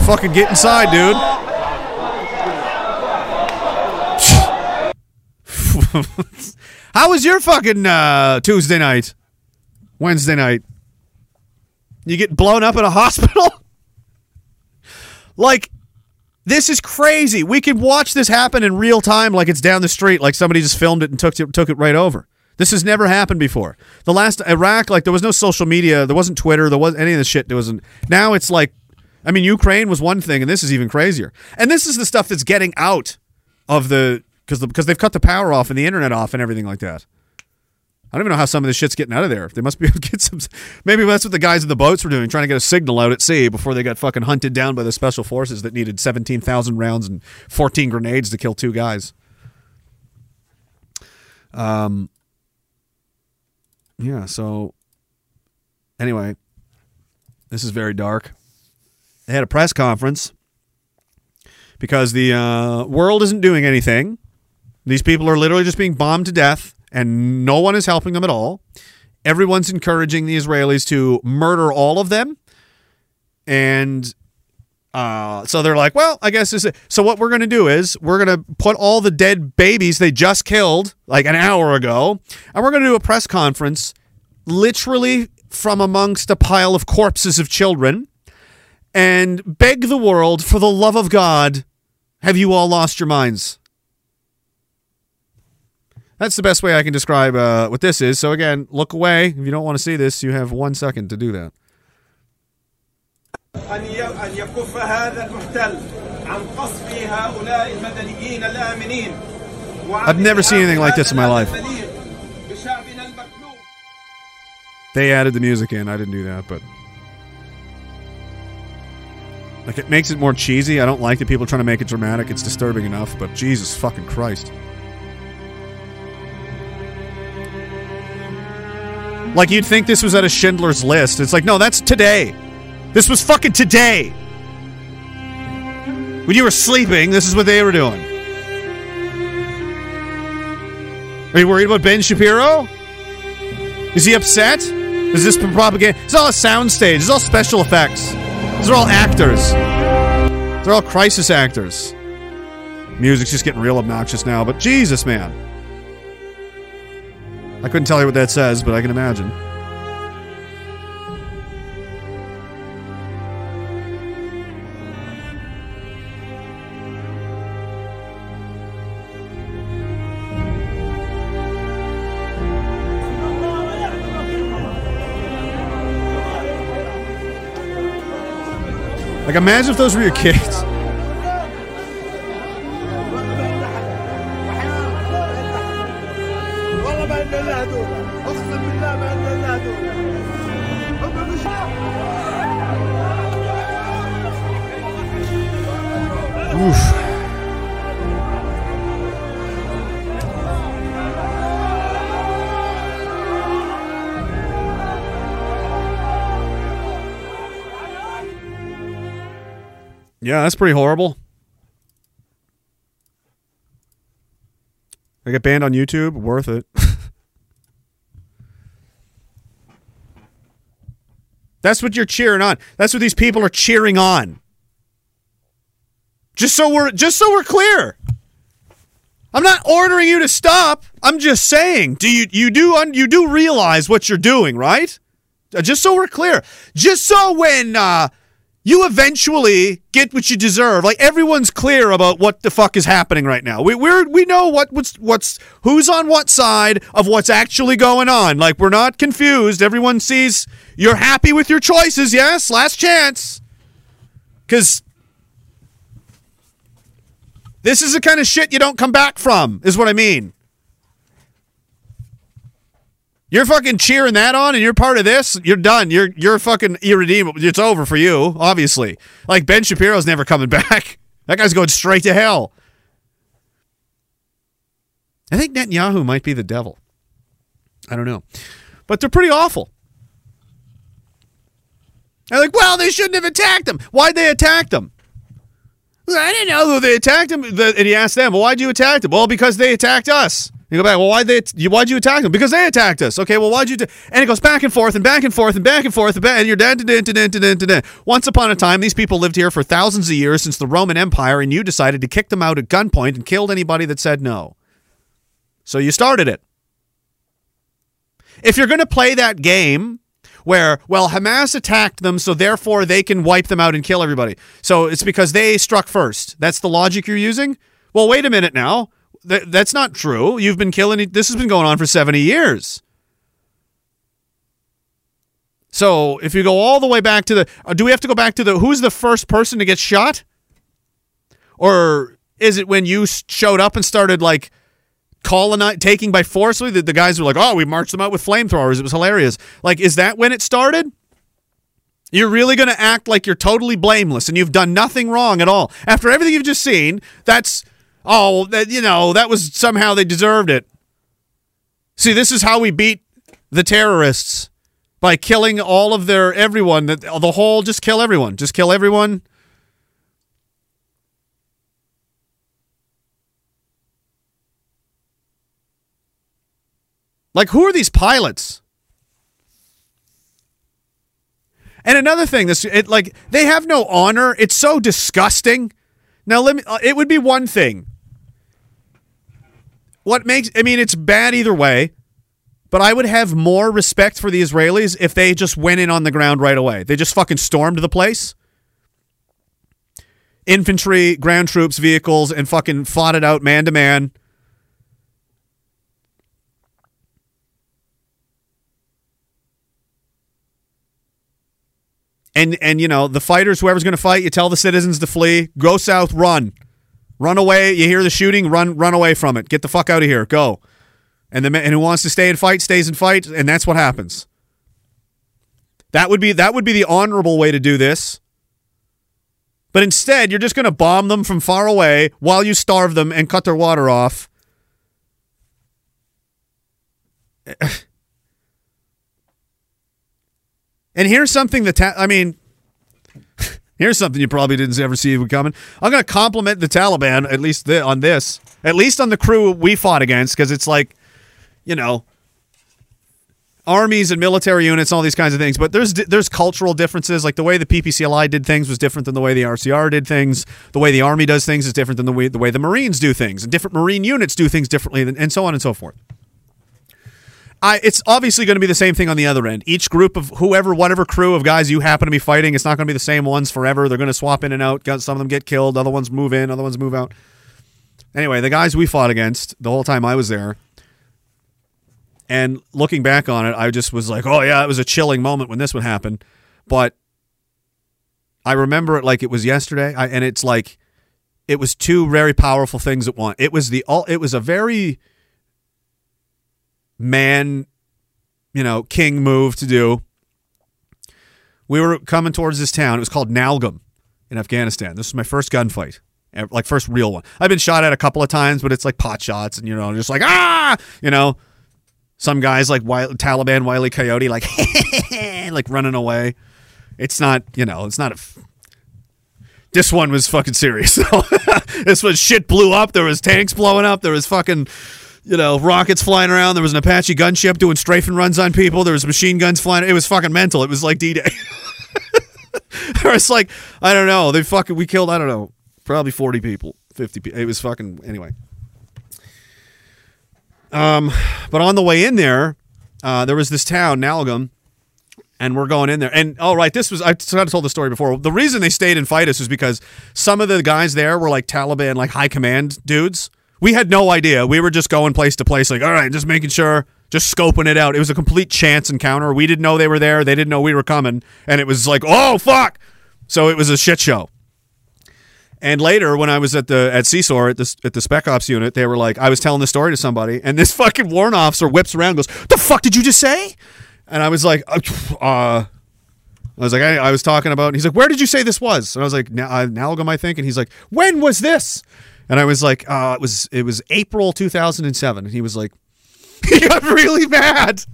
Fucking get inside, dude. How was your fucking uh, Tuesday night? Wednesday night? You get blown up in a hospital? like, this is crazy. We can watch this happen in real time, like it's down the street, like somebody just filmed it and took took it right over. This has never happened before. The last Iraq, like there was no social media, there wasn't Twitter, there wasn't any of this shit. There wasn't. Now it's like, I mean, Ukraine was one thing, and this is even crazier. And this is the stuff that's getting out of the because because they've cut the power off and the internet off and everything like that. I don't even know how some of this shit's getting out of there. They must be able to get some. Maybe that's what the guys in the boats were doing, trying to get a signal out at sea before they got fucking hunted down by the special forces that needed seventeen thousand rounds and fourteen grenades to kill two guys. Um. Yeah. So. Anyway, this is very dark. They had a press conference because the uh, world isn't doing anything. These people are literally just being bombed to death, and no one is helping them at all. Everyone's encouraging the Israelis to murder all of them. And uh, so they're like, well, I guess this is so what we're going to do is we're going to put all the dead babies they just killed like an hour ago, and we're going to do a press conference literally from amongst a pile of corpses of children and beg the world for the love of God, have you all lost your minds? That's the best way I can describe uh, what this is. So again, look away. If you don't want to see this, you have one second to do that. أن ي- أن يكف هذا المحتل عن قصف هؤلاء المدنيين الآمنين I've never seen anything like this in my life. بشعبنا المكلوم They added the music in. I didn't do that, but like it makes it more cheesy. I don't like that people are trying to make it dramatic. It's disturbing enough, but Jesus fucking Christ. Like you'd think this was at a Schindler's List. It's like, no, that's today. This was fucking today. When you were sleeping, this is what they were doing. Are you worried about Ben Shapiro? Is he upset? Is this propaganda? It's all a soundstage. It's all special effects. These are all actors. They're all crisis actors. Music's just getting real obnoxious now, but Jesus, man. I couldn't tell you what that says, but I can imagine. Like, imagine if those were your kids. Yeah, that's pretty horrible. I get banned on YouTube. Worth it. That's what you're cheering on. That's what these people are cheering on. Just so we're just so we're clear. I'm not ordering you to stop. I'm just saying, do you you do you do realize what you're doing, right? Uh, Just so we're clear. Just so when uh, you eventually get what you deserve, like everyone's clear about what the fuck is happening right now. We we're we know what what's what's who's on what side of what's actually going on. Like we're not confused. Everyone sees you're happy with your choices. Yes, last chance. Cuz this is the kind of shit you don't come back from, is what I mean. You're fucking cheering that on and you're part of this, you're done. You're you're fucking irredeemable. It's over for you, obviously. Like Ben Shapiro's never coming back. That guy's going straight to hell. I think Netanyahu might be the devil. I don't know. But they're pretty awful. They're like, well, they shouldn't have attacked him. Why'd they attack them? I didn't know who they attacked him. And he asked them, well, why'd you attack them? Well, because they attacked us. You go back, well, why'd, they, you- why'd you attack them? Because they attacked us. Okay, well, why'd you? ta-" And it goes back and forth and back and forth and back and forth and, back, and you're dun, dun, dun, dun, dun, dun. Once upon a time, these people lived here for thousands of years since the Roman Empire, and you decided to kick them out at gunpoint and killed anybody that said no. So you started it. If you're going to play that game where, well, Hamas attacked them, so therefore they can wipe them out and kill everybody. So it's because they struck first. That's the logic you're using? Well, wait a minute now. Th- that's not true. You've been killing, this has been going on for 70 years. So if you go all the way back to the, uh, do we have to go back to the, who's the first person to get shot? Or is it when you showed up and started like colonizing, taking by force. The, the guys were like, "Oh, we marched them out with flamethrowers. It was hilarious." Like, is that when it started? You're really going to act like you're totally blameless and you've done nothing wrong at all after everything you've just seen. That's oh, that you know that was somehow they deserved it. See, this is how we beat the terrorists by killing all of their everyone. That the whole just kill everyone, just kill everyone. Like, who are these pilots? And another thing, this it like they have no honor. It's so disgusting. Now, let me. Uh, it would be one thing. What makes? I mean, it's bad either way. But I would have more respect for the Israelis if they just went in on the ground right away. They just fucking stormed the place. Infantry, ground troops, vehicles, and fucking fought it out man to man. and and you know the fighters whoever's going to fight you tell the citizens to flee go south run run away. You hear the shooting? Run run away from it. Get the fuck out of here. Go. And the man and who wants to stay and fight stays and fight and that's what happens. That would be that would be the honorable way to do this. But instead you're just going to bomb them from far away while you starve them and cut their water off. And here's something that ta- I mean, here's something you probably didn't ever see coming. I'm going to compliment the Taliban at least th- on this, at least on the crew we fought against, because it's like, you know, armies and military units, all these kinds of things. But there's there's cultural differences. Like the way the PPCLI did things was different than the way the RCR did things. The way the Army does things is different than the way the way the Marines do things, and different Marine units do things differently, than, and so on and so forth. I, it's obviously going to be the same thing on the other end. Each group of whoever, whatever crew of guys you happen to be fighting, it's not going to be the same ones forever. They're going to swap in and out. Some of them get killed, other ones move in, other ones move out. Anyway, the guys we fought against the whole time I was there, and looking back on it, I just was like, oh yeah, it was a chilling moment when this would happen. But I remember it like it was yesterday, I, and it's like it was two very powerful things at once. It was the all. It was a very man, you know, king move to do. We were coming towards this town. It was called Nalgam in Afghanistan. This was my first gunfight, like first real one. I've been shot at a couple of times, but it's like pot shots, and you know, just like ah, you know, some guys like Wi- Taliban Wiley Coyote, like like running away. It's not, you know, it's not a. F- this one was fucking serious. this was shit blew up. There was tanks blowing up. There was fucking you know, rockets flying around. There was an Apache gunship doing strafing runs on people. There was machine guns flying. It was fucking mental. It was like D Day. was like, I don't know. They fucking, we killed, I don't know, probably 40 people, 50 people. It was fucking anyway. Um, but on the way in there, uh, there was this town, Nalgam, and we're going in there. And oh, right, this was I kind of told the story before. The reason they stayed and fight us was because some of the guys there were like Taliban, like high command dudes. We had no idea. We were just going place to place, like all right, just making sure, just scoping it out. It was a complete chance encounter. We didn't know they were there. They didn't know we were coming, and it was like, oh fuck. So it was a shit show. And later, when I was at the at CSOR at the at the Spec Ops unit, they were like, I was telling the story to somebody, and this fucking warrant officer whips around, goes, "The fuck did you just say?" And I was like, uh, I was like, I, I was talking about. And he's like, "Where did you say this was?" And I was like, "Na- uh, "Nalgam, I think." And he's like, "When was this?" And I was like, uh, "It was it was April 2007." And he was like, he got really mad.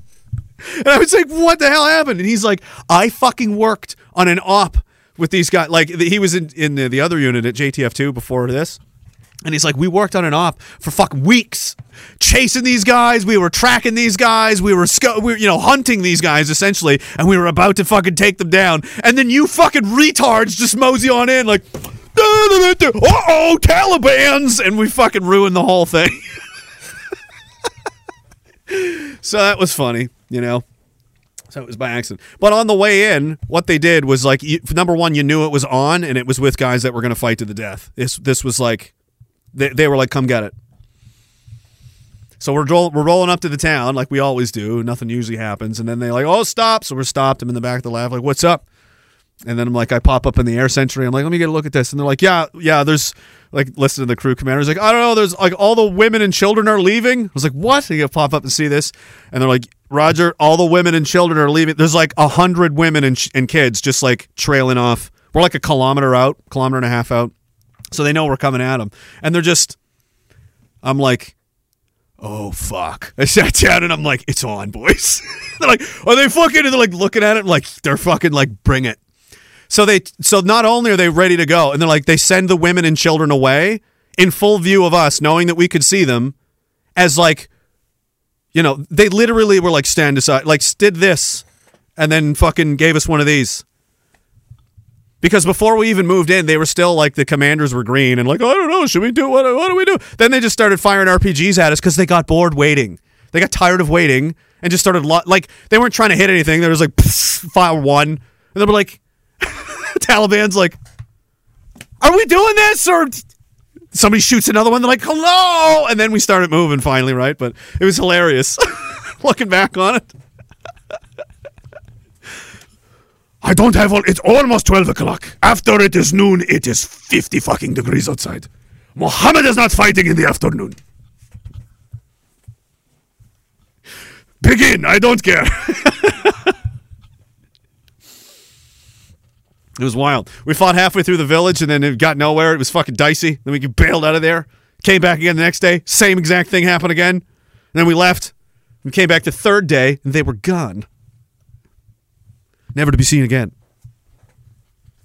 And I was like, "What the hell happened?" And he's like, "I fucking worked on an op with these guys. Like he was in in the, the other unit at JTF two before this." And he's like, we worked on an op for fucking weeks, chasing these guys. We were tracking these guys. We were, sco- we were, you know, hunting these guys essentially, and we were about to fucking take them down. And then you fucking retards just mosey on in like, oh, Taliban's, and we fucking ruined the whole thing. so that was funny, you know. So it was by accident. But on the way in, what they did was like, you, number one, you knew it was on, and it was with guys that were going to fight to the death. This this was like, they, they were like, come get it. So we're we're rolling up to the town like we always do. Nothing usually happens, and then they like, oh, stop. So we're stopped. I'm in the back of the lab, like, what's up? And then I'm like, I pop up in the air sentry. I'm like, let me get a look at this. And they're like, yeah, yeah. There's like, listen to the crew commander. He's like, I don't know. There's like all the women and children are leaving. I was like, what? And you pop up and see this, and they're like, Roger, all the women and children are leaving. There's like a hundred women and, ch- and kids just like trailing off. We're like a kilometer out, kilometer and a half out. So they know we're coming at them, and they're just. I'm like, oh fuck. I sat down and I'm like, it's on, boys. they're like, are they fucking? And they're like looking at it, like they're fucking like, bring it. So they, so not only are they ready to go, and they're like, they send the women and children away in full view of us, knowing that we could see them, as like, you know, they literally were like, stand aside, like did this, and then fucking gave us one of these. Because before we even moved in, they were still like the commanders were green and like, I don't know, should we do what? What do we do? Then they just started firing RPGs at us because they got bored waiting. They got tired of waiting and just started lo- like they weren't trying to hit anything. They was like fire one, and they were like, Taliban's like, are we doing this or? Somebody shoots another one. They're like, hello, and then we started moving finally, right? But it was hilarious looking back on it. I don't have all. It's almost 12 o'clock. After it is noon, it is 50 fucking degrees outside. Muhammad is not fighting in the afternoon. Begin. I don't care. It was wild. We fought halfway through the village and then it got nowhere. It was fucking dicey. Then we bailed out of there. Came back again the next day. Same exact thing happened again. And then we left. We came back the third day and they were gone never to be seen again.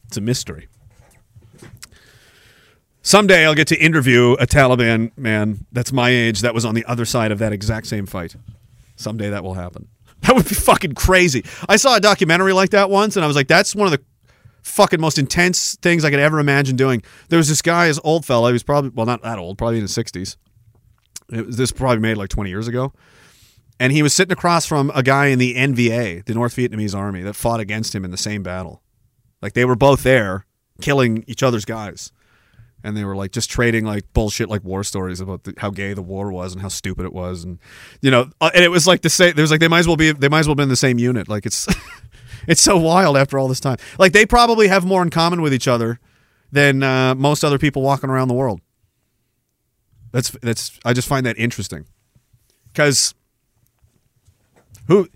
It's a mystery. Someday I'll get to interview a Taliban man that's my age that was on the other side of that exact same fight. Someday that will happen. That would be fucking crazy. I saw a documentary like that once and I was like, that's one of the fucking most intense things I could ever imagine doing. There was this guy, this old fella, he was probably, well, not that old, probably in his 60s. This probably made like 20 years ago and he was sitting across from a guy in the NVA, the North Vietnamese army, that fought against him in the same battle. Like they were both there, killing each other's guys, and they were like just trading like bullshit, like war stories about the, how gay the war was and how stupid it was, and you know, uh, and it was like the same. There was like they might as well be, they might as well be in the same unit. Like it's, it's so wild after all this time. Like they probably have more in common with each other than uh, most other people walking around the world. That's that's. I just find that interesting because who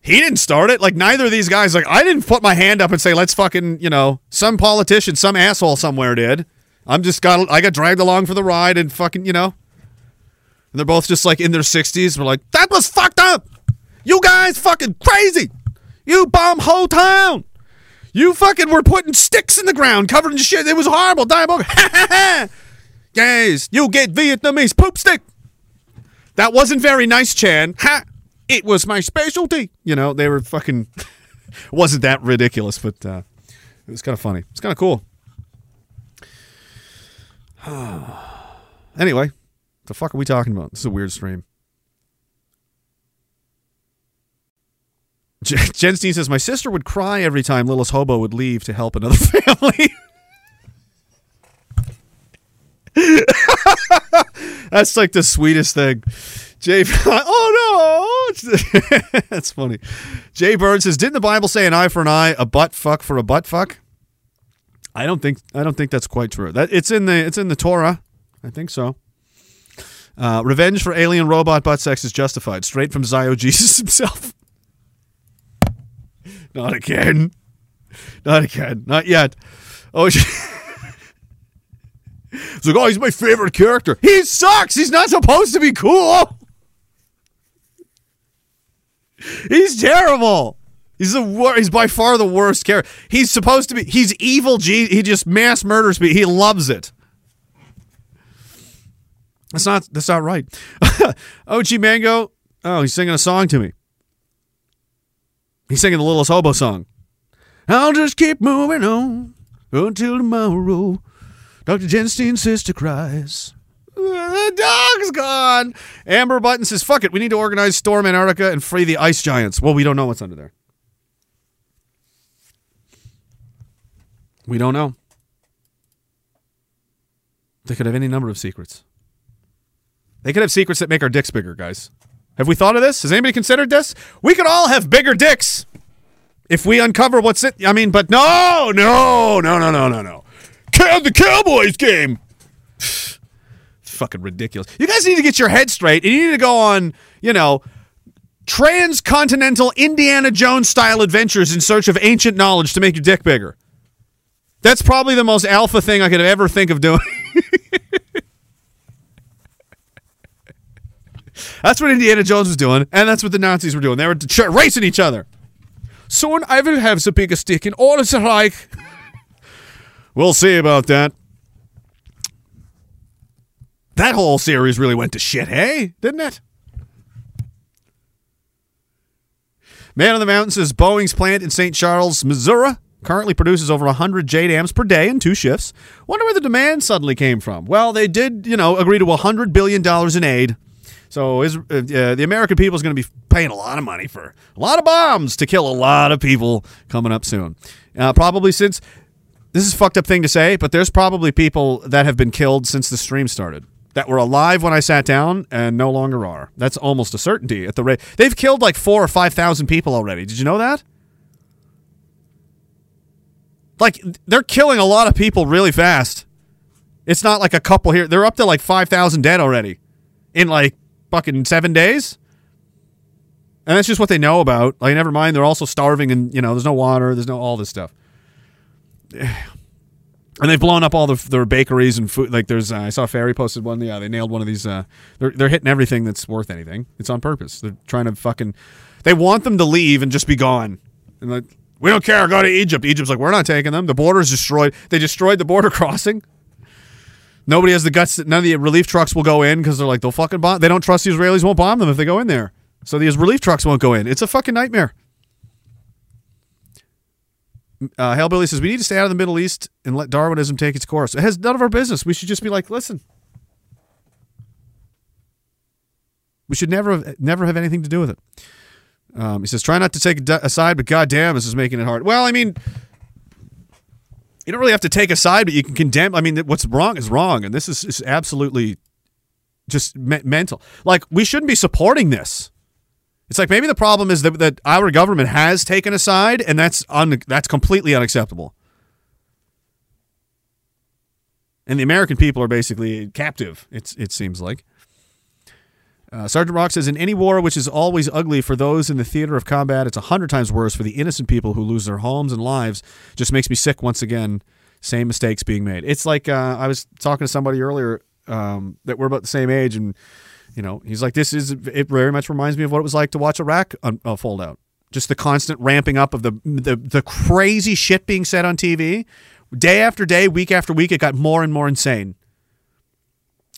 he didn't start it. Like neither of these guys. Like I didn't put my hand up and say, "Let's fucking," you know, some politician, some asshole somewhere did. I'm just got. I got dragged along for the ride and fucking, you know. And they're both just like in their sixties. We're like, that was fucked up. You guys fucking crazy. You bomb whole town. You fucking were putting sticks in the ground, covered in shit. It was horrible, diabolical. Guys, you get Vietnamese poop stick. That wasn't very nice, Chan. Ha! It was my specialty. You know, they were fucking. wasn't that ridiculous, but uh, it was kind of funny. It's kind of cool. anyway, the fuck are we talking about? This is a weird stream. Jen Steen says, My sister would cry every time Littlest Hobo would leave to help another family. That's like the sweetest thing. Jay, oh no, that's funny. Jay Bird says, "Didn't the Bible say an eye for an eye, a butt fuck for a butt fuck?" I don't think I don't think that's quite true. That it's in the it's in the Torah. I think so. Uh, revenge for alien robot butt sex is justified, straight from Zio Jesus himself. Not again. Not again. Not yet. Oh. It's like, oh, he's my favorite character. He sucks. He's not supposed to be cool. He's terrible. He's the wor- He's by far the worst character. He's supposed to be. He's evil. G. He just mass murders me. He loves it. That's not. That's not right. Oh, OG Mango. Oh, he's singing a song to me. He's singing the Littlest Hobo song. I'll just keep moving on until tomorrow. Dr. Jenstein's sister cries. The dog's gone. Amber Button says, fuck it. We need to organize Storm Antarctica and free the ice giants. Well, we don't know what's under there. We don't know. They could have any number of secrets. They could have secrets that make our dicks bigger, guys. Have we thought of this? Has anybody considered this? We could all have bigger dicks if we uncover what's it. I mean, but no, no, no, no, no, no, no. Cow- the Cowboys game. Fucking ridiculous. You guys need to get your head straight you need to go on, you know, transcontinental Indiana Jones style adventures in search of ancient knowledge to make your dick bigger. That's probably the most alpha thing I could ever think of doing. that's what Indiana Jones was doing, and that's what the Nazis were doing. They were racing each other. Soon I will have the biggest stick in all of the Reich. we'll see about that. That whole series really went to shit, hey? Didn't it? Man on the Mountain says Boeing's plant in St. Charles, Missouri currently produces over 100 JDAMs per day in two shifts. Wonder where the demand suddenly came from. Well, they did, you know, agree to $100 billion in aid. So is, uh, the American people is going to be paying a lot of money for a lot of bombs to kill a lot of people coming up soon. Uh, probably since this is a fucked up thing to say, but there's probably people that have been killed since the stream started that were alive when I sat down and no longer are. That's almost a certainty at the rate. They've killed like four or five thousand people already. Did you know that? Like they're killing a lot of people really fast. It's not like a couple here. They're up to like five thousand dead already in like fucking seven days. And that's just what they know about. Like, never mind, they're also starving and, you know, there's no water, there's no all this stuff. And they've blown up all the, their bakeries and food. Like, there's, uh, I saw Ferry posted one. Yeah, they nailed one of these. Uh, they're, they're hitting everything that's worth anything. It's on purpose. They're trying to fucking, they want them to leave and just be gone. And like, we don't care, go to Egypt. Egypt's like, we're not taking them. The border's destroyed. They destroyed the border crossing. Nobody has the guts. None of the relief trucks will go in because they're like they'll fucking bomb. They don't trust the Israelis won't bomb them if they go in there. So these relief trucks won't go in. It's a fucking nightmare. Uh, Hellbilly says we need to stay out of the Middle East and let Darwinism take its course. It has none of our business. We should just be like, listen. We should never have never have anything to do with it. Um, he says, try not to take a, side, but goddamn, this is making it hard. Well, I mean, you don't really have to take a side, but you can condemn. I mean, what's wrong is wrong, and this is, is absolutely just me- mental. Like we shouldn't be supporting this. It's like maybe the problem is that, that our government has taken a side, and that's un- that's completely unacceptable. And the American people are basically captive. It's it seems like. Uh, Sergeant Rock says, in any war which is always ugly for those in the theater of combat, it's a hundred times worse for the innocent people who lose their homes and lives. Just makes me sick once again. Same mistakes being made. It's like uh, I was talking to somebody earlier um, that we're about the same age, and you know, he's like, this is it. Very much reminds me of what it was like to watch Iraq uh, fold out. Just the constant ramping up of the, the the crazy shit being said on TV, day after day, week after week. It got more and more insane.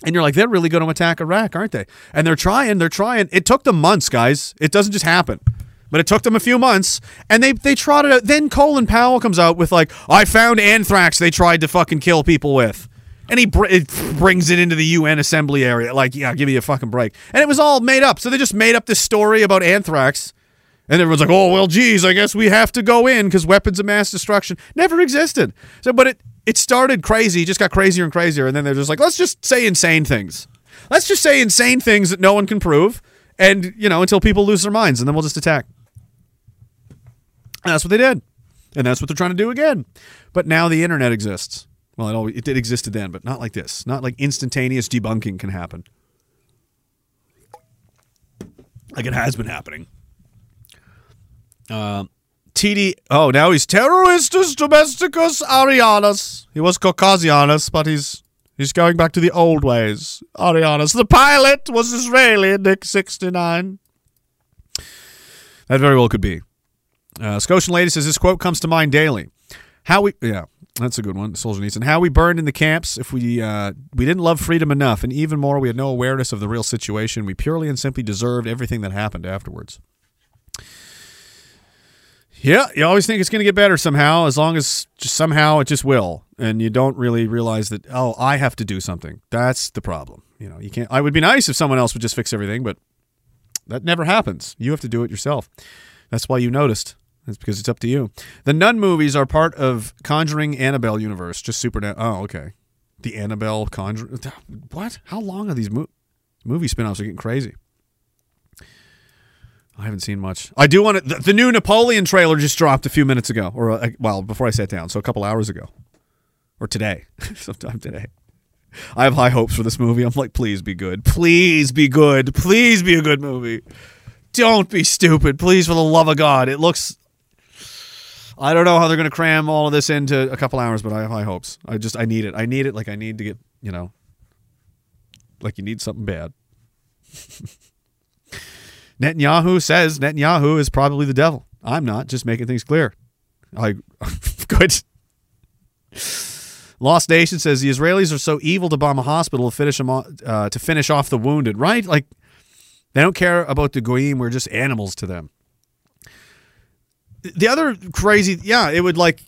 And you're like, they're really going to attack Iraq, aren't they? And they're trying, they're trying. It took them months, guys. It doesn't just happen. But it took them a few months, and they they trotted out. Then Colin Powell comes out with like, I found anthrax they tried to fucking kill people with. And he br- it brings it into the UN assembly area. Like, yeah, give me a fucking break. And it was all made up. So they just made up this story about anthrax. And everyone's like, oh, well, geez, I guess we have to go in because weapons of mass destruction never existed. So, but it, it started crazy, just got crazier and crazier. And then they're just like, let's just say insane things. Let's just say insane things that no one can prove. And, you know, until people lose their minds and then we'll just attack. And that's what they did. And that's what they're trying to do again. But now the internet exists. Well, it, always, it did existed then, but not like this. Not like instantaneous debunking can happen. Like it has been happening. Uh, TD. Oh, now he's terroristus domesticus arianus. He was Caucasianus, but he's he's going back to the old ways. Arianus. The pilot was Israeli, Nick sixty nine. That very well could be. Uh, Scotian lady says this quote comes to mind daily. How we yeah, that's a good one. Solzhenitsyn. How we burned in the camps if we uh, we didn't love freedom enough, and even more, we had no awareness of the real situation. We purely and simply deserved everything that happened afterwards. Yeah, you always think it's going to get better somehow, as long as just somehow it just will, and you don't really realize that. Oh, I have to do something. That's the problem. You know, you can't. I would be nice if someone else would just fix everything, but that never happens. You have to do it yourself. That's why you noticed. That's because it's up to you. The Nun movies are part of Conjuring Annabelle universe. Just super. Oh, okay. The Annabelle Conjuring. What? How long are these mo- movie spin-offs? Are getting crazy. I haven't seen much. I do want to. The, the new Napoleon trailer just dropped a few minutes ago, or uh, well, before I sat down, so a couple hours ago, or today, sometime today. I have high hopes for this movie. I'm like, please be good. Please be good. Please be a good movie. Don't be stupid. Please, for the love of God. It looks. I don't know how they're going to cram all of this into a couple hours, but I have high hopes. I just, I need it. I need it like I need to get, you know, like you need something bad. Netanyahu says Netanyahu is probably the devil. I'm not, just making things clear. I good. Lost Nation says the Israelis are so evil to bomb a hospital to finish them off, uh, to finish off the wounded. Right? Like they don't care about the goyim. We're just animals to them. The other crazy, yeah, it would like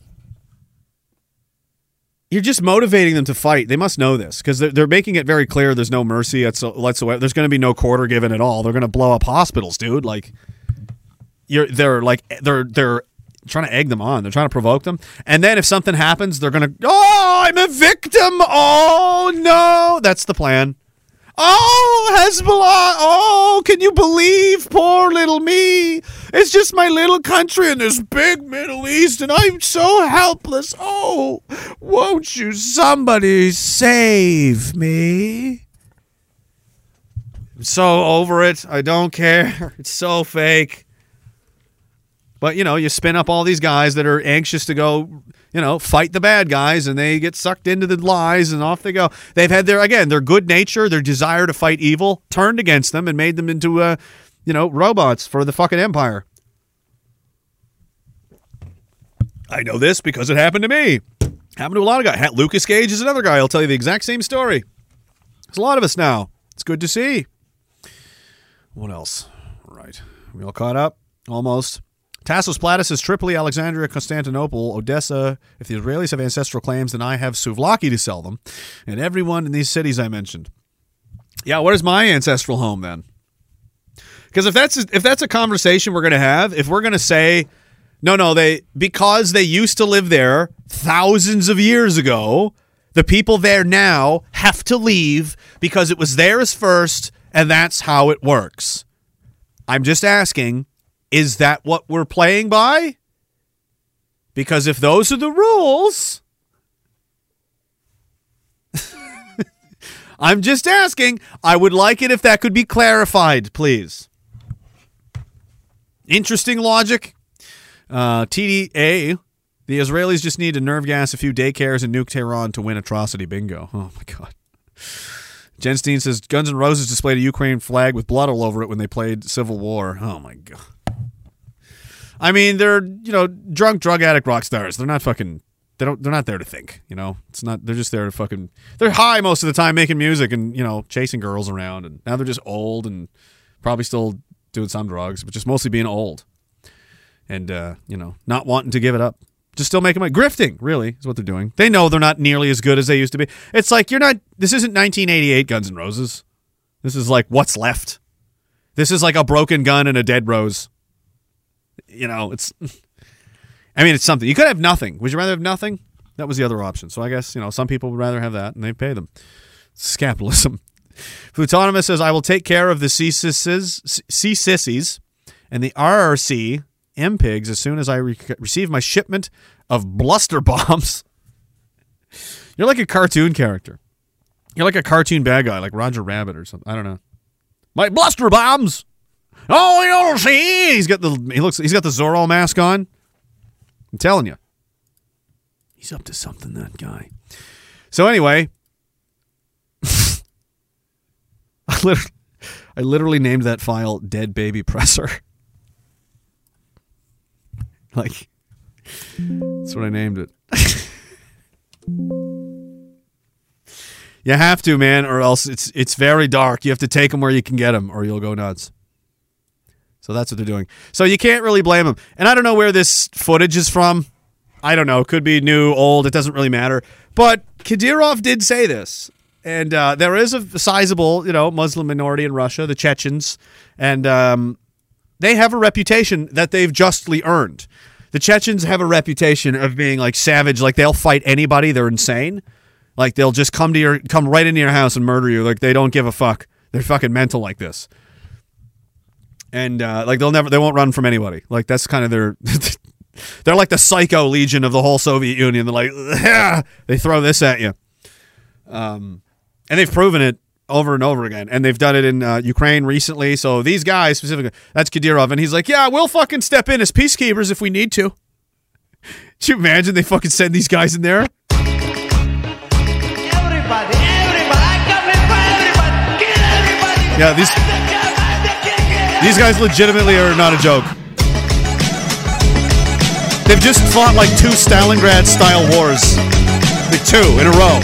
you're just motivating them to fight. They must know this because they're, they're making it very clear there's no mercy whatsoever. There's going to be no quarter given at all. They're going to blow up hospitals, dude. Like you're they're like they're they're trying to egg them on. They're trying to provoke them. And then if something happens, they're going to oh, I'm a victim. Oh no, that's the plan. Oh, Hezbollah. Oh, can you believe poor little me? It's just my little country in this big Middle East, and I'm so helpless. Oh, won't you somebody save me? I'm so over it. I don't care. It's so fake. But, you know, you spin up all these guys that are anxious to go, you know, fight the bad guys and they get sucked into the lies and off they go. They've had their, again, their good nature, their desire to fight evil turned against them and made them into, uh, you know, robots for the fucking empire. I know this because it happened to me. Happened to a lot of guys. Lucas Gage is another guy. I'll tell you the exact same story. There's a lot of us now. It's good to see. What else? Right. We all caught up? Almost. Tassos Platis says Tripoli, Alexandria, Constantinople, Odessa. If the Israelis have ancestral claims, then I have souvlaki to sell them. And everyone in these cities I mentioned. Yeah, where's my ancestral home then? Because if that's if that's a conversation we're going to have, if we're going to say, no, no, they because they used to live there thousands of years ago, the people there now have to leave because it was theirs first, and that's how it works. I'm just asking, is that what we're playing by? Because if those are the rules, I'm just asking. I would like it if that could be clarified, please. Interesting logic. Uh, TDA, the Israelis just need to nerve gas a few daycares and nuke Tehran to win atrocity bingo. Oh my god. Jen Steen says Guns N' Roses displayed a Ukraine flag with blood all over it when they played Civil War. Oh my god. I mean, they're you know drunk drug addict rock stars. They're not fucking. They don't. They're not there to think. You know, it's not. They're just there to fucking. They're high most of the time making music and you know chasing girls around. And now they're just old and probably still doing some drugs, but just mostly being old and uh, you know not wanting to give it up. Just still making money. Grifting, really, is what they're doing. They know they're not nearly as good as they used to be. It's like you're not. This isn't 1988 Guns N' Roses. This is like what's left. This is like a broken gun and a dead rose. You know, it's. I mean, it's something. You could have nothing. Would you rather have nothing? That was the other option. So I guess you know some people would rather have that, and they pay them. It's capitalism. Plutonymous says, "I will take care of the C sissies, and the RRC M pigs as soon as I re- receive my shipment of bluster bombs." You're like a cartoon character. You're like a cartoon bad guy, like Roger Rabbit or something. I don't know. My bluster bombs. Oh, you don't see. He's got the he looks. He's got the Zorro mask on. I'm telling you, he's up to something. That guy. So anyway, I literally, I literally named that file "Dead Baby Presser." like, that's what I named it. you have to, man, or else it's it's very dark. You have to take them where you can get them, or you'll go nuts. So that's what they're doing. So you can't really blame them. And I don't know where this footage is from. I don't know. Could be new, old. It doesn't really matter. But Kadyrov did say this. And uh, there is a sizable, you know, Muslim minority in Russia, the Chechens, and um, they have a reputation that they've justly earned. The Chechens have a reputation of being like savage, like they'll fight anybody. They're insane. Like they'll just come to your, come right into your house and murder you. Like they don't give a fuck. They're fucking mental like this and uh, like they'll never they won't run from anybody. Like that's kind of their they're like the psycho legion of the whole soviet union. They're like "Ah!" they throw this at you. Um, and they've proven it over and over again. And they've done it in uh, ukraine recently. So these guys specifically that's kadyrov. And he's like yeah we'll fucking step in as peacekeepers if we need to. Could you imagine they fucking send these guys in there? Everybody, everybody, I come in for everybody. Get everybody. yeah these these guys legitimately are not a joke. They've just fought like two stalingrad style wars. Like two in a row.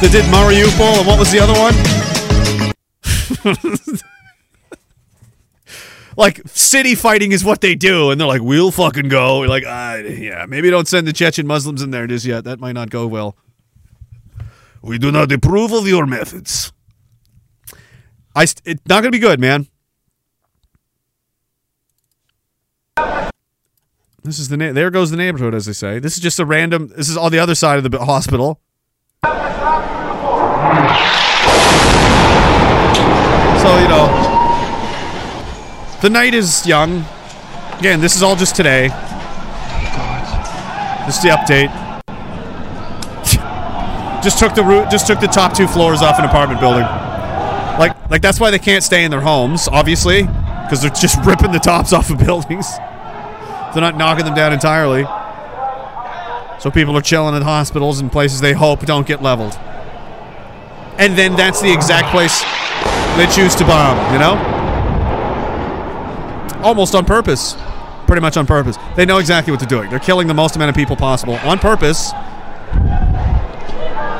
They did mariupol and what was the other one? Like city fighting is what they do and they're like we'll fucking go. We're like ah, yeah maybe don't send the chechen muslims in there just yet. That might not go well. We do not approve of your methods I st- it's not going to be good, man. This is the na- there goes the neighborhood, as they say. This is just a random. This is on the other side of the hospital. So you know, the night is young. Again, this is all just today. Just the update. just took the root. Just took the top two floors off an apartment building. Like, like that's why they can't stay in their homes, obviously, because they're just ripping the tops off of buildings. They're not knocking them down entirely. So people are chilling in hospitals and places they hope don't get leveled. And then that's the exact place they choose to bomb, you know? Almost on purpose. Pretty much on purpose. They know exactly what they're doing. They're killing the most amount of people possible on purpose,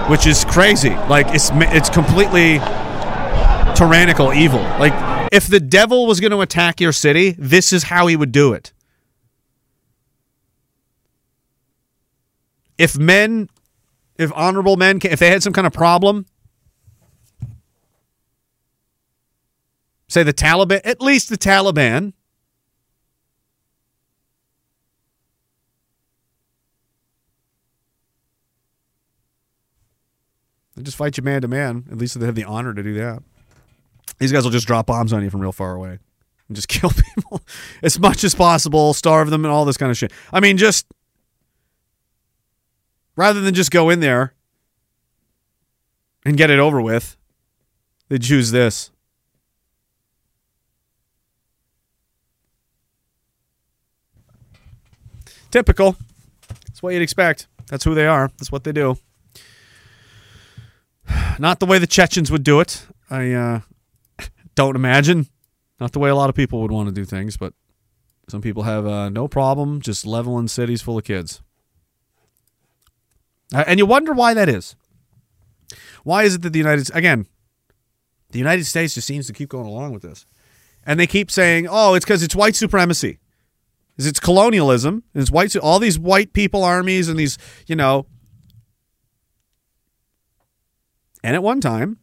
which is crazy. Like it's it's completely tyrannical evil. Like if the devil was going to attack your city, this is how he would do it. If men, if honorable men, if they had some kind of problem, say the Taliban, at least the Taliban, they just fight you man to man. At least they have the honor to do that. These guys will just drop bombs on you from real far away and just kill people as much as possible, starve them, and all this kind of shit. I mean, just rather than just go in there and get it over with, they choose this. Typical. That's what you'd expect. That's who they are. That's what they do. Not the way the Chechens would do it. I uh, don't imagine. Not the way a lot of people would want to do things, but some people have uh, no problem just leveling cities full of kids. Uh, and you wonder why that is. Why is it that the United again, the United States just seems to keep going along with this, and they keep saying, "Oh, it's because it's white supremacy." is it's colonialism. It's white. All these white people armies and these, you know. And at one time,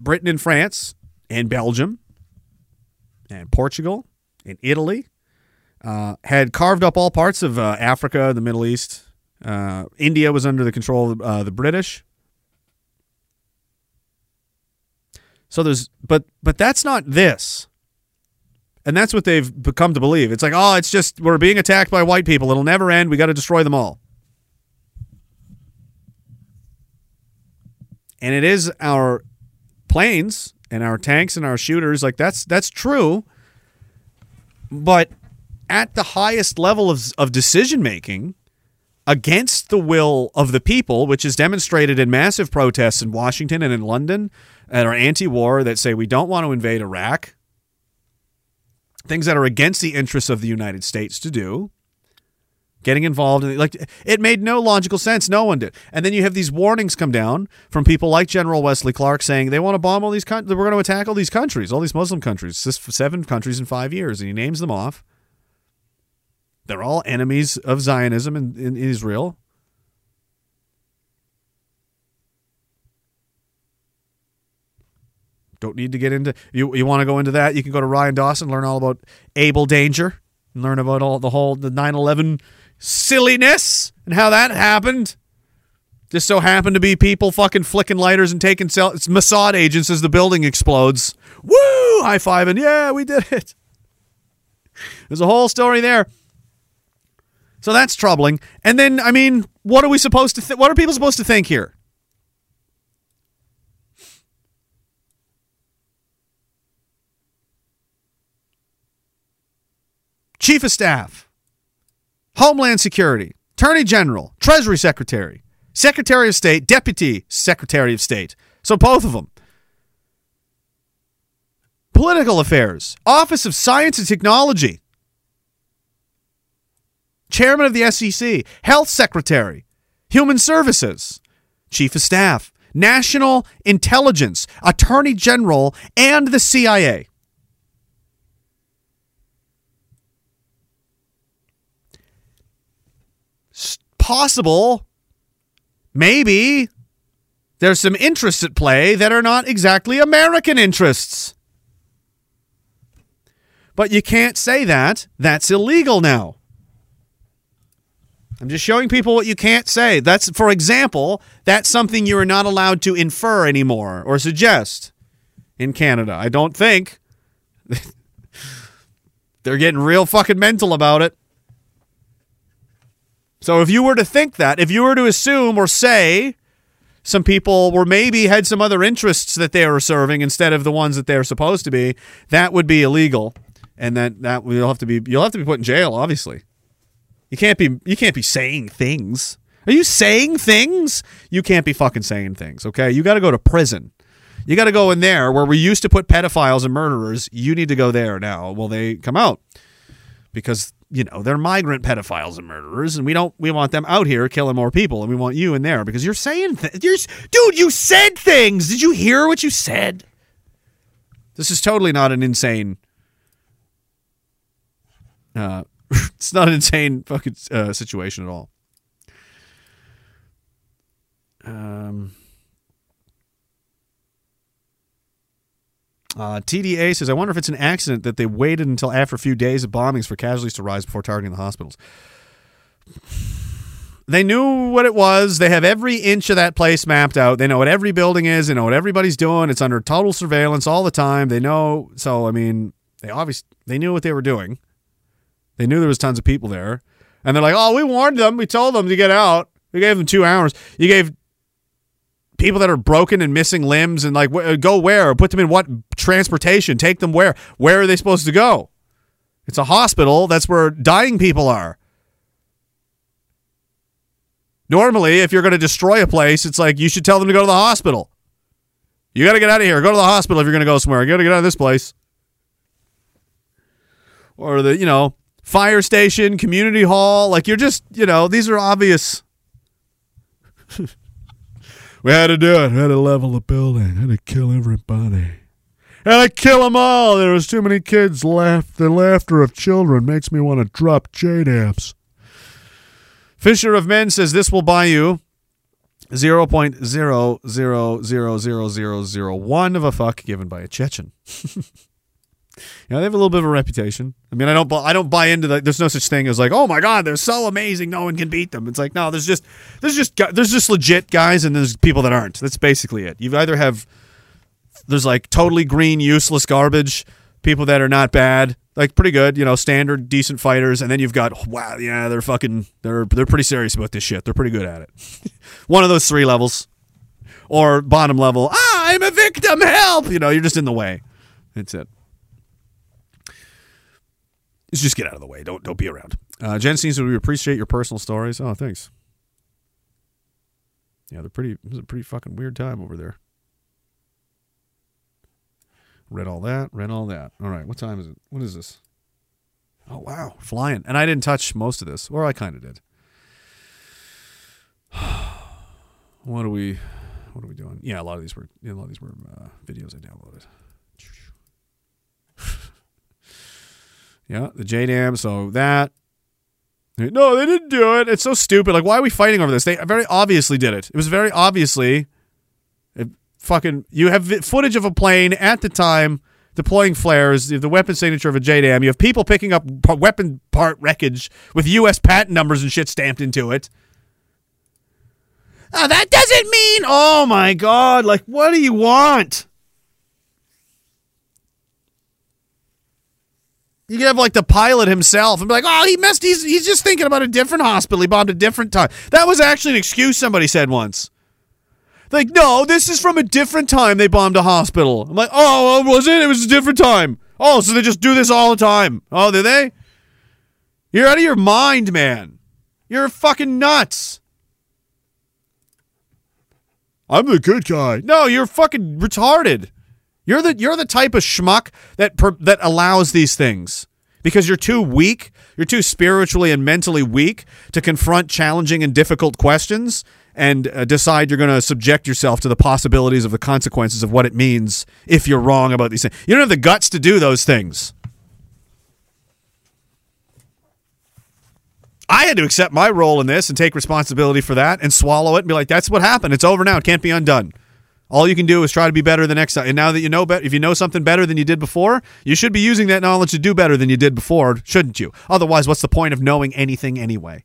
Britain and France and Belgium and Portugal and Italy uh, had carved up all parts of uh, Africa, the Middle East. Uh, India was under the control of uh, the British. So there's, but but that's not this, and that's what they've become to believe. It's like, oh, it's just we're being attacked by white people. It'll never end. We got to destroy them all. And it is our planes and our tanks and our shooters. Like that's that's true. But at the highest level of of decision making, against the will of the people, which is demonstrated in massive protests in Washington and in London that are anti war that say we don't want to invade Iraq, things that are against the interests of the United States to do. Getting involved in like it made no logical sense. No one did. And then you have these warnings come down from people like General Wesley Clark saying they want to bomb all these countries. We're going to attack all these countries, all these Muslim countries, seven countries in five years, and he names them off. They're all enemies of Zionism in, in Israel. Don't need to get into you. You want to go into that? You can go to Ryan Dawson, learn all about Able Danger, learn about all the whole the 9/11 silliness and how that happened. Just so happened to be people fucking flicking lighters and taking cell. It's Mossad agents as the building explodes. Woo! High five and yeah, we did it. There's a whole story there. So that's troubling. And then, I mean, what are we supposed to? Th- what are people supposed to think here? Chief of Staff, Homeland Security, Attorney General, Treasury Secretary, Secretary of State, Deputy Secretary of State. So both of them. Political Affairs, Office of Science and Technology, Chairman of the SEC, Health Secretary, Human Services, Chief of Staff, National Intelligence, Attorney General, and the CIA. S- Possible, maybe, there's some interests at play that are not exactly American interests. But you can't say that. That's illegal now. I'm just showing people what you can't say. That's, for example, that's something you are not allowed to infer anymore or suggest in Canada. I don't think. They're getting real fucking mental about it. So if you were to think that, if you were to assume or say some people were maybe had some other interests that they were serving instead of the ones that they're supposed to be, that would be illegal. And that that you'll have to be you'll have to be put in jail, obviously. You can't be you can't be saying things. Are you saying things? You can't be fucking saying things, okay? You got to go to prison. You got to go in there where we used to put pedophiles and murderers. You need to go there now. Will they come out? Because you know they're migrant pedophiles and murderers, and we don't we want them out here killing more people, and we want you in there because you're saying th- you're dude. You said things. Did you hear what you said? This is totally not an insane. Uh, it's not an insane fucking uh, situation at all. Um, uh, TDA says, I wonder if it's an accident that they waited until after a few days of bombings for casualties to rise before targeting the hospitals. They knew what it was. They have every inch of that place mapped out. They know what every building is. They know what everybody's doing. It's under total surveillance all the time. They know. So, I mean, they obviously they knew what they were doing. They knew there was tons of people there, and they're like, "Oh, we warned them. We told them to get out. We gave them two hours. You gave people that are broken and missing limbs and like wh- go where? Put them in what transportation? Take them where? Where are they supposed to go? It's a hospital. That's where dying people are. Normally, if you're going to destroy a place, it's like you should tell them to go to the hospital. You got to get out of here. Go to the hospital if you're going to go somewhere. You got to get out of this place. Or the, you know, fire station, community hall. Like you're just, you know, these are obvious. we had to do it. We had to level the building. Had to kill everybody. and I kill them all. There was too many kids laugh. The laughter of children makes me want to drop JDAMs. Fisher of Men says this will buy you zero point zero zero zero zero zero zero one of a fuck given by a Chechen. Yeah, they have a little bit of a reputation. I mean, I don't, I don't buy into that. There's no such thing as like, oh my god, they're so amazing, no one can beat them. It's like, no, there's just, there's just, there's just legit guys, and there's people that aren't. That's basically it. You either have, there's like totally green, useless garbage, people that are not bad, like pretty good, you know, standard, decent fighters, and then you've got, wow, yeah, they're fucking, they're, they're pretty serious about this shit. They're pretty good at it. One of those three levels, or bottom level. Ah, I'm a victim. Help! You know, you're just in the way. That's it. Let's just get out of the way. Don't don't be around. Uh, Jen seems to we appreciate your personal stories. Oh, thanks. Yeah, they're pretty. It was a pretty fucking weird time over there. Read all that. Read all that. All right. What time is it? What is this? Oh wow, flying. And I didn't touch most of this, or I kind of did. what are we? What are we doing? Yeah, a lot of these were. Yeah, a lot of these were uh, videos I downloaded. Yeah, the JDAM. So that. No, they didn't do it. It's so stupid. Like, why are we fighting over this? They very obviously did it. It was very obviously. It fucking. You have footage of a plane at the time deploying flares. The weapon signature of a JDAM. You have people picking up weapon part wreckage with U.S. patent numbers and shit stamped into it. Oh, that doesn't mean. Oh my god! Like, what do you want? You could have like the pilot himself and be like, "Oh, he messed. He's he's just thinking about a different hospital. He bombed a different time." That was actually an excuse somebody said once. Like, no, this is from a different time. They bombed a hospital. I'm like, oh, oh, was it? It was a different time. Oh, so they just do this all the time. Oh, do they? You're out of your mind, man. You're fucking nuts. I'm the good guy. No, you're fucking retarded. You're the you're the type of schmuck that per, that allows these things because you're too weak. You're too spiritually and mentally weak to confront challenging and difficult questions and uh, decide you're going to subject yourself to the possibilities of the consequences of what it means if you're wrong about these things. You don't have the guts to do those things. I had to accept my role in this and take responsibility for that and swallow it and be like, that's what happened. It's over now. It can't be undone. All you can do is try to be better the next time. And now that you know better, if you know something better than you did before, you should be using that knowledge to do better than you did before, shouldn't you? Otherwise, what's the point of knowing anything anyway?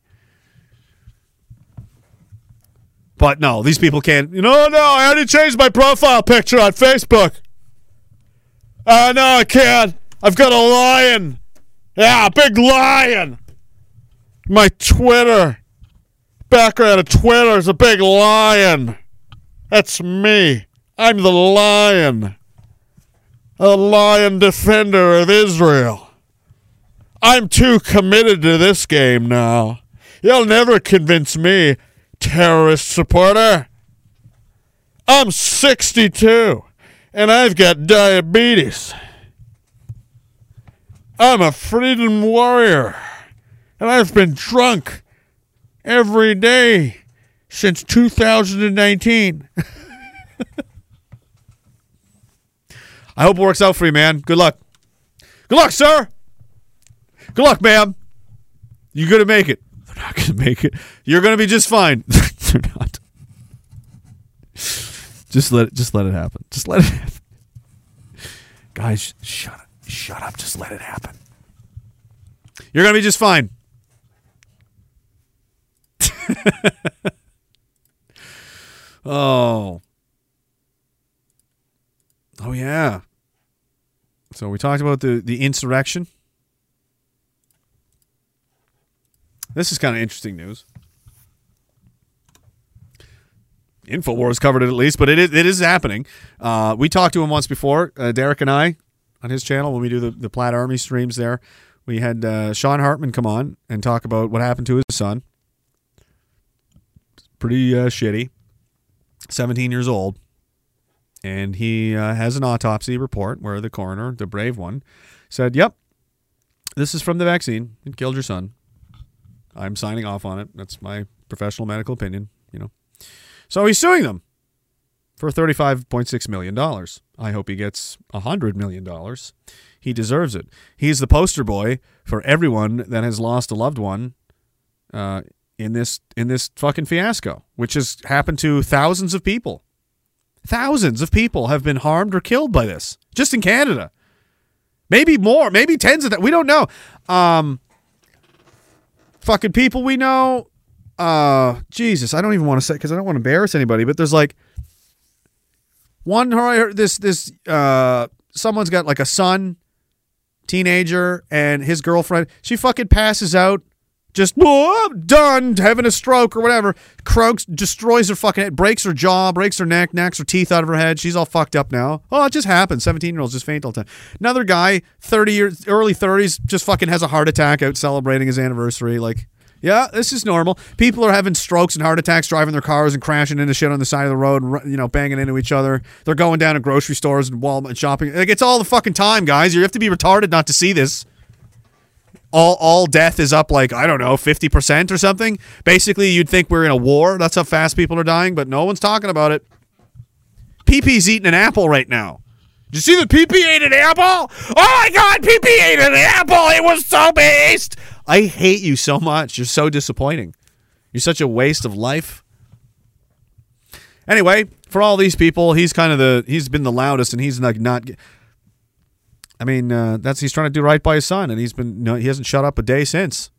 But no, these people can't. You know, no, I already changed my profile picture on Facebook. Uh, no, I can't. I've got a lion. Yeah, a big lion. My Twitter background of Twitter is a big lion. That's me. I'm the lion. A lion defender of Israel. I'm too committed to this game now. You'll never convince me, terrorist supporter. I'm 62 and I've got diabetes. I'm a freedom warrior and I've been drunk every day since 2019. I hope it works out for you, man. Good luck. Good luck, sir. Good luck, ma'am. You're gonna make it. They're not gonna make it. You're gonna be just fine. They're not. Just let it. Just let it happen. Just let it happen. Guys, shut up. Shut up. Just let it happen. You're gonna be just fine. oh. Oh yeah. So we talked about the the insurrection. This is kind of interesting news. Infowars covered it at least, but it is, it is happening. Uh, we talked to him once before, uh, Derek and I, on his channel when we do the, the Plaid Army streams there. We had uh, Sean Hartman come on and talk about what happened to his son. It's Pretty uh, shitty. 17 years old. And he uh, has an autopsy report where the coroner, the brave one, said, Yep, this is from the vaccine. It killed your son. I'm signing off on it. That's my professional medical opinion, you know. So he's suing them. for $35.6 million. I hope he gets $100 million. He deserves it. He's the poster boy for everyone that has lost a loved one uh, in this in this fucking fiasco, which has happened to thousands of people. Thousands of people have been harmed or killed by this, just in Canada. Maybe more, maybe tens of that. We don't know. Um, fucking people we know. Uh, Jesus, I don't even want to say because I don't want to embarrass anybody. But there's like one. This this uh, someone's got like a son, teenager, and his girlfriend. She fucking passes out just "Whoa, done having a stroke or whatever. Croaks destroys her fucking head breaks her jaw breaks her neck knocks her teeth out of her head. She's all fucked up now. Oh it just happens. 17 year olds just faint all the time. Another guy 30 years early 30s just fucking has a heart attack out celebrating his anniversary like yeah this is normal. People are having strokes and heart attacks driving their cars and crashing into shit on the side of the road and you know banging into each other. They're going down to grocery stores and Walmart and shopping. Like it's all the fucking time guys. You have to be retarded not to see this all all death is up like I don't know fifty percent or something. Basically, you'd think we're in a war. That's how fast people are dying, but no one's talking about it. PP's eating an apple right now. Did you see that PP ate an apple? Oh my God, PP ate an apple. It was so based. I hate you so much. You're so disappointing. You're such a waste of life. Anyway, for all these people, he's kind of the he's been the loudest, and he's like not. I mean, uh, that's he's trying to do right by his son, and he's been no, he hasn't shut up a day since,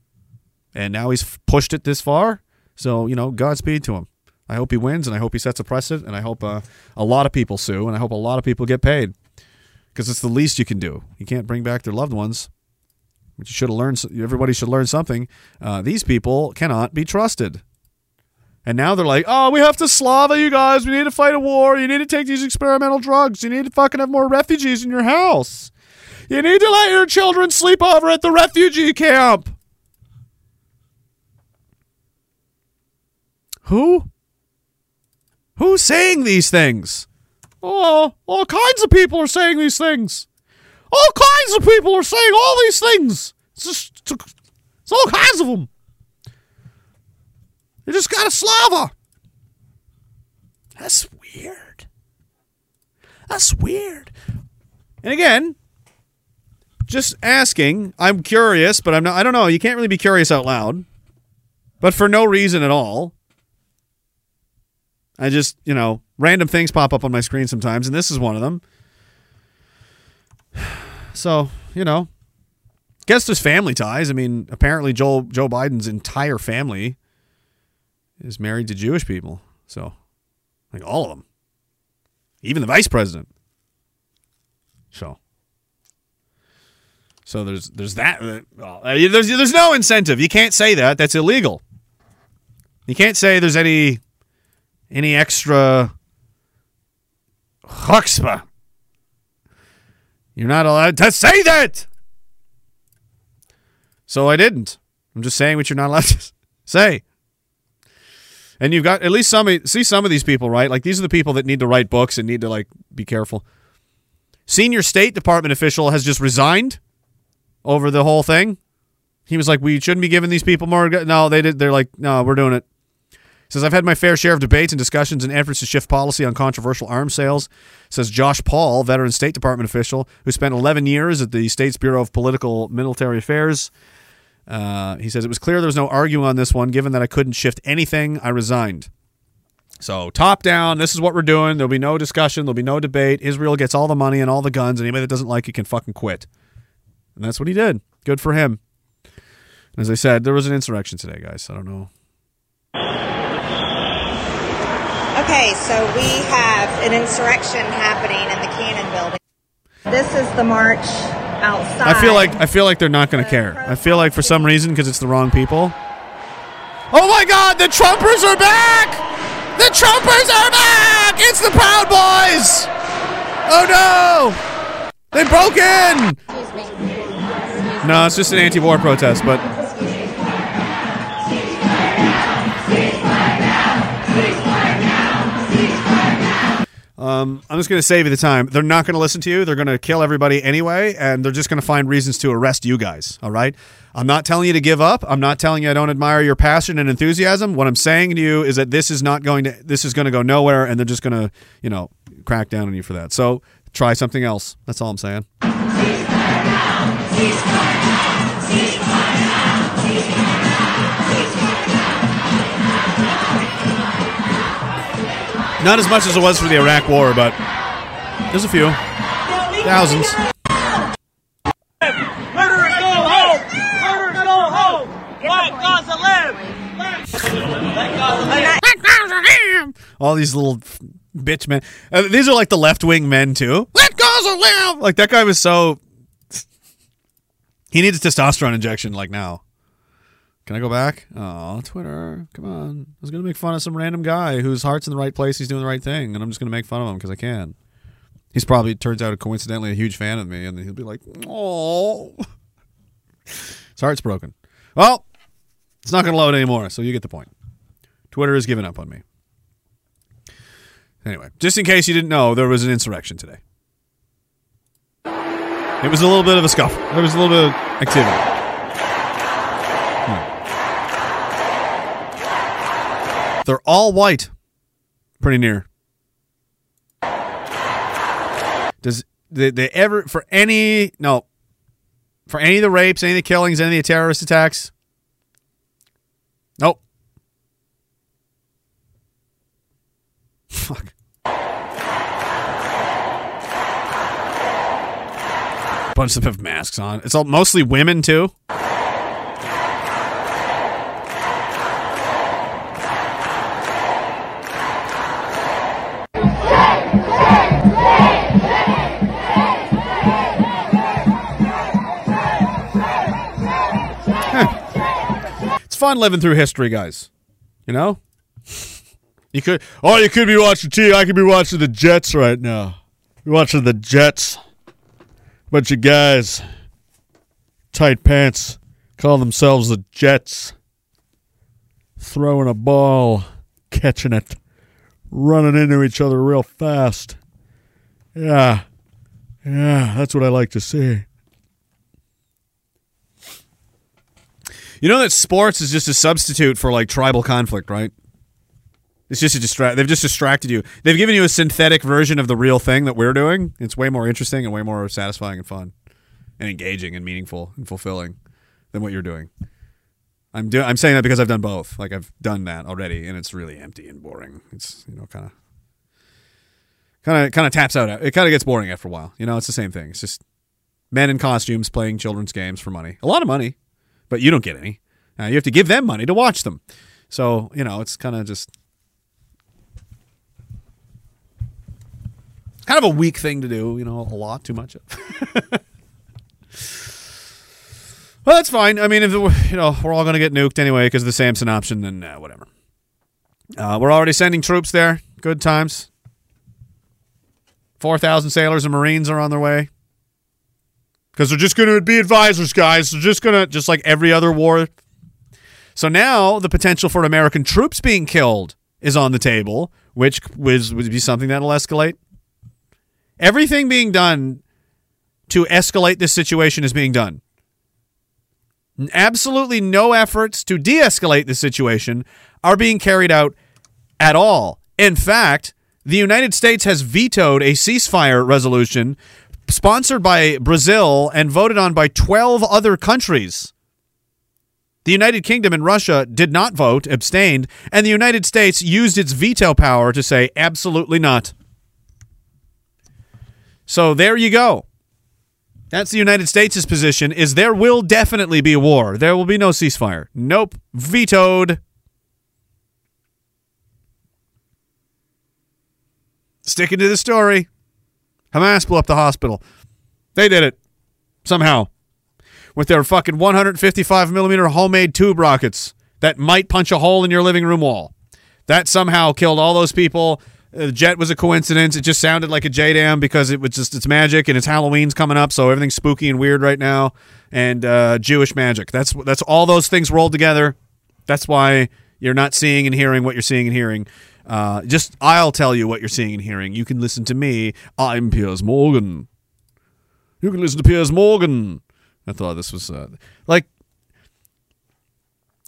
and now he's pushed it this far. So you know, Godspeed to him. I hope he wins, and I hope he sets a precedent, and I hope uh, a lot of people sue, and I hope a lot of people get paid, because it's the least you can do. You can't bring back their loved ones, but you should have learned. Everybody should learn something. Uh, these people cannot be trusted. And now they're like, oh, we have to Slava you guys. We need to fight a war. You need to take these experimental drugs. You need to fucking have more refugees in your house. You need to let your children sleep over at the refugee camp. Who? Who's saying these things? Oh, all kinds of people are saying these things. All kinds of people are saying all these things. It's just, it's all kinds of them. You just got a Slava. That's weird. That's weird. And again, just asking. I'm curious, but I'm not. I don't know. You can't really be curious out loud, but for no reason at all. I just, you know, random things pop up on my screen sometimes, and this is one of them. So, you know, guess there's family ties. I mean, apparently Joe Joe Biden's entire family is married to Jewish people. So, like all of them, even the vice president. So, so there's there's that. uh, well, uh, there's there's no incentive. You can't say that. That's illegal. You can't say there's any any extra chutzpah. You're not allowed to say that. So I didn't. I'm just saying what you're not allowed to say. And you've got at least some see some of these people, right? Like these are the people that need to write books and need to like be careful. Senior State Department official has just resigned over the whole thing. He was like, "We shouldn't be giving these people more." No, they did. They're like, "No, we're doing it." Says I've had my fair share of debates and discussions and efforts to shift policy on controversial arms sales. Says Josh Paul, veteran State Department official who spent 11 years at the state's Bureau of Political Military Affairs. Uh, he says it was clear there was no arguing on this one. Given that I couldn't shift anything, I resigned. So top down, this is what we're doing. There'll be no discussion. There'll be no debate. Israel gets all the money and all the guns. Anybody that doesn't like it can fucking quit. And that's what he did. Good for him. As I said, there was an insurrection today, guys. I don't know. Okay, so we have an insurrection happening in the Cannon building. This is the march outside. I feel like I feel like they're not going to care. I feel like for some reason because it's the wrong people. Oh my God! The Trumpers are back! The Trumpers are back! It's the Proud Boys! Oh no! They broke in! No, it's just an anti-war protest, but Um, I'm just going to save you the time. They're not going to listen to you. They're going to kill everybody anyway, and they're just going to find reasons to arrest you guys. All right. I'm not telling you to give up. I'm not telling you I don't admire your passion and enthusiasm. What I'm saying to you is that this is not going to. This is going to go nowhere, and they're just going to, you know, crack down on you for that. So try something else. That's all I'm saying. Not as much as it was for the Iraq War, but there's a few. Thousands. Murderers go home! Murderers go home! White Gaza live! Black Gaza live! All these little bitch men. Uh, these are like the left wing men, too. Let Gaza live! Like, that guy was so. He needs a testosterone injection, like now. Can I go back? Oh, Twitter. Come on. I was going to make fun of some random guy whose heart's in the right place. He's doing the right thing. And I'm just going to make fun of him because I can. He's probably, turns out, coincidentally, a huge fan of me. And he'll be like, oh. His heart's broken. Well, it's not going to load anymore. So you get the point. Twitter has given up on me. Anyway, just in case you didn't know, there was an insurrection today. It was a little bit of a scuffle. There was a little bit of activity. Hmm. They're all white. Pretty near. Does they, they ever for any no for any of the rapes, any of the killings, any of the terrorist attacks? Nope. Fuck. Bunch of them have masks on. It's all mostly women too. It's fun living through history, guys. You know? You could oh you could be watching T I could be watching the Jets right now. You're watching the Jets. Bunch of guys. Tight pants. Call themselves the Jets. Throwing a ball, catching it, running into each other real fast. Yeah. Yeah, that's what I like to see. You know that sports is just a substitute for like tribal conflict, right? It's just a distract. They've just distracted you. They've given you a synthetic version of the real thing that we're doing. It's way more interesting and way more satisfying and fun, and engaging and meaningful and fulfilling than what you're doing. I'm doing. I'm saying that because I've done both. Like I've done that already, and it's really empty and boring. It's you know kind of, kind of, kind of taps out. It kind of gets boring after a while. You know, it's the same thing. It's just men in costumes playing children's games for money. A lot of money, but you don't get any. Uh, you have to give them money to watch them. So you know, it's kind of just kind of a weak thing to do. You know, a lot too much of. well, that's fine. I mean, if you know we're all going to get nuked anyway because of the Samson option, then uh, whatever. Uh, we're already sending troops there. Good times. Four thousand sailors and marines are on their way because they're just going to be advisors, guys. They're just going to just like every other war. So now the potential for American troops being killed is on the table, which would be something that'll escalate. Everything being done to escalate this situation is being done. Absolutely no efforts to de escalate the situation are being carried out at all. In fact, the United States has vetoed a ceasefire resolution sponsored by Brazil and voted on by 12 other countries. The United Kingdom and Russia did not vote, abstained, and the United States used its veto power to say absolutely not. So there you go. That's the United States' position is there will definitely be a war. There will be no ceasefire. Nope. Vetoed. Sticking to the story. Hamas blew up the hospital. They did it. Somehow. With their fucking 155 millimeter homemade tube rockets that might punch a hole in your living room wall. That somehow killed all those people. Uh, The jet was a coincidence. It just sounded like a JDAM because it was just it's magic and it's Halloween's coming up, so everything's spooky and weird right now. And uh, Jewish magic. That's that's all those things rolled together. That's why you're not seeing and hearing what you're seeing and hearing. Uh, just I'll tell you what you're seeing and hearing. You can listen to me. I'm Piers Morgan. You can listen to Piers Morgan. I thought this was uh, like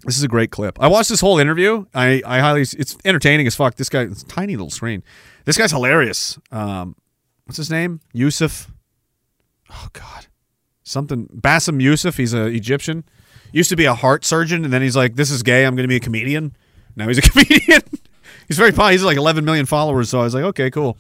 this is a great clip. I watched this whole interview. I, I highly it's entertaining as fuck. This guy, it's tiny little screen. This guy's hilarious. Um, what's his name? Youssef. Oh God, something Bassem Youssef. He's a Egyptian. Used to be a heart surgeon, and then he's like, "This is gay. I'm going to be a comedian." Now he's a comedian. he's very fun. He's like 11 million followers. So I was like, okay, cool.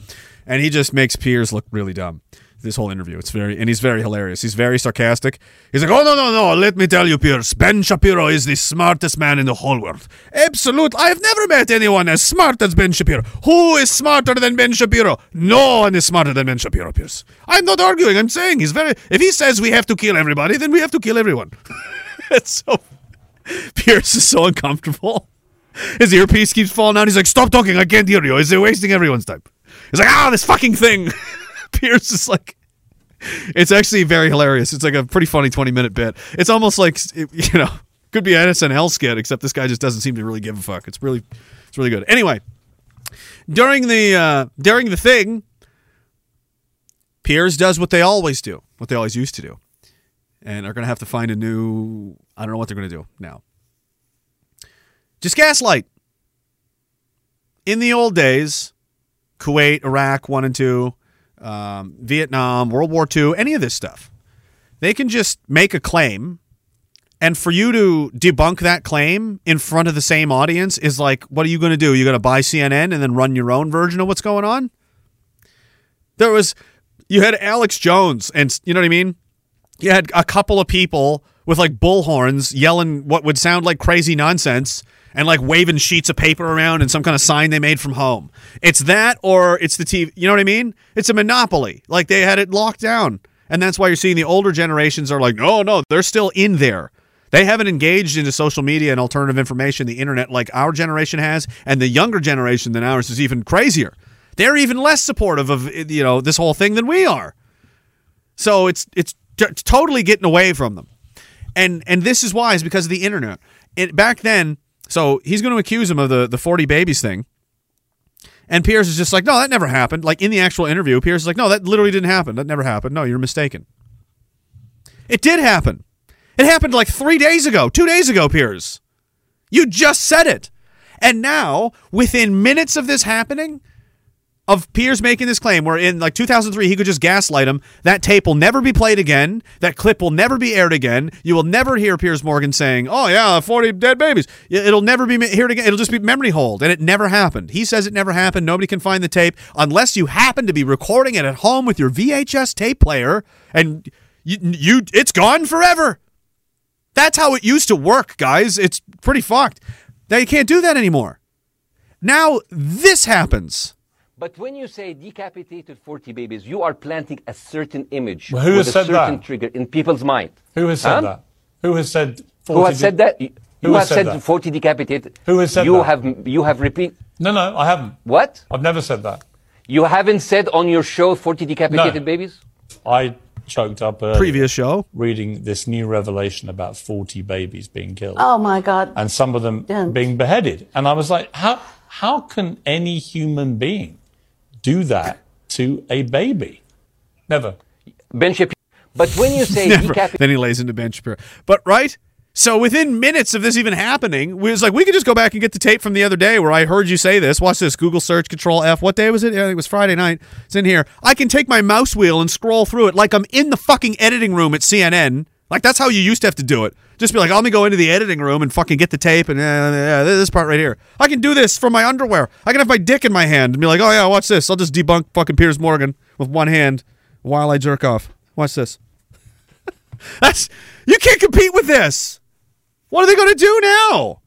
And he just makes Piers look really dumb. This whole interview, it's very, and he's very hilarious. He's very sarcastic. He's like, "Oh no, no, no! Let me tell you, Piers. Ben Shapiro is the smartest man in the whole world. Absolute. I have never met anyone as smart as Ben Shapiro. Who is smarter than Ben Shapiro? No one is smarter than Ben Shapiro, Piers. I'm not arguing. I'm saying he's very. If he says we have to kill everybody, then we have to kill everyone. it's so. Piers is so uncomfortable. His earpiece keeps falling out. He's like, "Stop talking! I can't hear you. Is it wasting everyone's time?" He's like, "Ah, this fucking thing." Piers is like, it's actually very hilarious. It's like a pretty funny twenty minute bit. It's almost like you know, could be an SNL skit, except this guy just doesn't seem to really give a fuck. It's really, it's really good. Anyway, during the uh, during the thing, Piers does what they always do, what they always used to do, and are going to have to find a new. I don't know what they're going to do now. Just gaslight. In the old days, Kuwait, Iraq, one and two, um, Vietnam, World War II, any of this stuff, they can just make a claim, and for you to debunk that claim in front of the same audience is like, what are you going to do? You're going to buy CNN and then run your own version of what's going on? There was, you had Alex Jones, and you know what I mean? You had a couple of people with like bullhorns yelling what would sound like crazy nonsense and like waving sheets of paper around and some kind of sign they made from home. It's that or it's the TV. You know what I mean? It's a monopoly. Like they had it locked down. And that's why you're seeing the older generations are like, no, no, they're still in there. They haven't engaged into social media and alternative information, the internet, like our generation has, and the younger generation than ours is even crazier. They're even less supportive of you know this whole thing than we are. So it's it's t- totally getting away from them, and and this is why is because of the internet. It, back then, so he's going to accuse him of the the forty babies thing, and Piers is just like, no, that never happened. Like in the actual interview, Piers is like, no, that literally didn't happen. That never happened. No, you're mistaken. It did happen. It happened like three days ago, two days ago, Piers. You just said it. And now, within minutes of this happening, of Piers making this claim, where in like 2003 he could just gaslight him, that tape will never be played again. That clip will never be aired again. You will never hear Piers Morgan saying, "Oh yeah, 40 dead babies." It'll never be heard again. It'll just be memory hold, and it never happened. He says it never happened. Nobody can find the tape unless you happen to be recording it at home with your VHS tape player, and you, you it's gone forever. That's how it used to work, guys. It's pretty fucked. Now you can't do that anymore. Now this happens. But when you say decapitated 40 babies, you are planting a certain image Well, who with has a said certain that? trigger in people's mind. Who has said Huh? that? Who has said? 40 Who has said that? You Who has have said said, 40 decapitated. Who has said you that? have you have repeat. No, no, I haven't. What? I've never said that. You haven't said on your show 40 decapitated No. babies? I choked up earlier Previous show. reading this new revelation about 40 babies being killed. Oh my God. and some of them Didn't. being beheaded. And I was like, how how can any human being do that to a baby? Never. Ben Shapiro. But when you say Never. decapitated, Then he lays into Ben Shapiro. But right? So within minutes of this even happening, we was like, we could just go back and get the tape from the other day where I heard you say this. Watch this. Google search Control F. What day was it? Yeah, I think it was Friday night. It's in here. I can take my mouse wheel and scroll through it like I'm in the fucking editing room at CNN. Like that's how you used to have to do it. Just be like, let me go into the editing room and fucking get the tape and uh, uh, this part right here. I can do this from my underwear. I can have my dick in my hand and be like, oh yeah, watch this. I'll just debunk fucking Piers Morgan with one hand while I jerk off. Watch this. That's you can't compete with this. What are they going to do now?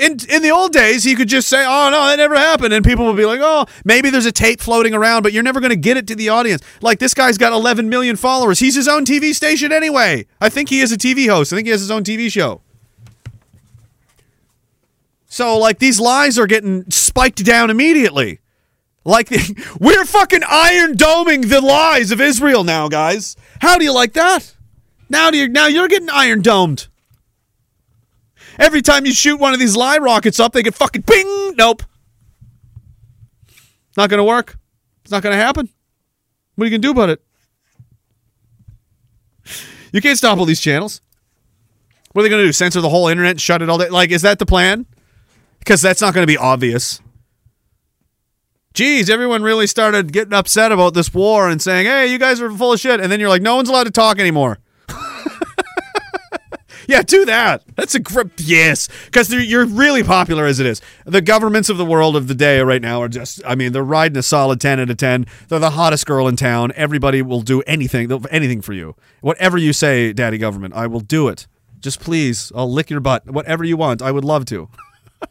In in the old days, he could just say, "Oh no, that never happened," and people would be like, "Oh, maybe there's a tape floating around," but you're never going to get it to the audience. Like this guy's got 11 million followers. He's his own TV station anyway. I think he is a TV host. I think he has his own TV show. So like these lies are getting spiked down immediately. Like we're fucking iron doming the lies of Israel now, guys. How do you like that? Now do you now you're getting iron domed. Every time you shoot one of these lie rockets up, they get fucking ping. Nope. not going to work. It's not going to happen. What are you going to do about it? You can't stop all these channels. What are they going to do? Censor the whole internet? Shut it all down? Like, is that the plan? Because that's not going to be obvious. Geez, everyone really started getting upset about this war and saying, hey, you guys are full of shit. And then you're like, no one's allowed to talk anymore. Yeah, do that. That's a grip. Yes. Because you're really popular as it is. The governments of the world of the day right now are just, I mean, they're riding a solid 10 out of 10. They're the hottest girl in town. Everybody will do anything, anything for you. Whatever you say, daddy government, I will do it. Just please, I'll lick your butt. Whatever you want, I would love to.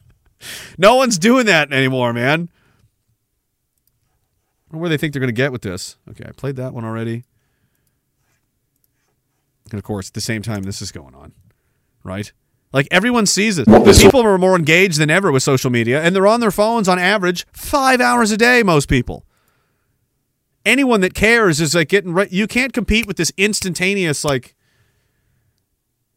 no one's doing that anymore, man. Wonder where they think they're going to get with this. Okay, I played that one already. And of course, at the same time, this is going on, right? Like everyone sees it. People are more engaged than ever with social media, and they're on their phones on average five hours a day. Most people. Anyone that cares is like getting right. You can't compete with this instantaneous, like.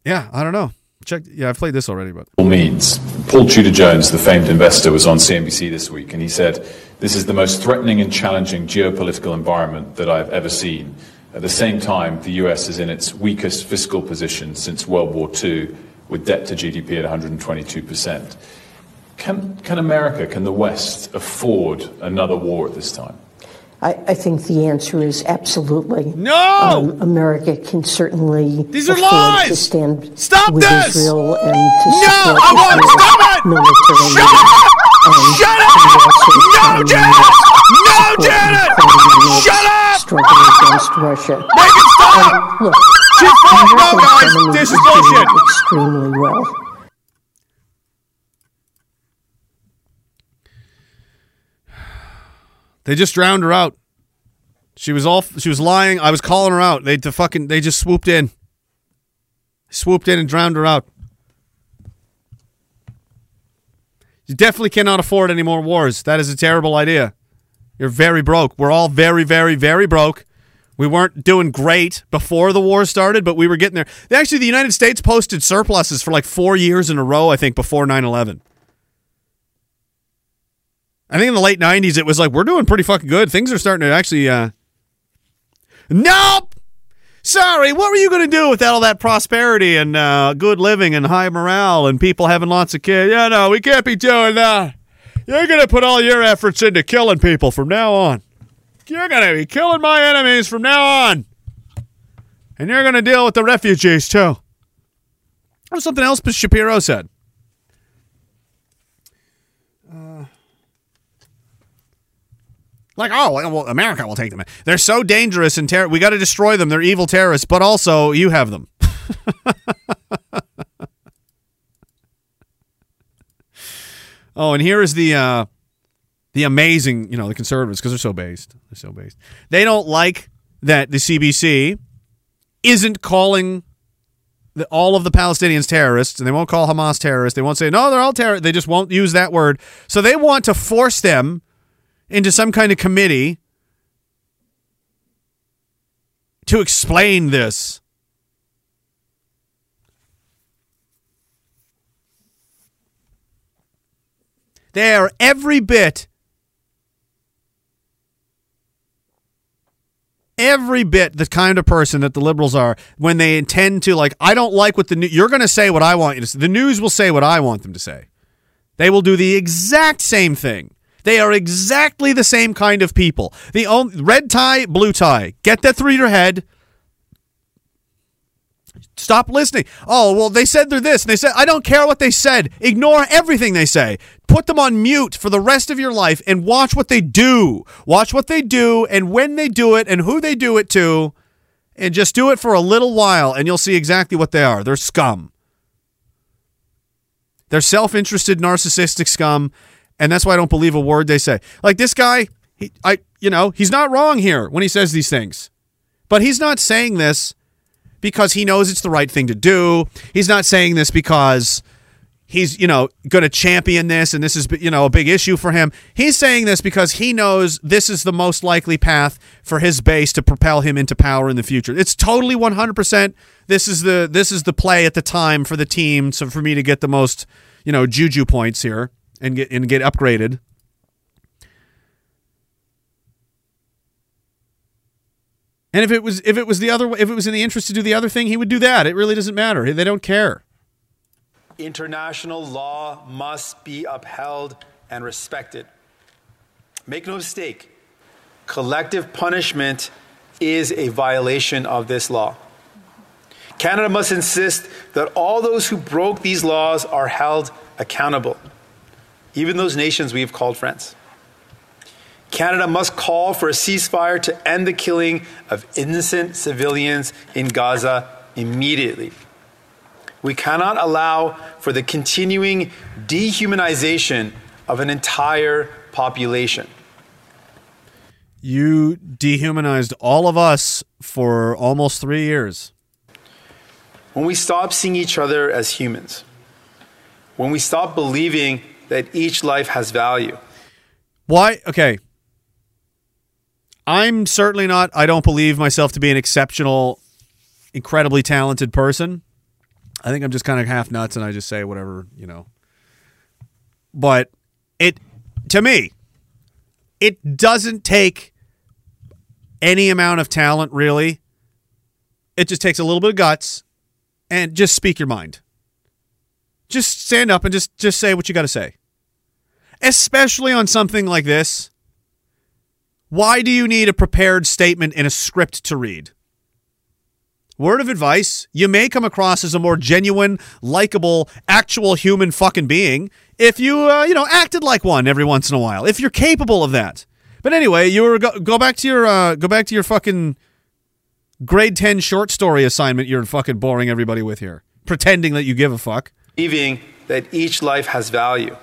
Yeah, I don't know. Check. Yeah, I've played this already, but means. Paul Tudor Jones, the famed investor, was on CNBC this week and he said, This is the most threatening and challenging geopolitical environment that I've ever seen. At the same time, the US is in its weakest fiscal position since World War II, with debt to GDP at 122%. Can, can America, can the West afford another war at this time? I, I think the answer is absolutely. No! Um, America can certainly These are afford lies! to stand Stop with this! Israel and to No! support I want it! Israel Stop it! militarily. Shut up! And Shut up! No, Janet! No, Janet! Shut up! Struggle against Russia. Stop! Um, look, She's full- no, guys, this is bullshit. Extremely well. They just drowned her out. She was all she was lying. I was calling her out. They to fucking they just swooped in. Swooped in and drowned her out. You definitely cannot afford any more wars. That is a terrible idea. You're very broke. We're all very, very, very broke. We weren't doing great before the war started, but we were getting there. Actually, the United States posted surpluses for like four years in a row, I think, before 9 11. I think in the late 90s, it was like, we're doing pretty fucking good. Things are starting to actually. Uh... Nope! Sorry, what were you going to do with all that prosperity and uh, good living and high morale and people having lots of kids? Yeah, no, we can't be doing that. You're going to put all your efforts into killing people from now on. You're going to be killing my enemies from now on. And you're going to deal with the refugees, too. Was something else Shapiro said. Uh, like, oh, well, America will take them. They're so dangerous and terror. We got to destroy them. They're evil terrorists, but also you have them. oh, and here is the uh, the amazing, you know, the conservatives because they're so based. They're so based. They don't like that the CBC isn't calling the, all of the Palestinians terrorists, and they won't call Hamas terrorists. They won't say no, they're all terrorists. They just won't use that word. So they want to force them into some kind of committee to explain this. They are every bit, every bit the kind of person that the liberals are when they intend to, like, I don't like what the news, you're going to say what I want you to say. The news will say what I want them to say. They will do the exact same thing. They are exactly the same kind of people. The only red tie, blue tie. Get that through your head. Stop listening. Oh, well, they said they're this. And they said, I don't care what they said. Ignore everything they say. Put them on mute for the rest of your life and watch what they do. Watch what they do and when they do it and who they do it to. And just do it for a little while and you'll see exactly what they are. They're scum. They're self interested, narcissistic scum. And that's why I don't believe a word they say. Like this guy, he, I, you know, he's not wrong here when he says these things. But he's not saying this because he knows it's the right thing to do. He's not saying this because he's, you know, going to champion this and this is, you know, a big issue for him. He's saying this because he knows this is the most likely path for his base to propel him into power in the future. It's totally 100% this is the this is the play at the time for the team so for me to get the most, you know, juju points here and get and get upgraded. And if it was if it was the other if it was in the interest to do the other thing, he would do that. It really doesn't matter. They don't care. International law must be upheld and respected. Make no mistake, collective punishment is a violation of this law. Canada must insist that all those who broke these laws are held accountable, even those nations we have called friends. Canada must call for a ceasefire to end the killing of innocent civilians in Gaza immediately. We cannot allow for the continuing dehumanization of an entire population. You dehumanized all of us for almost three years. When we stop seeing each other as humans, when we stop believing that each life has value, Why? Okay. I'm certainly not, I don't believe myself to be an exceptional, incredibly talented person. I think I'm just kind of half nuts and I just say whatever, you know. But it, to me, it doesn't take any amount of talent, really. It just takes a little bit of guts and just speak your mind. Just stand up and just just say what you got to say. Especially on something like this. Why do you need a prepared statement in a script to read? Word of advice, you may come across as a more genuine, likable, actual human fucking being if you, uh, you know, acted like one every once in a while. If you're capable of that. But anyway, you were go, go back to your uh, go back to your fucking grade 10 short story assignment you're fucking boring everybody with here. Pretending that you give a fuck. believing that each life has value.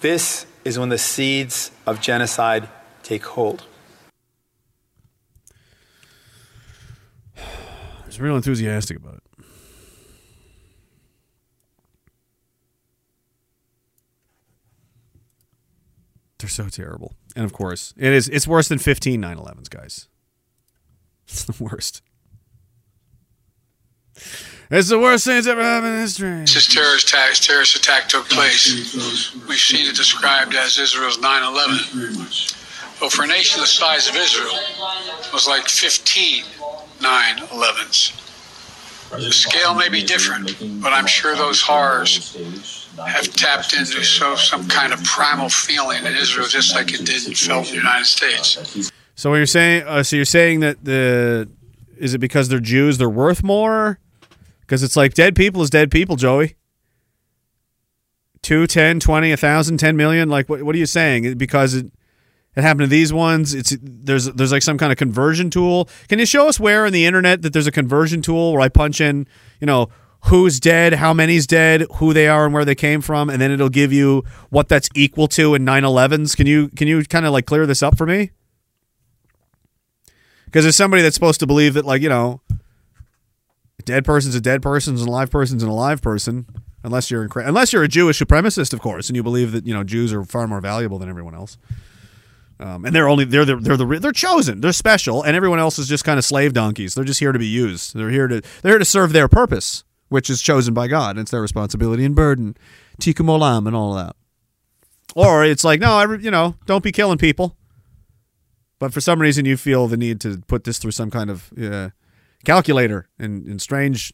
This is when the seeds of genocide take hold. He's real enthusiastic about it. They're so terrible. And of course, it is it's worse than 15 9/11s, guys. It's the worst. It's the worst thing that's ever happened in history. This terrorist attack, terrorist attack took place. We've seen it described as Israel's 9/11. But for a nation the size of Israel, it was like 15 9/11s. The scale may be different, but I'm sure those horrors have tapped into so some kind of primal feeling in Israel, just like it did felt in the United States. So you're saying uh, so you're saying that the is it because they're Jews they're worth more? Cuz it's like dead people is dead people, Joey. 2, 10, 20, 1,000, 10 million, like what what are you saying? Because it it happened to these ones. It's there's there's like some kind of conversion tool. Can you show us where in the internet that there's a conversion tool where I punch in, you know, who's dead, how many's dead, who they are, and where they came from, and then it'll give you what that's equal to in 9/11s. Can you can you kind of like clear this up for me? Because there's somebody that's supposed to believe that like you know, a dead person's a dead person's and a live person's an alive person. Unless you're unless you're a Jewish supremacist, of course, and you believe that you know Jews are far more valuable than everyone else. Um, and they're only they're the, they're the they're chosen. They're special, and everyone else is just kind of slave donkeys. They're just here to be used. They're here to they're here to serve their purpose, which is chosen by God. And it's their responsibility and burden, tikkun olam, and all that. Or it's like no, every, you know, don't be killing people. But for some reason, you feel the need to put this through some kind of uh, calculator and, and strange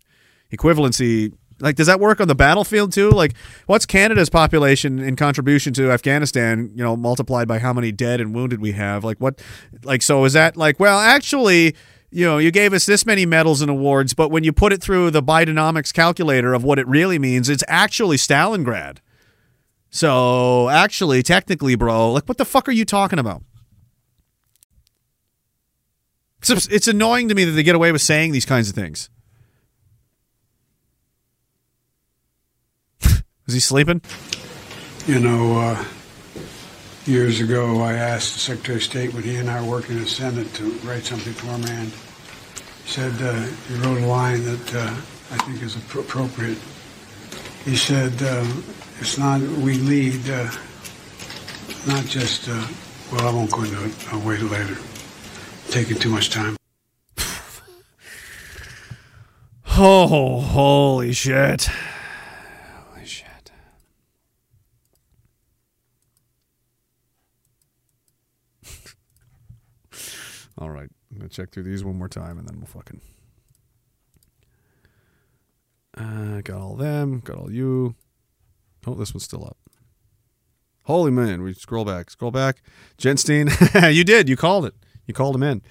equivalency. Like, does that work on the battlefield too? Like, what's Canada's population in contribution to Afghanistan? You know, multiplied by how many dead and wounded we have. Like, what? Like, so is that like? Well, actually, you know, you gave us this many medals and awards, but when you put it through the Bidenomics calculator of what it really means, it's actually Stalingrad. So, actually, technically, bro, like, what the fuck are you talking about? It's, it's annoying to me that they get away with saying these kinds of things. Is he sleeping? You know, uh, years ago, I asked the Secretary of State when he and I were working in the Senate to write something for him, and he said uh, he wrote a line that uh, I think is appro- appropriate. He said, uh, "It's not we lead, uh, not just." Uh, well, I won't go into it. I'll wait later. Taking too much time. Oh, holy shit. Holy shit. All right. I'm going to check through these one more time, and then we'll fucking. Uh, got all them. Got all you. Oh, this one's still up. Holy man, we scroll back, scroll back. Jenstein, you did. You called it. You called him in.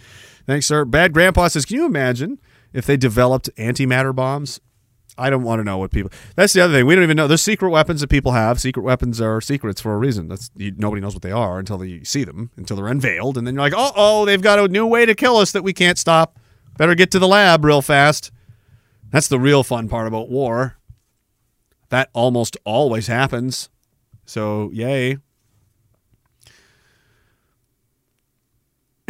Thanks, sir. Bad Grandpa says, can you imagine if they developed antimatter bombs? I don't want to know what people. That's the other thing. We don't even know. There's secret weapons that people have. Secret weapons are secrets for a reason. That's you, nobody knows what they are until they see them, until they're unveiled, and then you're like, oh, oh, they've got a new way to kill us that we can't stop. Better get to the lab real fast. That's the real fun part about war. That almost always happens. So, yay.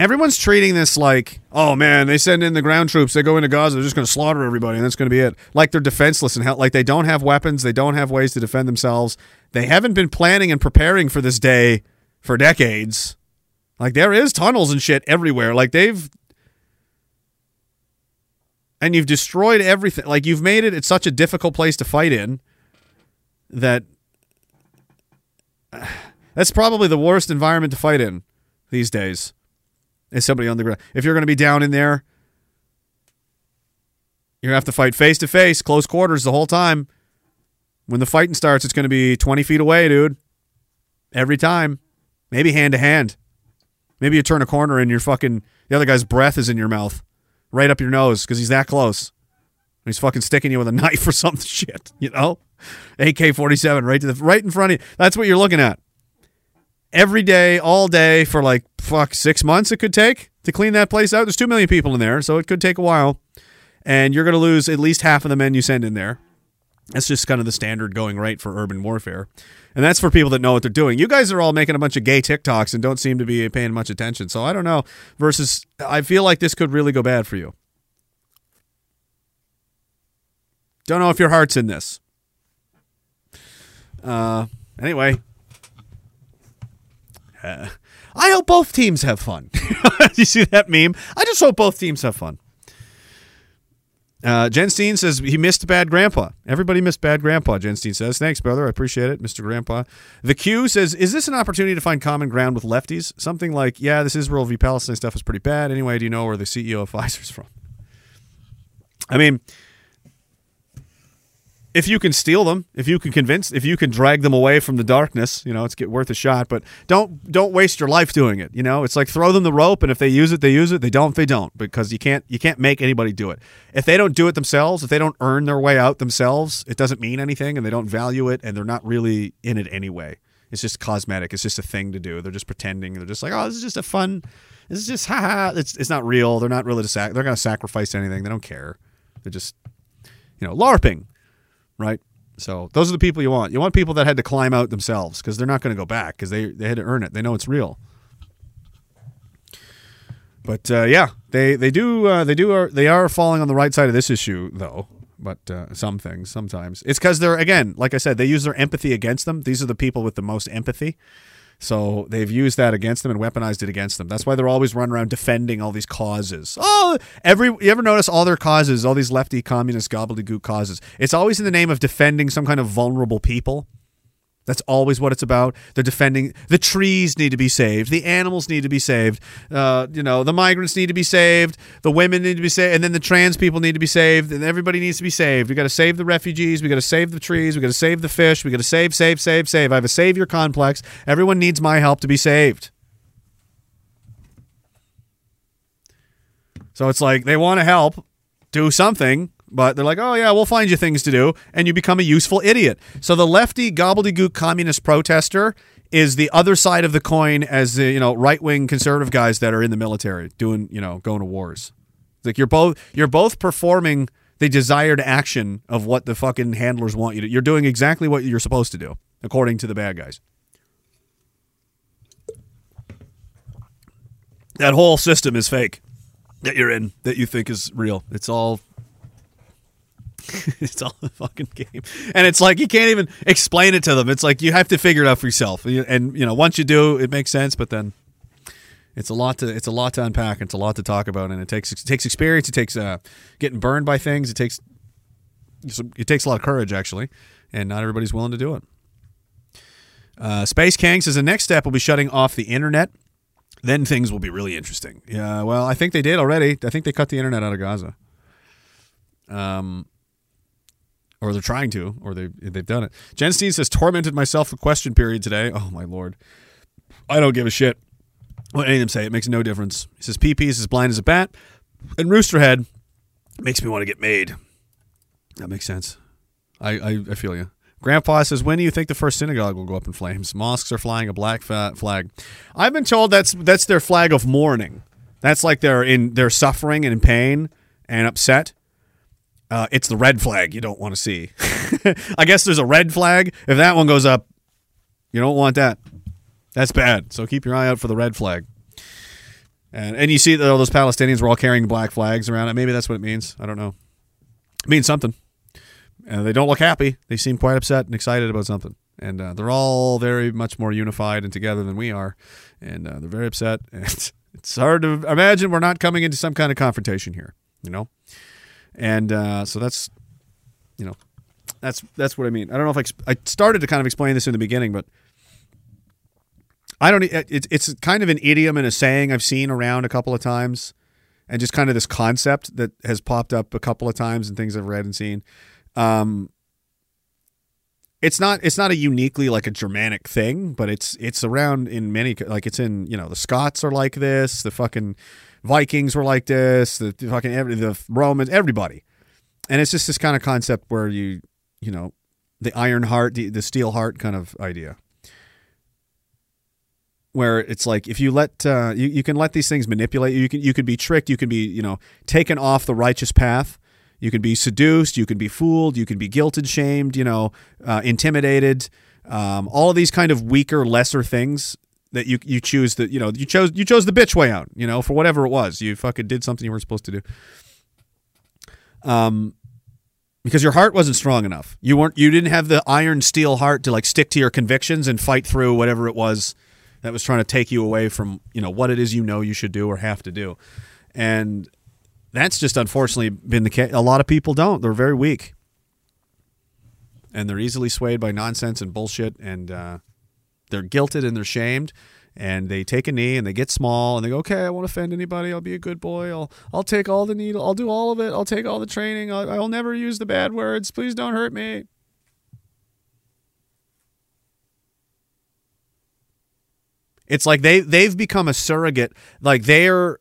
Everyone's treating this like, oh man, they send in the ground troops, they go into Gaza, they're just going to slaughter everybody, and that's going to be it. Like they're defenseless and hell, like they don't have weapons, they don't have ways to defend themselves. They haven't been planning and preparing for this day for decades. Like there is tunnels and shit everywhere. Like they've and you've destroyed everything. Like you've made it it's such a difficult place to fight in that that's probably the worst environment to fight in these days. Is somebody on the ground. If you're going to be down in there, you're going to have to fight face to face, close quarters the whole time. When the fighting starts, it's going to be 20 feet away, dude. Every time. Maybe hand to hand. Maybe you turn a corner and your fucking the other guy's breath is in your mouth, right up your nose because he's that close. He's fucking sticking you with a knife or some shit, you know? AK forty seven right to the right in front of you. That's what you're looking at. Every day, all day for like fuck six months it could take to clean that place out. There's two million people in there, so it could take a while. And you're gonna lose at least half of the men you send in there. That's just kind of the standard going right for urban warfare. And that's for people that know what they're doing. You guys are all making a bunch of gay TikToks and don't seem to be paying much attention. So I don't know. Versus, I feel like this could really go bad for you. Don't know if your heart's in this. Uh, anyway, I hope both teams have fun. you see that meme? I just hope both teams have fun. Uh, Jen Steen says he missed Bad Grandpa. Everybody missed Bad Grandpa, Jen Steen says. Thanks, brother. I appreciate it, Mr. Grandpa. The Q says, Is this an opportunity to find common ground with lefties? Something like, Yeah, this Israel v. Palestine stuff is pretty bad. Anyway, do you know where the CEO of Pfizer's from? I mean, if you can steal them, if you can convince, if you can drag them away from the darkness, you know, it's get worth a shot. But don't don't waste your life doing it. You know, it's like throw them the rope, and if they use it, they use it. They don't, they don't, because you can't you can't make anybody do it. If they don't do it themselves, if they don't earn their way out themselves, it doesn't mean anything, and they don't value it, and they're not really in it anyway. It's just cosmetic. It's just a thing to do. They're just pretending. They're just like, oh, this is just a fun. This is just ha ha. It's it's not real. They're not really to sac. They're gonna sacrifice anything. They don't care. They're just, you know, larping right? So those are the people you want. You want people that had to climb out themselves because they're not going to go back because they they had to earn it. They know it's real. But uh, yeah, they they do uh, they do are they are falling on the right side of this issue though. But uh, some things sometimes it's because they're again like I said they use their empathy against them. These are the people with the most empathy. So they've used that against them and weaponized it against them. That's why they're always running around defending all these causes. Oh, every you ever notice all their causes, all these lefty communist gobbledygook causes? It's always in the name of defending some kind of vulnerable people. That's always what it's about. They're defending the trees need to be saved, the animals need to be saved, uh, you know, the migrants need to be saved, the women need to be saved, and then the trans people need to be saved, and everybody needs to be saved. We got to save the refugees, we got to save the trees, we got to save the fish, we got to save, save, save, save. I have a savior complex. Everyone needs my help to be saved. So it's like they want to help do something, but they're like, oh, yeah, we'll find you things to do. And you become a useful idiot. So the lefty gobbledygook communist protester is the other side of the coin as the, you know, right wing conservative guys that are in the military doing, you know, going to wars. It's like you're both you're both performing the desired action of what the fucking handlers want you to. You're doing exactly what you're supposed to do, according to the bad guys. That whole system is fake that you're in, that you think is real. It's all it's all a fucking game. And it's like you can't even explain it to them. It's like you have to figure it out for yourself. And you know, once you do, it makes sense, but then it's a lot to it's a lot to unpack. It's a lot to talk about and it takes it takes experience, it takes uh, getting burned by things, it takes it takes a lot of courage actually, and not everybody's willing to do it. Uh, Space Kang says the next step will be shutting off the internet then things will be really interesting. Yeah, well, I think they did already. I think they cut the internet out of Gaza. Um, or they're trying to, or they they've done it. Jen Steen says, "Tormented myself for question period today." Oh my lord, I don't give a shit what any of them say. It makes no difference. He says, "PP is as blind as a bat," and Roosterhead makes me want to get made. That makes sense. I I, I feel you. Grandpa says, "When do you think the first synagogue will go up in flames?" Mosques are flying a black flag. I've been told that's that's their flag of mourning. That's like they're in they're suffering and in pain and upset. Uh, it's the red flag you don't want to see. I guess there's a red flag. If that one goes up, you don't want that. That's bad. So keep your eye out for the red flag. And and you see that all those Palestinians were all carrying black flags around it. Maybe that's what it means. I don't know. It means something. And they don't look happy. They seem quite upset and excited about something. And uh, they're all very much more unified and together than we are. And uh, they're very upset. And it's hard to imagine we're not coming into some kind of confrontation here, you know? And uh, so that's, you know, that's that's what I mean. I don't know if I, I started to kind of explain this in the beginning, but I don't. It's it's kind of an idiom and a saying I've seen around a couple of times, and just kind of this concept that has popped up a couple of times and things I've read and seen. Um, it's not it's not a uniquely like a Germanic thing, but it's it's around in many like it's in you know the Scots are like this, the fucking Vikings were like this, the, fucking every, the Romans, everybody, and it's just this kind of concept where you you know the iron heart, the, the steel heart kind of idea. Where it's like if you let uh, you, you can let these things manipulate you. You can you can be tricked you can be you know taken off the righteous path. You can be seduced you can be fooled you can be guilted shamed you know uh, intimidated um, all of these kind of weaker lesser things that you you choose that you know you chose you chose the bitch way out you know for whatever it was. You fucking did something you weren't supposed to do. Um because your heart wasn't strong enough. You weren't you didn't have the iron steel heart to like stick to your convictions and fight through whatever it was that was trying to take you away from you know what it is you know you should do or have to do. And that's just unfortunately been the case a lot of people don't. They're very weak. And they're easily swayed by nonsense and bullshit and uh, they're guilted and they're shamed and they take a knee and they get small and they go okay i won't offend anybody i'll be a good boy i'll i'll take all the needle i'll do all of it i'll take all the training I'll, i'll never use the bad words please don't hurt me It's like they they've become a surrogate. Like they're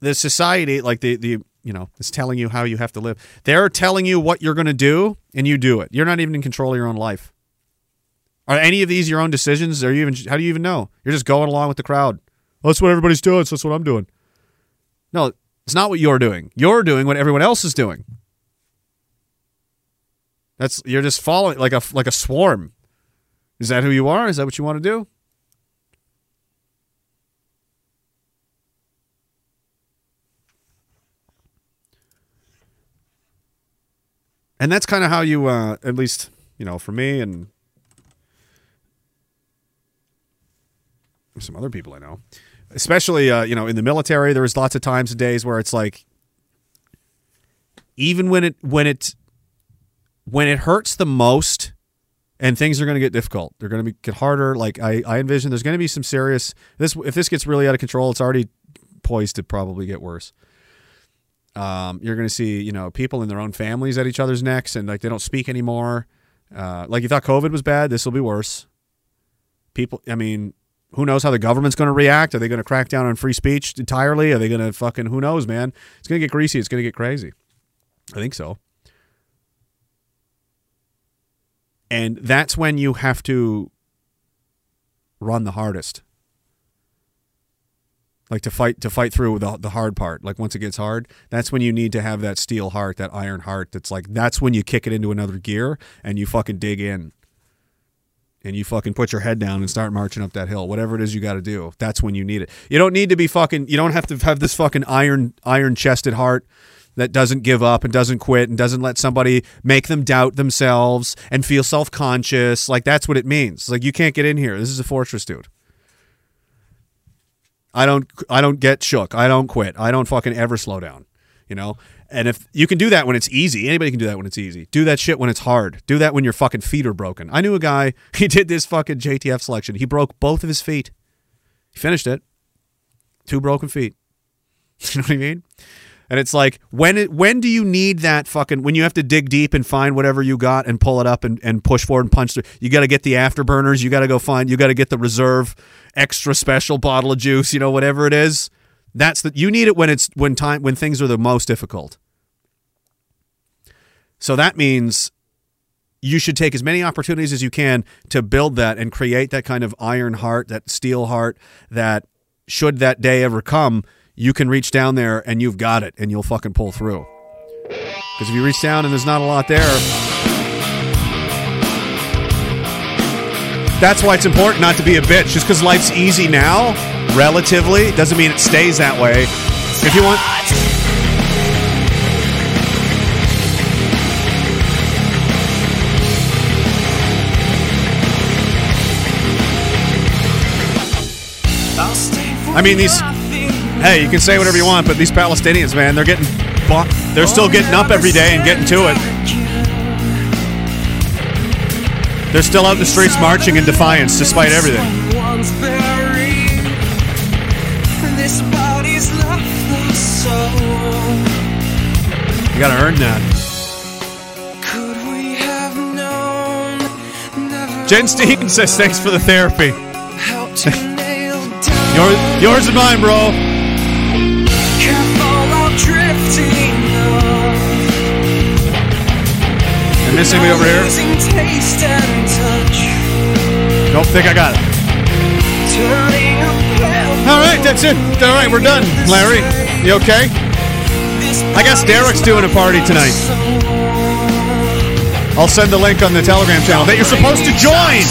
the society, like the the you know, is telling you how you have to live. They're telling you what you're going to do, and you do it. You're not even in control of your own life. Are any of these your own decisions? Are you even? How do you even know? You're just going along with the crowd. Well, that's what everybody's doing. So that's what I'm doing. No, it's not what you're doing. You're doing what everyone else is doing. That's you're just following like a like a swarm. Is that who you are? Is that what you want to do? and that's kind of how you uh, at least you know for me and some other people i know especially uh, you know in the military there was lots of times and days where it's like even when it when it when it hurts the most and things are going to get difficult they're going to get harder like i i envision there's going to be some serious this if this gets really out of control it's already poised to probably get worse um, you're going to see, you know, people in their own families at each other's necks, and like they don't speak anymore. Uh, like you thought COVID was bad, this will be worse. People, I mean, who knows how the government's going to react? Are they going to crack down on free speech entirely? Are they going to fucking who knows, man? It's going to get greasy. It's going to get crazy. I think so. And that's when you have to run the hardest like to fight to fight through the, the hard part like once it gets hard that's when you need to have that steel heart that iron heart that's like that's when you kick it into another gear and you fucking dig in and you fucking put your head down and start marching up that hill whatever it is you got to do that's when you need it you don't need to be fucking you don't have to have this fucking iron iron chested heart that doesn't give up and doesn't quit and doesn't let somebody make them doubt themselves and feel self-conscious like that's what it means like you can't get in here this is a fortress dude I don't I don't get shook. I don't quit. I don't fucking ever slow down. You know? And if you can do that when it's easy, anybody can do that when it's easy. Do that shit when it's hard. Do that when your fucking feet are broken. I knew a guy, he did this fucking JTF selection. He broke both of his feet. He finished it. Two broken feet. you know what I mean? And it's like when it, when do you need that fucking when you have to dig deep and find whatever you got and pull it up and, and push forward and punch through. You got to get the afterburners. You got to go find. You got to get the reserve extra special bottle of juice. You know whatever it is. That's the you need it when it's when time when things are the most difficult. So that means you should take as many opportunities as you can to build that and create that kind of iron heart, that steel heart that should that day ever come, you can reach down there and you've got it and you'll fucking pull through. Because if you reach down and there's not a lot there, that's why it's important not to be a bitch. Just because life's easy now, relatively, doesn't mean it stays that way. If you want. I mean, these. Hey, you can say whatever you want, but these Palestinians, man, they're getting. They're still getting up every day and getting to it. They're still out in the streets marching in defiance despite everything. You gotta earn that. Jen Steen says thanks for the therapy. Yours, yours and mine, bro. Careful of drifting off. And missing me over here. Taste and touch. Don't think I got it. Turning a pale All right, that's it. All right, we're done. Larry, you okay? I guess Derek's doing a party tonight. I'll send the link on the Telegram channel that you're supposed to join.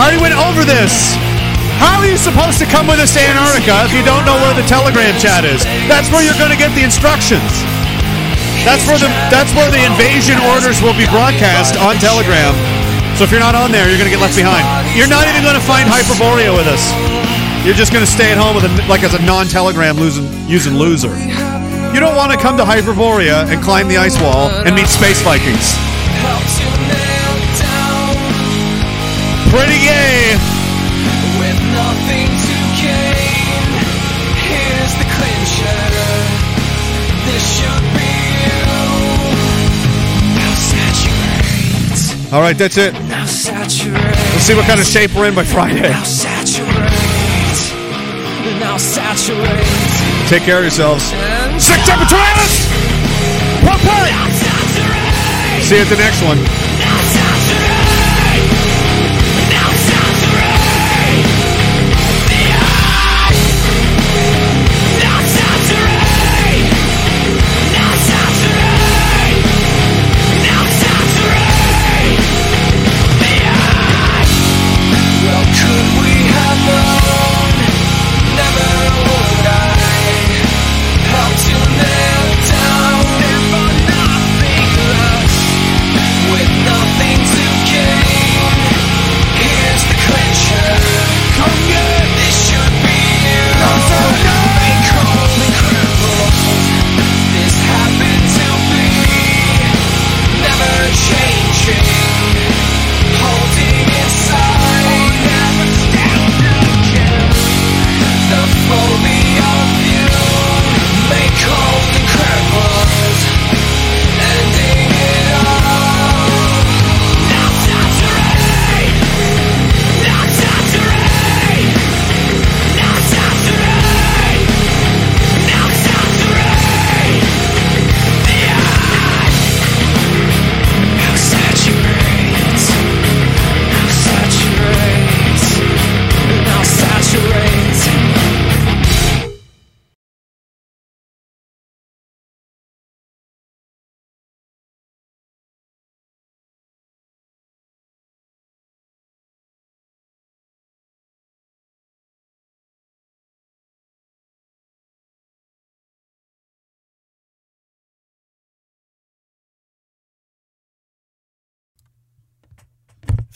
I already went over this. How are you supposed to come with us to Antarctica if you don't know where the Telegram chat is? That's where you're going to get the instructions. That's where the that's where the invasion orders will be broadcast on Telegram. So if you're not on there, you're going to get left behind. You're not even going to find Hyperborea with us. You're just going to stay at home with a, like as a non-Telegram losing using loser. You don't want to come to Hyperborea and climb the ice wall and meet space Vikings. Pretty gay. All right, that's it. now saturate. Let's see what kind of shape we're in by Friday. Now saturate, now saturate. Take care of yourselves. Sick temperature One point. See you at the next one.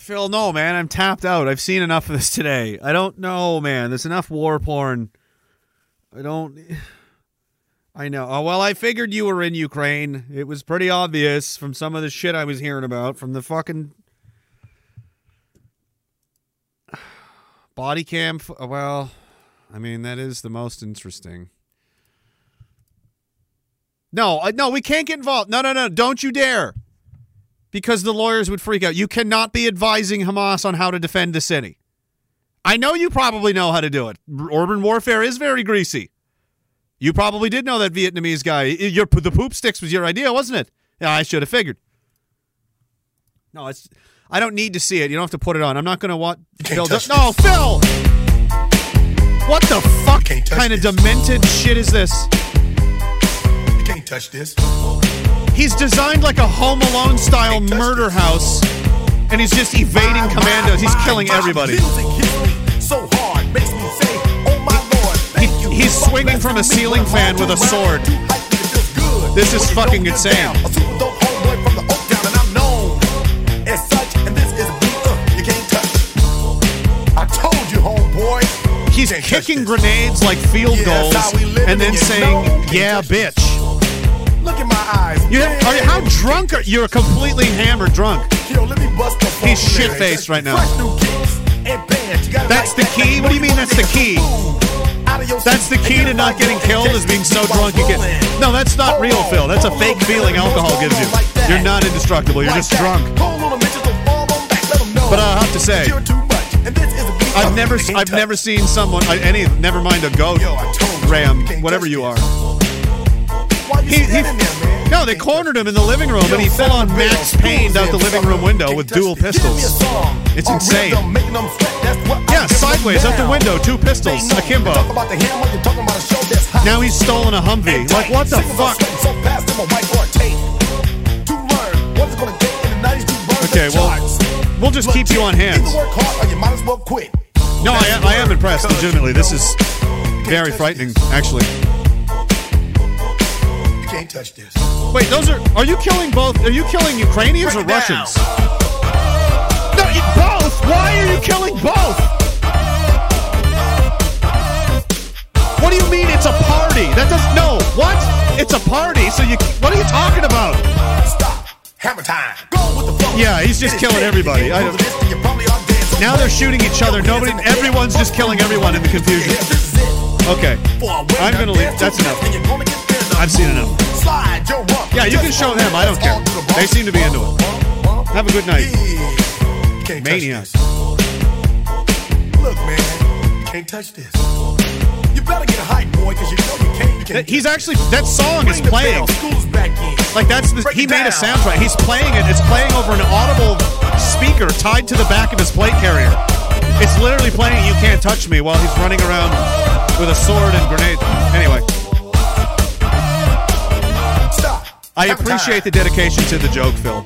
Phil, no, man, I'm tapped out. I've seen enough of this today. I don't know, man. There's enough war porn. I don't. I know. Oh, well, I figured you were in Ukraine. It was pretty obvious from some of the shit I was hearing about from the fucking body cam. f- Well, I mean, that is the most interesting. No, uh, no, we can't get involved. No, no, no, don't you dare. Because the lawyers would freak out. You cannot be advising Hamas on how to defend the city. I know you probably know how to do it. Urban warfare is very greasy. You probably did know that Vietnamese guy. Your the poop sticks was your idea, wasn't it? Yeah, I should have figured. No, it's. I don't need to see it. You don't have to put it on. I'm not going to watch. Phil, no, Phil. What the fuck kind of demented shit is this? You can't touch this. He's designed like a Home Alone style murder house, and he's just evading commandos. He's killing everybody. So hard, makes me say, oh. He- he's swinging from a ceiling fan with a sword. This is fucking insane. A super dope homeboy from the Oak Town, and I'm known as such. And this is a beat uh, you can't touch. I told you, homeboy. He's kicking grenades like field goals, that's how we living, and then saying, "Yeah, bitch." Look in my eyes. You are you, how drunk are you? You're completely hammered drunk. Yo, let me bust the He's shit faced right now. Fresh new kicks and bands. You gotta That's the key. What do you mean? That's the key? Out of your That's the key to not getting killed is being so drunk you get. No, that's not real, Phil. That's a fake feeling alcohol gives you. You're not indestructible. You're just drunk. Hold on a minute, just fall on back, let 'em know But I have to say, you're too much. And this is a beat I've never, I've never seen someone, uh, any, never mind a goat, ram, whatever you are. He, he, there, no, they cornered him in the living room, and he full on Max Payne out the living room window with dual pistols. It's insane. Yeah, sideways out the window, two pistols, akimbo. Now he's stolen a Humvee. Like, what the fuck? sweating So fast, them a whiteboard tape. To learn what it's gonna take in the 90s to burn Okay, well, we'll just keep you on hands. No, I I am impressed, legitimately. This is very frightening, actually. Can't touch this. Wait, those are. Are you killing both? Are you killing Ukrainians or Break down. Russians? No, you, both. Why are you killing both? What do you mean it's a party? That doesn't. no. What? It's a party. So you. What are you talking about? Stop. Hammer time. Go with the flow. Yeah, he's just killing everybody. I don't- You probably are dead. So now they're shooting each other. Nobody. Everyone's just killing everyone in the confusion. Okay, I'm gonna leave. That's enough. And you're gonna get thin I've seen enough. Slide your rump. Yeah, you can show them. I don't care. They seem to be into it. Have a good night, You can't touch this. Look, man, can't touch this. You better get a hype, boy, because you know you can't. You can't He's actually that song is playing. bell, School's back in. Like that's the, he made a soundtrack. He's playing it. It's playing over an audible speaker tied to the back of his plate carrier. It's literally playing "You Can't Touch Me" while he's running around with a sword and grenade. Anyway, I appreciate the dedication to the joke, Phil.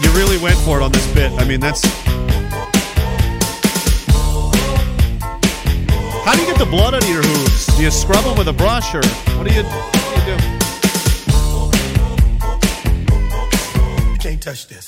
You really went for it on this bit. I mean, that's. How do you get the blood out of your hooves? Do you scrub them with a brush, or what do you, what do, you do? You can't touch this.